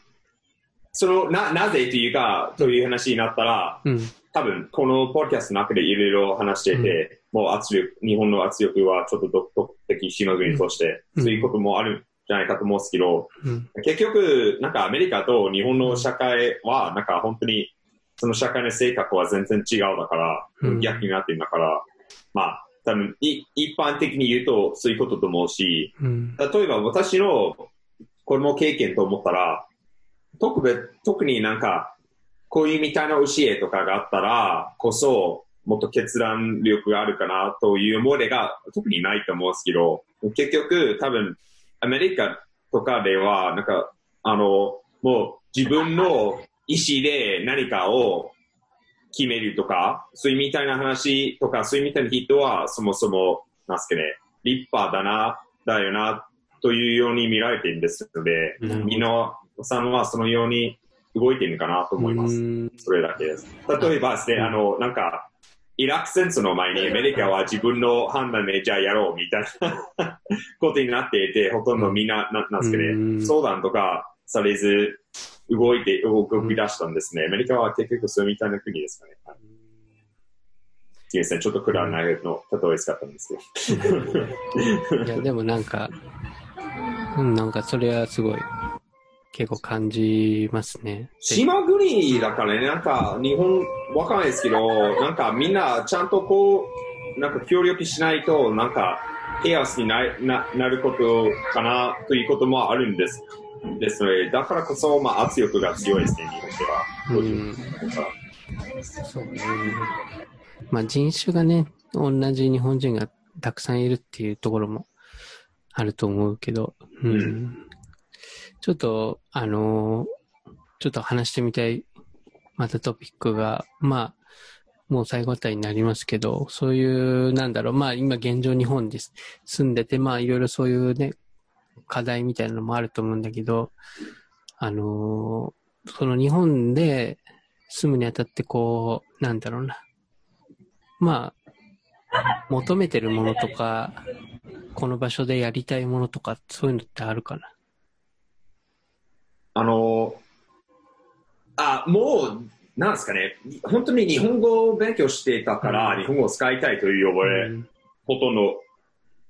その、な、なぜというか、という話になったら、うん。多分、このポッドキャストの中でいろいろ話していて、もう圧力、日本の圧力はちょっと独特的しのぐにとして、うんそういうこともあるんじゃないかと思うんですけど、うん。結局、なんかアメリカと日本の社会は、なんか本当に、その社会の性格は全然違うだから、うん逆になってるんだから、まあ、多分い一般的に言うとそういうことと思うし、うん。例えば私のこれも経験と思ったら、特別、特になんか、こういうみたいな教えとかがあったらこそ、もっと決断力があるかなという思いが特にないと思うんですけど、結局多分アメリカとかでは、なんか、あの、もう自分の意思で何かを決めるとか、そういうみたいな話とか、そういうみたいな人はそもそも、なんすかね、立派だな、だよな、というように見られているんですので、みんなさんはそのように動いてるのかなと思います。うんそれだけです。例えばですね、あの、なんか、イラク戦争の前にアメリカは自分の判断でじゃあやろうみたいな ことになっていて、ほとんどみんな、ななんですかね、うん相談とかされず、動いて、動き出したんですね。アメリカは結局そうみたいな国ですかね。はいいいですね。ちょっとくだらないの例え使ったんですけど。いや、でもなんか、うん、なんかそれはすごい、結構感じますね。島国だからね、なんか日本、わかんないですけど、なんかみんなちゃんとこう、なんか協力しないと、なんか、ケアスになななることかなということもあるんです。ですので、だからこそ、まあ、圧力が強いですね、日本では。うんそうね。まあ人種がね、同じ日本人がたくさんいるっていうところもあると思うけど、うん。うちょっと、あのーちょっと話してみたい、またトピックが、まあ、もう最後あたりになりますけど、そういう、なんだろう、まあ今現状日本で住んでて、まあいろいろそういうね、課題みたいなのもあると思うんだけど、あのーその日本で住むにあたってこう、なんだろうな。まあ、求めてるものとか、この場所でやりたいものとか、そういうのってあるかな。あの、あ、もう、なんですかね、本当に日本語を勉強していたから、うん日本語を使いたいという呼ばれ、うんほとんど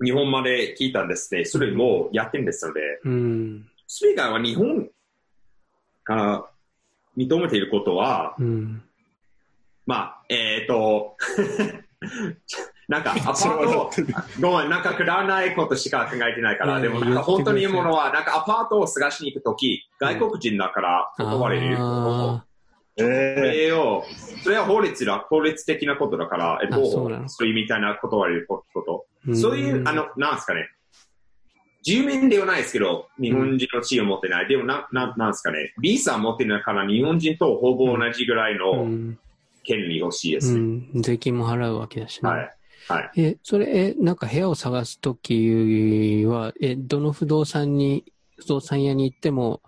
日本まで聞いたんですね。それもやってるんですので、うん。それ以外は日本が認めていることは、うん。まあ、えっ、と、なんか アパート、ごめん、なんかくだらないことしか考えてないから、でもなんか本当に言うもの言は、なんかアパートを探しに行くとき、外国人だから断れる。えー、れを、それは法律だ、法律的なことだから、えっと、そうそういうみたいな断れること？ーそういう、あ、の、なんですかね？住民ではないですけど、日本人の地位を持ってない。でもな、ななんですかね？ビザ持ってないから、日本人とほぼ同じぐらいうんの権利欲しいでうすね。ん。税金も払うわけだしね。はい。はい。え、それ、え、なんか部屋を探すときは、え、どの不動産に、不動産屋に行っても、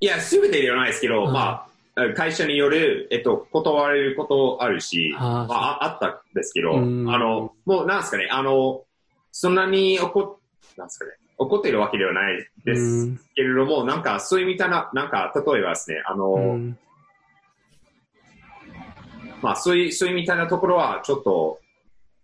いや、すべてではないですけど、うん。まあ、会社による、えっと、断れることあるし、あーまあ、ああったんですけど、あうん。の、もう、なんですかね、あの、そんなに怒っ、なんですかね、怒ってるわけではないでうすんけれども、なんか、そういうみたいな、なんか、例えばですね、あの、うん。まあ、そういう、そういうみたいなところは、ちょっと、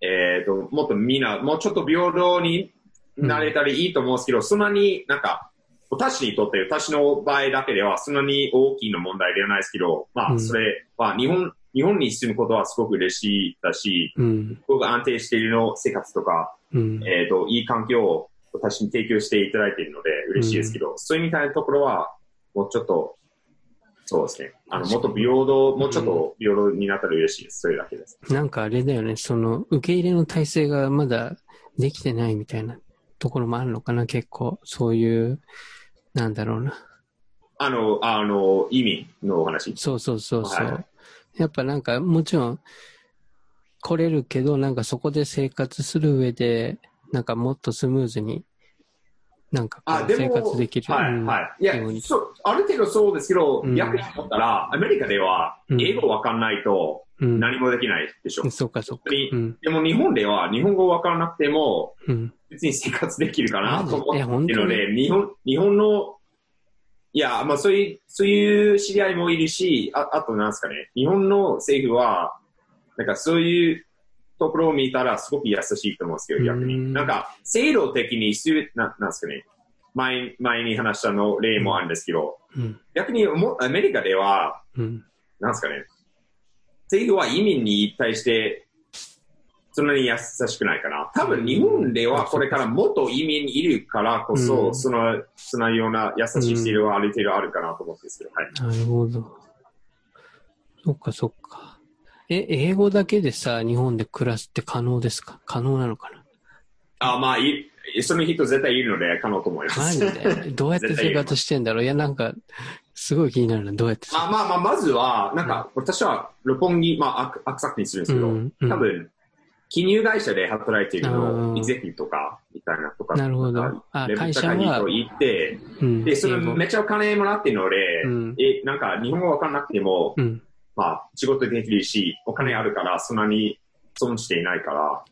えっ、と、もっとみんな、もうちょっと平等になれたらいいと思うんですけど、そんなになんか、私にとって、私の場合だけでは、そんなに大きな問題ではないですけど、まあ、うんそれは日本、日本に住むことはすごく嬉しいだし、うん。すごく安定しているの生活とか、うん。えっ、と、いい環境を私に提供していただいているので嬉しいですけど、そういうみたいなところは、もうちょっと、そうですね。あの、もっと平等、もうちょっと平等になったら嬉しいです。それだけです。なんかあれだよね、その、受け入れの体制がまだできてないみたいなところもあるのかな、結構。そういう、なんだろうな。あの、あの、意味のお話？そうそうそうそう。はいやっぱなんか、もちろん、来れるけど、なんかそこで生活する上で、なんかもっとスムーズに、なんか生でも、活できる。はい、うんはい。いやそう、ある程度そうですけど、うん逆に思ったら、アメリカではう、ん英語わかんないとうん。何もできないでしょ。そうかそうか。にうん。でも日本では、日本語わからなくても、うん。別に生活できるかなと思ってるので、日本、日本の、いや、まあそういう、そういう知り合いもいるし、ああとなんですかね、日本の政府は、なんかそういうところを見たらすごく優しいと思うんですよ、逆に。うんなんか、制度的にする、ななんですかね、前、前に話したの例もあるんですけど、うん。逆にもアメリカでは、うん。なんですかね、政府は移民に対して、そんなに優しくないかな。多分日本ではこれからもっと移民いるからこそ、うんその、そのような優しいスティールはある程度あるかなと思うんですけど、はい。なるほど。そっかそっか。え、英語だけでさ、日本で暮らすって可能ですか？可能なのかな？あ、まあ、いその人絶対いるので可能と思います。マジで？どうやって生活してんだろう？いや、なんか、すごい気になるな。どうやってまあまあまあ、まずは、なんか、私は六本木、まあ、アクアクサクにするんですけど、うんうん多分、金融会社で働いているあの、ーエグゼとか、みたいなとか。なるほどあ会社は高い人行って、うん。で、そ英語のめっちゃお金もらってるので、うんえ、なんか日本語わかんなくても、うん。まあ、仕事できるし、お金あるから、そんなに損していないから、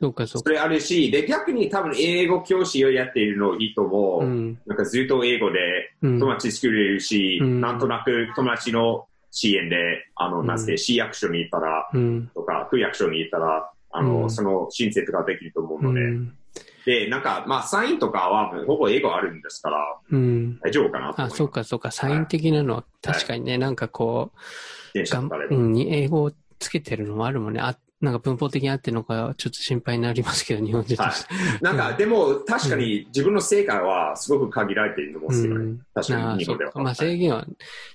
そうか、そうか。それあるし、で、逆に多分英語教師をやっているの人も、うん。なんかずっと英語でうん。友達作れるし、うんなんとなく友達の支援で、あの、うんなんて、市役所に行ったら、うん。とか、区役所に行ったら、あの、うんその申請とかできると思ううので、ん。で、なんか、まあ、サインとかはほぼ英語あるんですから、うん。大丈夫かなとあ。そうか、そうか。サイン的なのは確かにね、なんかこう。うん、に英語をつけてるのもあるもんね。あ、なんか文法的に合ってるのか、ちょっと心配になりますけど、日本人として。なんか、でも、確かに自分の成果はすごく限られていると思うんですよね。うん確かに日本では。まあ制限は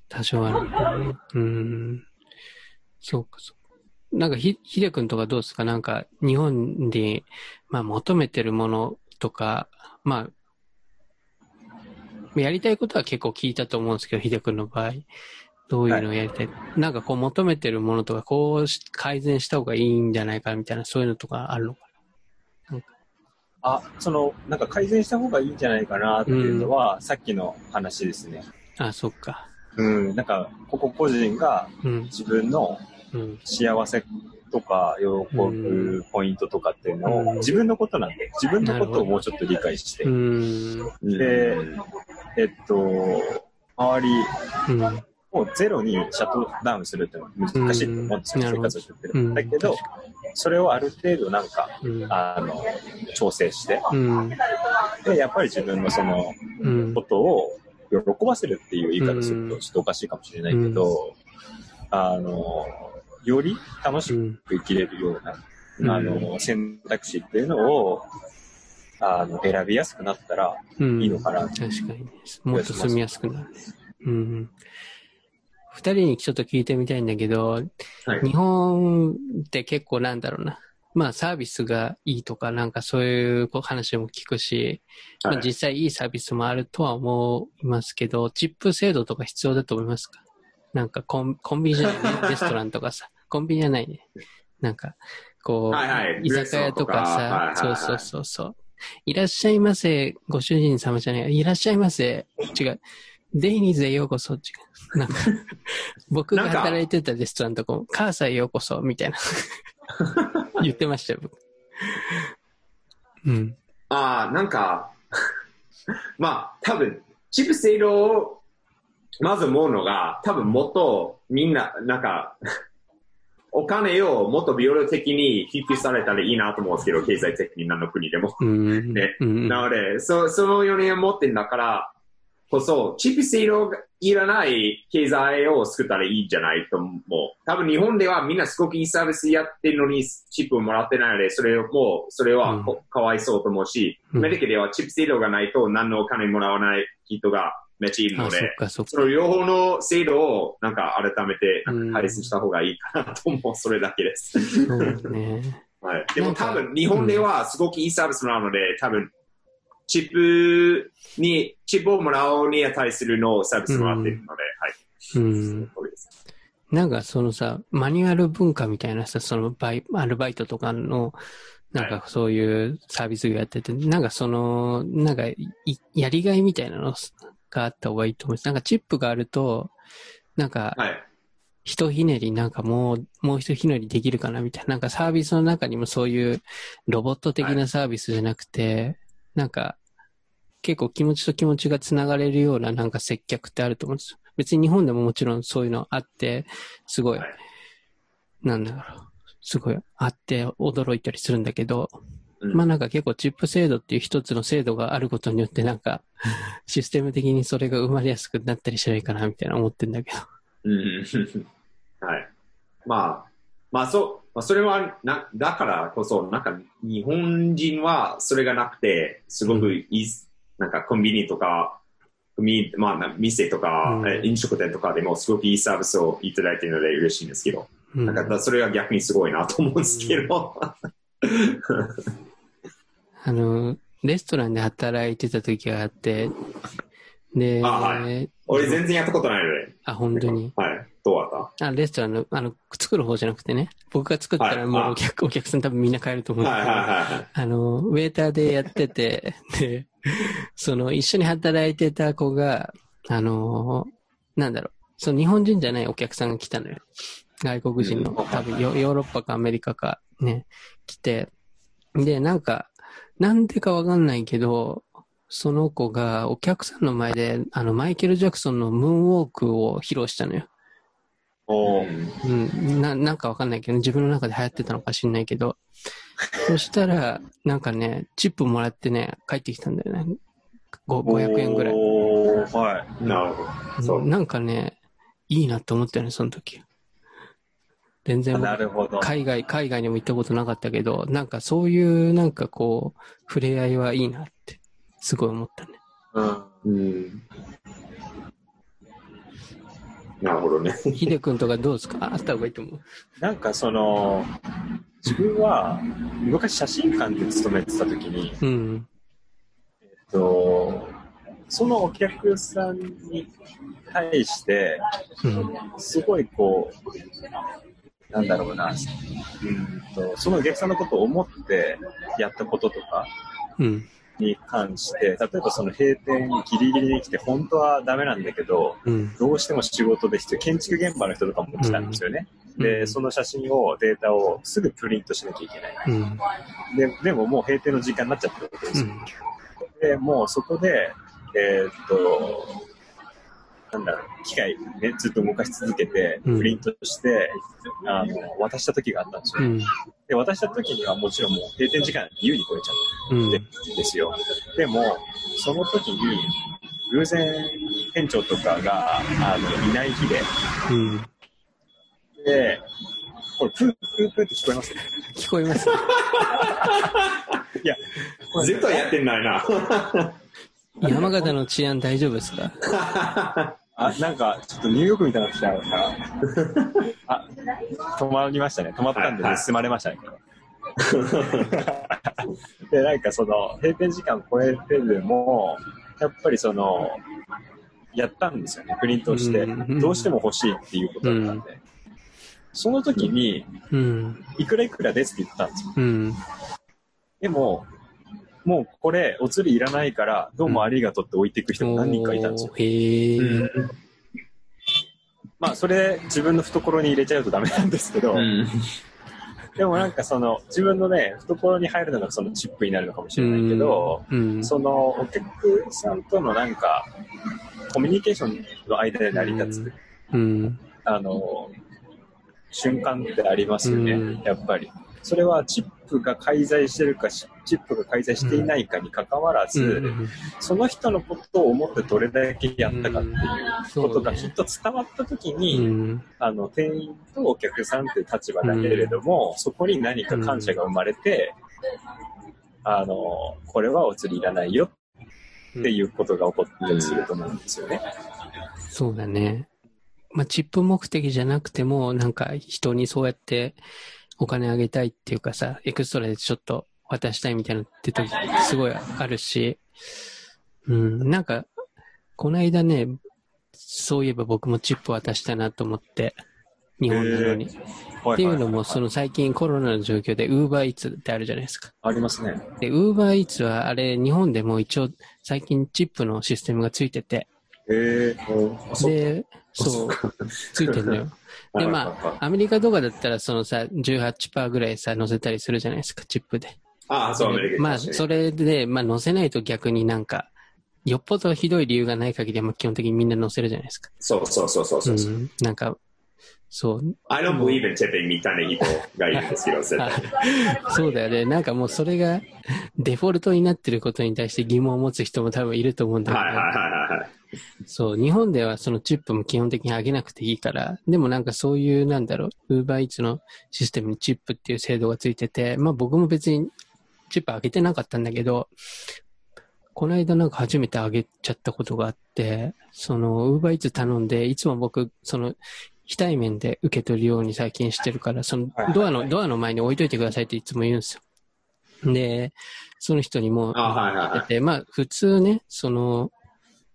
多少ある、ね。うん。そうか、そうか。なんかひ、ひでくんとかどうですか？なんか、日本で、まあ、求めてるものとか、まあ、やりたいことは結構聞いたと思うんですけど、ひでくんの場合。どういうのをやりたい、なんかこう求めてるものとか、こうし改善した方がいいんじゃないかみたいな、そういうのとかあるのかあ、その、なんか改善した方がいいんじゃないかなっていうのは、さっきの話ですね。なあ、そっか。うん、なんか、ここ個人がうん、自分のうん、幸せとか喜ぶポイントとかっていうのうん。を自分のことなんで、自分のことをもうちょっと理解して。でえっと、周りうん、をゼロにシャットダウンするっていうのは難しいと思うんですよ、うん。生活をしてて。うん。だけど、それをある程度なんか、うん、あの、調整して、うん、で、やっぱり自分のその、うん。こ、とを喜ばせるっていう言い方するとちょっとおかしいかもしれないけど、あの、より楽しうん、く生きれるような、うんあの、選択肢っていうのを、あの、選びやすくなったらうんいいのかな。確かにね。もっと住みやすくなるね。うん。二人にちょっと聞いてみたいんだけど、はい日本って結構なんだろうな。まあサービスがいいとかなんかそういうこう話も聞くし、まあはい実際いいサービスもあるとは思いますけど、チップ制度とか必要だと思いますか？なんかコンコンビニじゃない？ね。レストランとかさ。コンビニじゃないね。なんか、こう、はいはい居酒屋とかさ、そうそうそうそう。いらっしゃいませ、ご主人様じゃない、いらっしゃいませ、違う。デイニーズへようこそ、違う。なんか、僕が働いてたレストランとかも、母さんへようこそ、みたいな。言ってましたよ、僕。うん。ああ、なんか、まあ、多分、チップ制度を、まず思うのが、多分もっとみんな、なんか、お金をもっと平等的に引きされたらいいなと思うんですけど、経済的に何の国でも。うん。ねうん。なので、そその4年を持ってんだからこそ、チップ制度がいらない経済を作ったらいいんじゃないと思う。多分日本ではみんなすごくいいサービスやってるのにチップをもらってないので、それをもう、それはこかわいそうと思うし、うんアメリカではチップ制度がないと何のお金もらわない人がめっちゃいるあ、ので、その両方の制度をなんか改めてうん改善した方がいいかなと思う、それだけです。そうね。はい、でも多分日本ではすごくいいサービスなので、多分チップに、チップをもらうに対するのサービスもらっているので、はい。うん。そうです。なんかそのさ、マニュアル文化みたいなさ、そのバイ、アルバイトとかの、なんかそういうサービスがやってて、なんかその、なんかいやりがいみたいなのがあった方がいいと思います。なんかチップがあると、なんか、はい。ひとひねりなんかもう、もうひとひねりできるかなみたいな。なんかサービスの中にもそういうロボット的なサービスじゃなくて、なんか結構気持ちと気持ちがつながれるようななんか接客ってあると思うんですよ。別に日本でももちろんそういうのあって、すごい、はいなんだろう。すごいあって驚いたりするんだけど、うんまあなんか結構チップ制度っていう一つの制度があることによってなんか システム的にそれが生まれやすくなったりしないかなみたいな思ってんだけど。うん。はい。まあ、まあそう、まあ、それはな、だからこそ、なんか日本人はそれがなくて、すごくいい、なんかコンビニとか、みまあ、な店とか、うん。え飲食店とかでもすごくいいサービスをいただいているので嬉しいんですけど、うん。なんかそれは逆にすごいなと思うんですけど。あの、レストランで働いてた時があって、で、あは俺全然やったことないので、あ、本当に？はい。どうだった？あ、レストランの、あの、作る方じゃなくてね。僕が作ったらもうお客お客さん多分みんな帰ると思うんだはいけど、はいはい。あの、ウェーターでやってて、で、その一緒に働いてた子が、あの、なんだろう、その日本人じゃないお客さんが来たのよ。外国人の、うん。多分ヨヨーロッパかアメリカかね、来て、で、なんか、なんでかわかんないけど、その子がお客さんの前で、あの、マイケル・ジャクソンのムーンウォークを披露したのよ。おーうん、な、なんかわかんないけど、自分の中で流行ってたのか知んないけど、そしたら、なんかね、チップもらってね、帰ってきたんだよね。ご500円ぐらい。はい。なるほど。そうなんかね、いいなって思ったよね、その時。全然なるほど。海外、海外にも行ったことなかったけど、なんかそういうなんかこう、触れ合いはいいなって、すごい思ったね。うん。うん。なるほどね。ヒデ君とかどうですか？あった方がいいと思う。なんかその、自分は昔写真館で勤めてた時に、うん。えっと、そのお客さんに対して、うん。すごいこう、なんだろうな、うんと、そのお客さんのことを思ってやったこととかうん。に関して、例えばその閉店ギリギリに来て、本当はダメなんだけど、うん。どうしても仕事で必要、建築現場の人とかも来たんですよね。うんで、その写真を、データをすぐプリントしなきゃいけない。うん。ででももう閉店の時間になっちゃってるわけですよ。うん。で、もうそこで、えーっと、なんだろう、機械ね、ずっと動かし続けて、うんプリントして、あの、渡した時があったんですよ。うん。で、渡した時にはもちろんもう閉店時間優に超えちゃうん。ってるんですよ。でも、その時に、偶然店長とかが、あの、いない日で、うん。で、これ、プープープーって聞こえます？聞こえます。いや、これ絶対やってないな。山形の治安大丈夫ですか？あ、なんか、ちょっとニューヨークみたいになってきたから。あ、止まりましたね。止まったんではいはい盗まれましたね。で、なんかその、閉店時間超えてでも、やっぱりその、やったんですよね。プリントしてうん。どうしても欲しいっていうことだったんで。その時に、うん。いくらいくらですって言ったんですよ。うん。でも、もうこれ、お釣りいらないから、どうもありがとうって置いていく人が何人かいたんですよ。まあ、それ、自分の懐に入れちゃうとダメなんですけど、うんでもなんかその、自分のね、懐に入るのがそのチップになるのかもしれないけど、うん。その、お客さんとのなんか、コミュニケーションの間で成り立つ、うん。あの、瞬間ってありますよね、うんやっぱり。それはチップが介在してるか、チップが介在していないかに関わらず、うんその人のことを思ってどれだけやったかっていうことがきっと伝わった時に、うん。あの、店員とお客さんっていう立場だけれども、そこに何か感謝が生まれて、あの、これはお釣りいらないよっていうことが起こったりすると思うんですよね。そうだね。まあ、チップ目的じゃなくても、なんか人にそうやってお金あげたいっていうかさ、エクストラでちょっと渡したいみたいなのって時すごいあるし、うん、なんか、この間ね、そういえば僕もチップ渡したなと思って、日本なのに。はっていうのも、その、の最近コロナの状況で Uber Eats ってあるじゃないですか。ありますね。で、Uber Eats はあれ、日本でも一応最近チップのシステムがついてて、へえで、そう、ついてんのよ。で、まあ、アメリカとかだったら、そのさ、18%ぐらいさ、乗せたりするじゃないですか、チップで。ああ、そう、アメリカまあ、それで、まあ、乗せないと逆になんか、よっぽどひどい理由がない限りは、まあ、基本的にみんな乗せるじゃないですか。そうそうそうそうそうう。ん。なんか、そう。I don't believe in tipping みたいな人がいるんですけど、絶対。そうだよね。なんかもうそれがデフォルトになってることに対して疑問を持つ人も多分いると思うんだけど、はいはいはいはい。そう、日本ではそのチップも基本的に上げなくていいから、でもなんかそういう、なんだろう、ウーバーイーツのシステムにチップっていう制度がついてて、まあ僕も別にチップ上げてなかったんだけど、この間なんか初めて上げちゃったことがあって、そのウーバーイーツ頼んで、いつも僕、その非対面で受け取るように最近してるから、そのドアの、ドアの前に置いといてくださいっていつも言うんですよ。で、その人にもあはいはいはいまあ普通ね、その、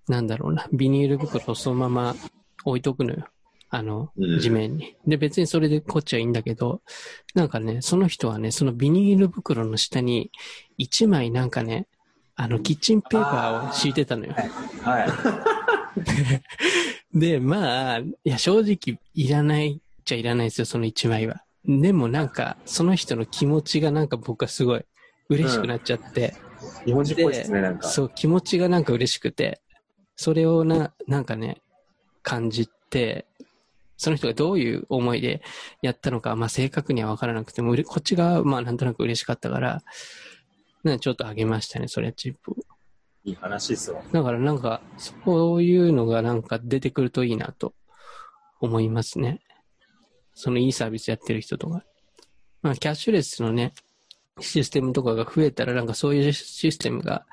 なんだろうな、ビニール袋をそのまま置いとくのよ。あの、うん地面に。で、別にそれでこっちはいいんだけど、なんかね、その人はね、そのビニール袋の下に、一枚なんかね、あの、キッチンペーパーを敷いてたのよ。はい。で、まあ、いや、正直、いらないっちゃいらないですよ、その一枚は。でもなんか、その人の気持ちがなんか僕はすごい嬉しくなっちゃって、日本人っぽいですね、なんか。そう、気持ちがなんか嬉しくて、それをな、なんかね、感じて、その人がどういう思いでやったのか、まあ正確には分からなくても、こっちがまあなんとなく嬉しかったから、なんかちょっとあげましたね、それチップを。いい話ですよ。だからなんか、そういうのがなんか出てくるといいなと思いますね。そのいいサービスやってる人とか。まあ、キャッシュレスのね、システムとかが増えたらなんかそういうシステムが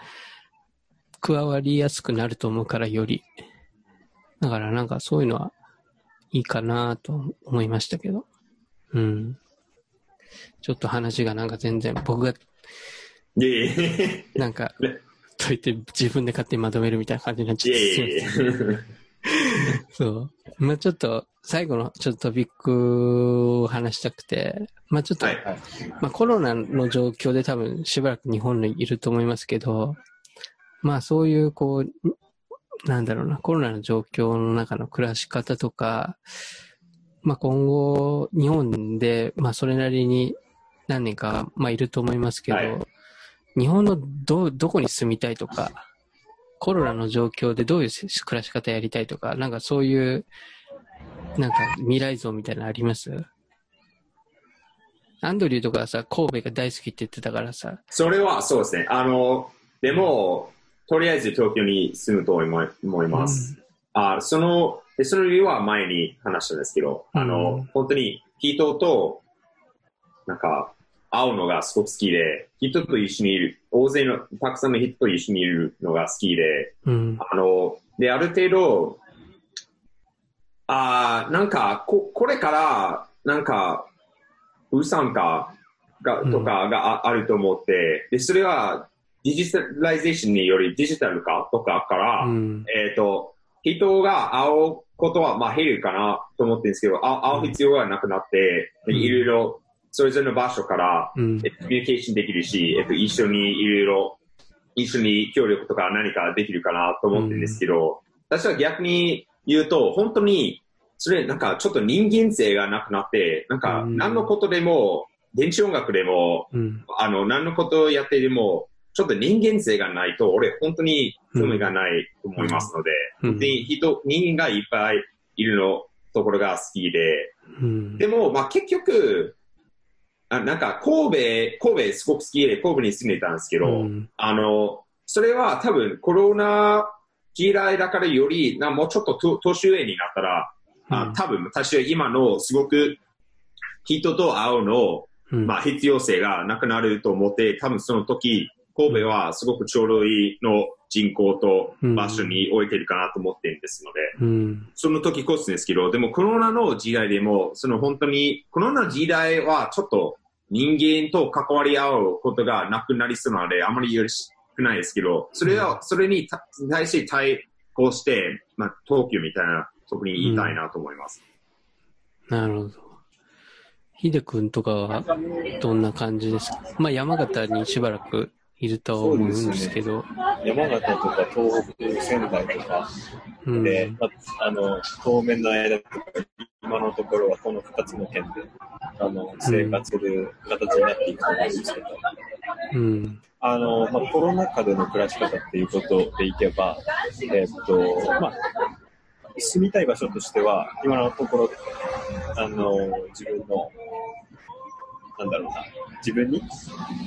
加わりやすくなると思うからより。だからなんかそういうのはいいかなと思いましたけど。うん。ちょっと話がなんか全然僕が。なんかね、と言って自分で勝手にまとめるみたいな感じになっいちゃって。そう。まあちょっと、最後のちょっとトピックを話したくて、まあちょっと、はいまあコロナの状況で多分しばらく日本にいると思いますけど、まあそういうこう、んなんだろうな、コロナの状況の中の暮らし方とか、まあ今後、日本で、まあそれなりに何年か、まあいると思いますけど、はい日本のど、どこに住みたいとか、コロナの状況でどういう暮らし方やりたいとか、なんかそういう、なんか未来像みたいなのあります？アンドリューとかはさ、神戸が大好きって言ってたからさ、それはそうですね。あの、でも、とりあえず東京に住むと思います。あその、でその理由は前に話したんですけど、あうんの、本当に人と、なんか、会うのがすごく好きで、人と一緒にいる、大勢の、たくさんの人と一緒にいるのが好きで、うん。あの、で、ある程度、あーなんか、こ、これから、なんか、不参加が、とかがあ,、あると思って、で、それは、 digitalization によりデジタル化とかから、うん。えっ、と、人が会うことは、まあ、減るかなと思ってるんですけど、会う会う必要がなくなって、うんいろいろ、それぞれの場所から、うんえ。コミュニケーションできるし、えっと、一緒にいろいろ、一緒に協力とか何かできるかなと思ってるんですけど、私は逆に言うと、本当に、それなんかちょっと人間性がなくなって、なんかうん何のことでも、電子音楽でも、うん。あの、何のことをやってでも、ちょっと人間性がないと、俺本当に興味がないと思いますので、うんで人、人間がいっぱいいるのところが好きで、うん。でも、まあ、結局、あなんか神戸、神戸すごく好きで神戸に住んでたんですけど、うん。あの、それは多分コロナ時代だからより、なもうちょっとと年上になったら、あ多分私は今のすごく人と会うの、うん。まあ、必要性がなくなると思って、多分その時、神戸はすごくちょうどいいの人口と場所に置いてるかなと思ってるんですので、うん。その時こそですけど、でもコロナの時代でも、その本当に、コロナ時代はちょっと人間と関わり合うことがなくなりそうなので、あまりよろしくないですけど、それは、それにた対して対抗して、まあ、東京みたいなとこに言いたいなと思います。なるほど。ひでくんとかはどんな感じですか？まあ山形にしばらくいるとは思うんですけど。山形とか東北、仙台とかうん。で、まあ、あの、当面の間とか、今のところはこの2つの県で、あの、生活する形になっていくと思うんですけど、うん。あの、まあ、コロナ禍での暮らし方っていうことでいけば、えっと、まあ、住みたい場所としては、今のところ、あの、自分の、なんだろうな、自分に？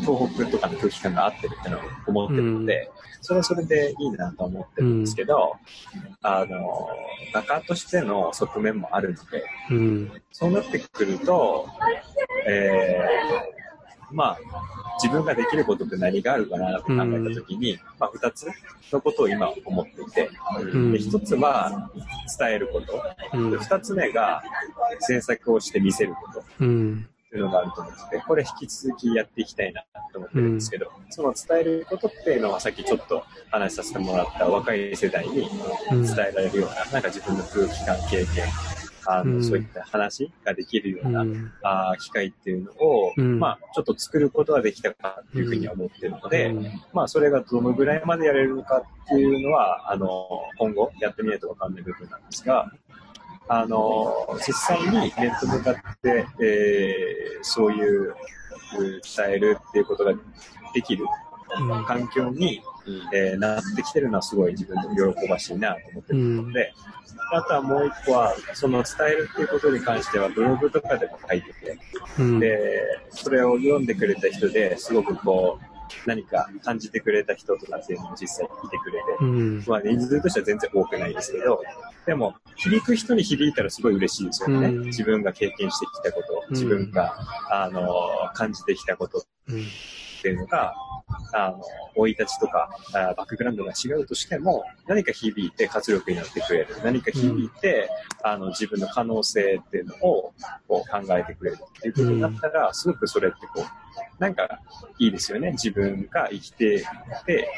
東北とかの空気感が合ってるってのを思ってるので、それはそれでいいなと思ってるんですけど、あの、画家としての側面もあるので、うん。そうなってくると、えー、まあ、自分ができることって何があるかなって考えたときに、まあ、二つのことを今思っていて、うん。で一つは伝えること、うん。で二つ目が制作をして見せるこというのがあると思ってて、これ引き続きやっていきたいなと思ってるんですけど、その伝えることっていうのはさっきちょっと話させてもらった若い世代にうん伝えられるような、なんか自分の空気感、経験あの、うん。そういった話ができるような、うん。あー機会っていうのを、うん。まあ、ちょっと作ることはできたかなっていうふうには思ってるので、うん。まあ、それがどのぐらいまでやれるのかっていうのは、あの、今後やってみないとわかんない部分なんですが、あの、実際にネット向かって、えーそういう、伝えるっていうことができるうん。環境に、えーなってきてるのはすごい自分で喜ばしいなと思ってるので、あとはもう一個は、その伝えるっていうことに関してはブログとかでも書いてて、うん。で、それを読んでくれた人ですごくこう、何か感じてくれた人とかっていうのも実際いてくれて、うん。まあ人数としては全然多くないですけど、でも、響く人に響いたらすごい嬉しいですよね。うん自分が経験してきたこと、うん自分が、あの、感じてきたことうん。っていうのが、あの、生い立ちとか、あバックグラウンドが違うとしても、何か響いて活力になってくれる。何か響いて、あの、自分の可能性っていうのをこう考えてくれるっていうことになったら、すごくそれってこう、なんかいいですよね。自分が生きていて、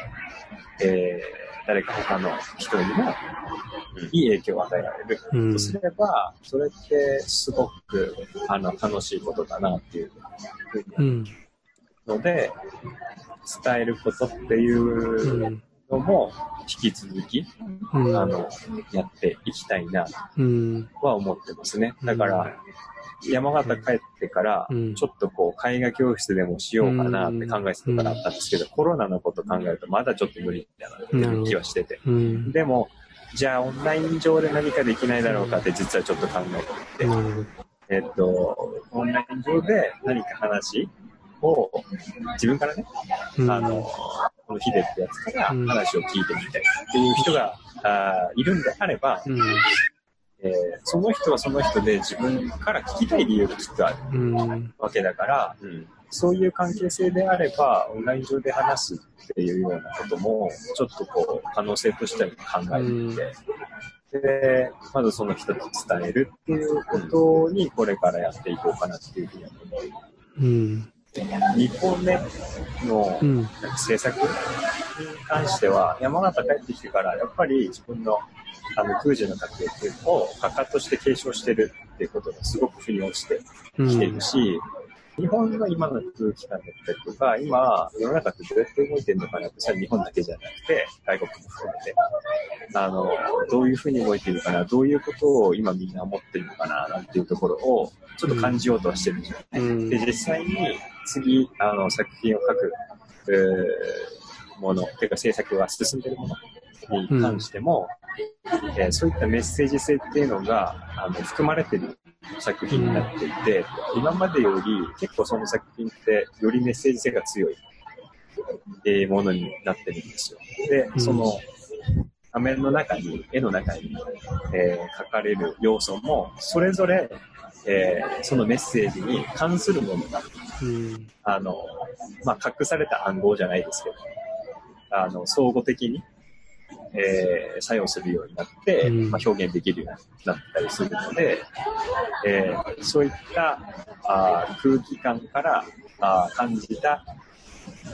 えー誰か他の人にもいい影響を与えられる。うんとすれば、それってすごくあの楽しいことだなっていうふうにうん。ので、伝えることっていううん。のも引き続き、うん。あの、やっていきたいなは思ってますね。だから、山形帰ってからうん、ちょっとこう、絵画教室でもしようかなって考えてたからあったんですけど、コロナのこと考えるとまだちょっと無理だなっていう気はしてて。うん。でも、じゃあオンライン上で何かできないだろうかって実はちょっと考えていて。えっと、オンライン上で何か話を自分からね、うんあの、このヒデってやつからうん話を聞いてみたいっていう人が、あーいるんであれば、うん。えーその人はその人で自分から聞きたい理由がきっとあるうん。わけだから、うん。そういう関係性であれば、オンライン上で話すっていうようなことも、ちょっとこう、可能性としては考えてみて、で、まずその人と伝えるっていうことに、これからやっていこうかなっていうふうに思ってうん。日本ねのうん。制作に関しては、山形帰ってきてから、やっぱり自分のあの空時の過程っていうのを画家として継承してるっていうことがすごく腑に落ちてきているし、日本の今の空気感だったりとか、今、世の中ってどうやって動いてるのかなって、それは日本だけじゃなくて、外国も含めて、あの、どういうふうに動いてるかな、どういうことを今みんな思ってるのかな、なんていうところを、ちょっと感じようとはしてるんですよね。うん。で、実際に次、あの、作品を書く、えーもの、ていうか制作が進んでるものに関しても、えーそういったメッセージ性っていうのが、あの、含まれてる作品になっていて、今までより結構その作品ってよりメッセージ性が強い、えーものになってるんですよ。で、その、画面の中に、絵の中に、えー書かれる要素も、それぞれ、えーそのメッセージに関するものが、うん。あの、まあ、隠された暗号じゃないですけど、あの、相互的に、えー作用するようになって、うん。まあ、表現できるようになったりするので、えーそういったあー空気感からあー感じた、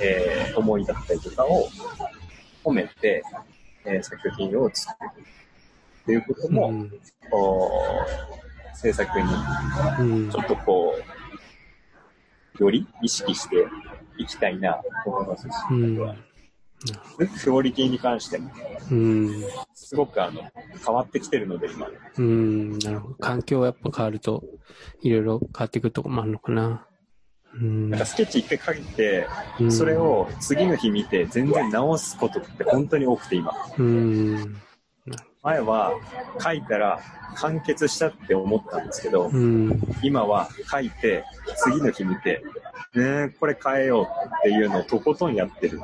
えー思いだったりとかを込めて、えー作品を作るっていうことも、うん。制作にうん。ちょっとこう、より意識していきたいなと思いますし、うんクオリティに関しても、うん。すごくあの、変わってきてるので、今。うん。なるほど。環境がやっぱ変わると、いろいろ変わってくるとこもあるのかな。うん。なんかスケッチ一回書いて、うんそれ、を次の日見て全然直すことって本当に多くて今。うん。前は書いたら完結したって思ったんですけど、うん。今は書いて次の日見て、ねえ、これ変えようっていうのをとことんやってる。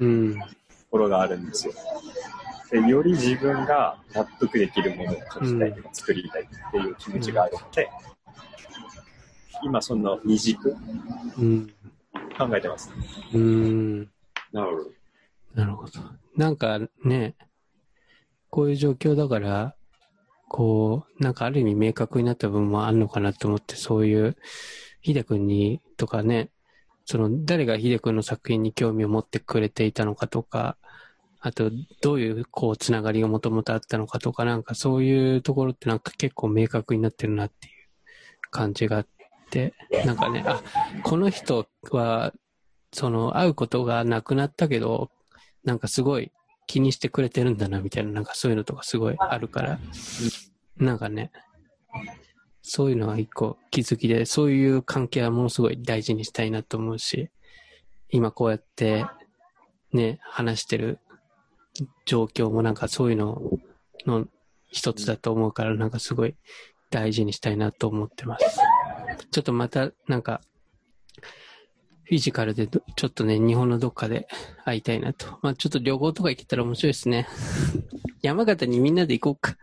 うん。ところがあるんですよ。でより自分が納得できるものを書きたいとか作りたいっていう気持ちがあるので、今その二軸うん。考えてます。うん。なるほど。なるほど。なんかね、こういう状況だから、こう、なんかある意味明確になった部分もあるのかなと思って、そういう、ヒデ君に、とかね、その、誰がヒデ君の作品に興味を持ってくれていたのかとか、あと、どういう、こう、つながりがもともとあったのかとか、なんかそういうところってなんか結構明確になってるなっていう感じがあって、なんかね、あ、この人は、その、会うことがなくなったけど、なんかすごい気にしてくれてるんだな、みたいな、なんかそういうのとかすごいあるから、なんかね、そういうのは一個気づきで、そういう関係はものすごい大事にしたいなと思うし、今こうやってね、話してる状況もなんかそういうのの一つだと思うから、なんかすごい大事にしたいなと思ってます。ちょっとまたなんか、フィジカルでちょっとね、日本のどっかで会いたいなと。まあちょっと旅行とか行けたら面白いですね。山形にみんなで行こうか。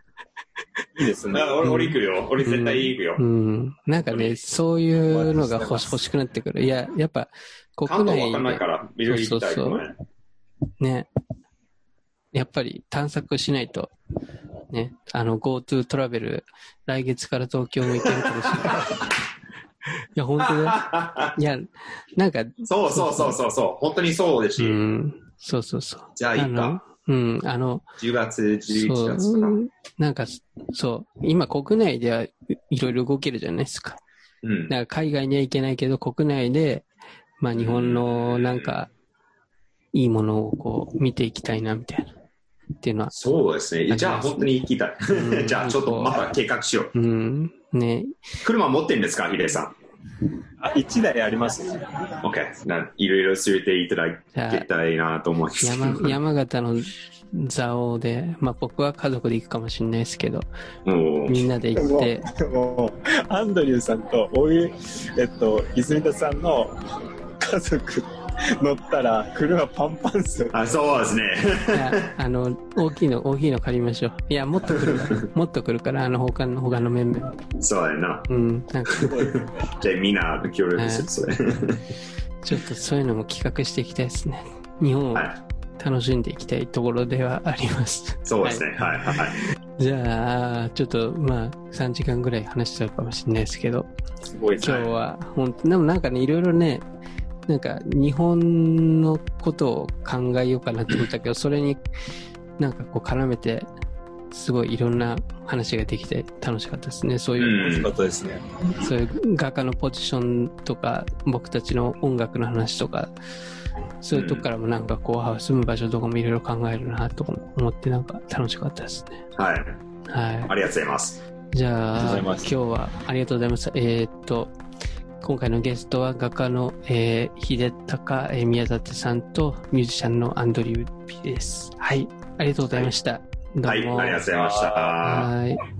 いいですね。あ俺俺行くよ。俺絶対行くよ。うん。なんかね、そういうのが欲し欲しくなってくる。いや、やっぱ、国内関東わかんないでから、いろいろ行きたいそうそうね、やっぱり探索しないと、ね、あの、GoTo トラベル、来月から東京も行けるかもしれない。いや、本当だよ。いや、なんか、そうそうそうそうそう。本当にそうですうし、ん、そうそうそう。じゃあいいかのうん、あの、10月、11そ月かな。んか、そう、今国内ではいいろいろ動けるじゃないですか。うん。だから海外には行けないけど、国内で、まあ日本のなんか、いいものをこう見ていきたいな、みたいな。っていうのは、そうですね。じゃあ本当に行きたい。うん じゃあちょっとまた計画しよう。うん、ね、車持ってんですか、ヒデさん。あ、1台あります。OK。ないろいろ連れていただけたらいいなと思います。山山形の蔵王で、まあ僕は家族で行くかもしれないですけど、もうみんなで行って、もう、アンドリューさんと、おい、えっと、泉田さんの家族 乗ったら、車パンパンっすよ。あ、そうですね。あの、大きいの、大きいの借りましょう。いや、もっと来る もっと来るから、あの、他の、他の面々。そうやな。うん、なんか、じゃあみんな協力する、それ。ちょっとそういうのも企画していきたいですね。日本をはい。楽しんでいきたいところではあります。そうですね。はい。はい。じゃあ、ちょっと、まあ、3時間ぐらい話しちゃうかもしれないですけど、すごいですね。今日は、本当でもなんかね、いろいろね、なんか、日本のことを考えようかなって思ったけど、それになんかこう絡めて、すごいいろんな話ができて楽しかったですね。そういう、うん楽しかったですね。そういう画家のポジションとか、僕たちの音楽の話とか、そういうとこからもなんかこう、住む場所とかもいろいろ考えるなと思って、なんか楽しかったですね。はい。はい。ありがとうございます。じゃあ今日はありがとうございました。えーっと、今回のゲストは画家の、えー、秀隆、えー宮舘さんとミュージシャンのアンドリュー・ピです。はい。ありがとうございました。どうも。はい。ありがとうございました。はい。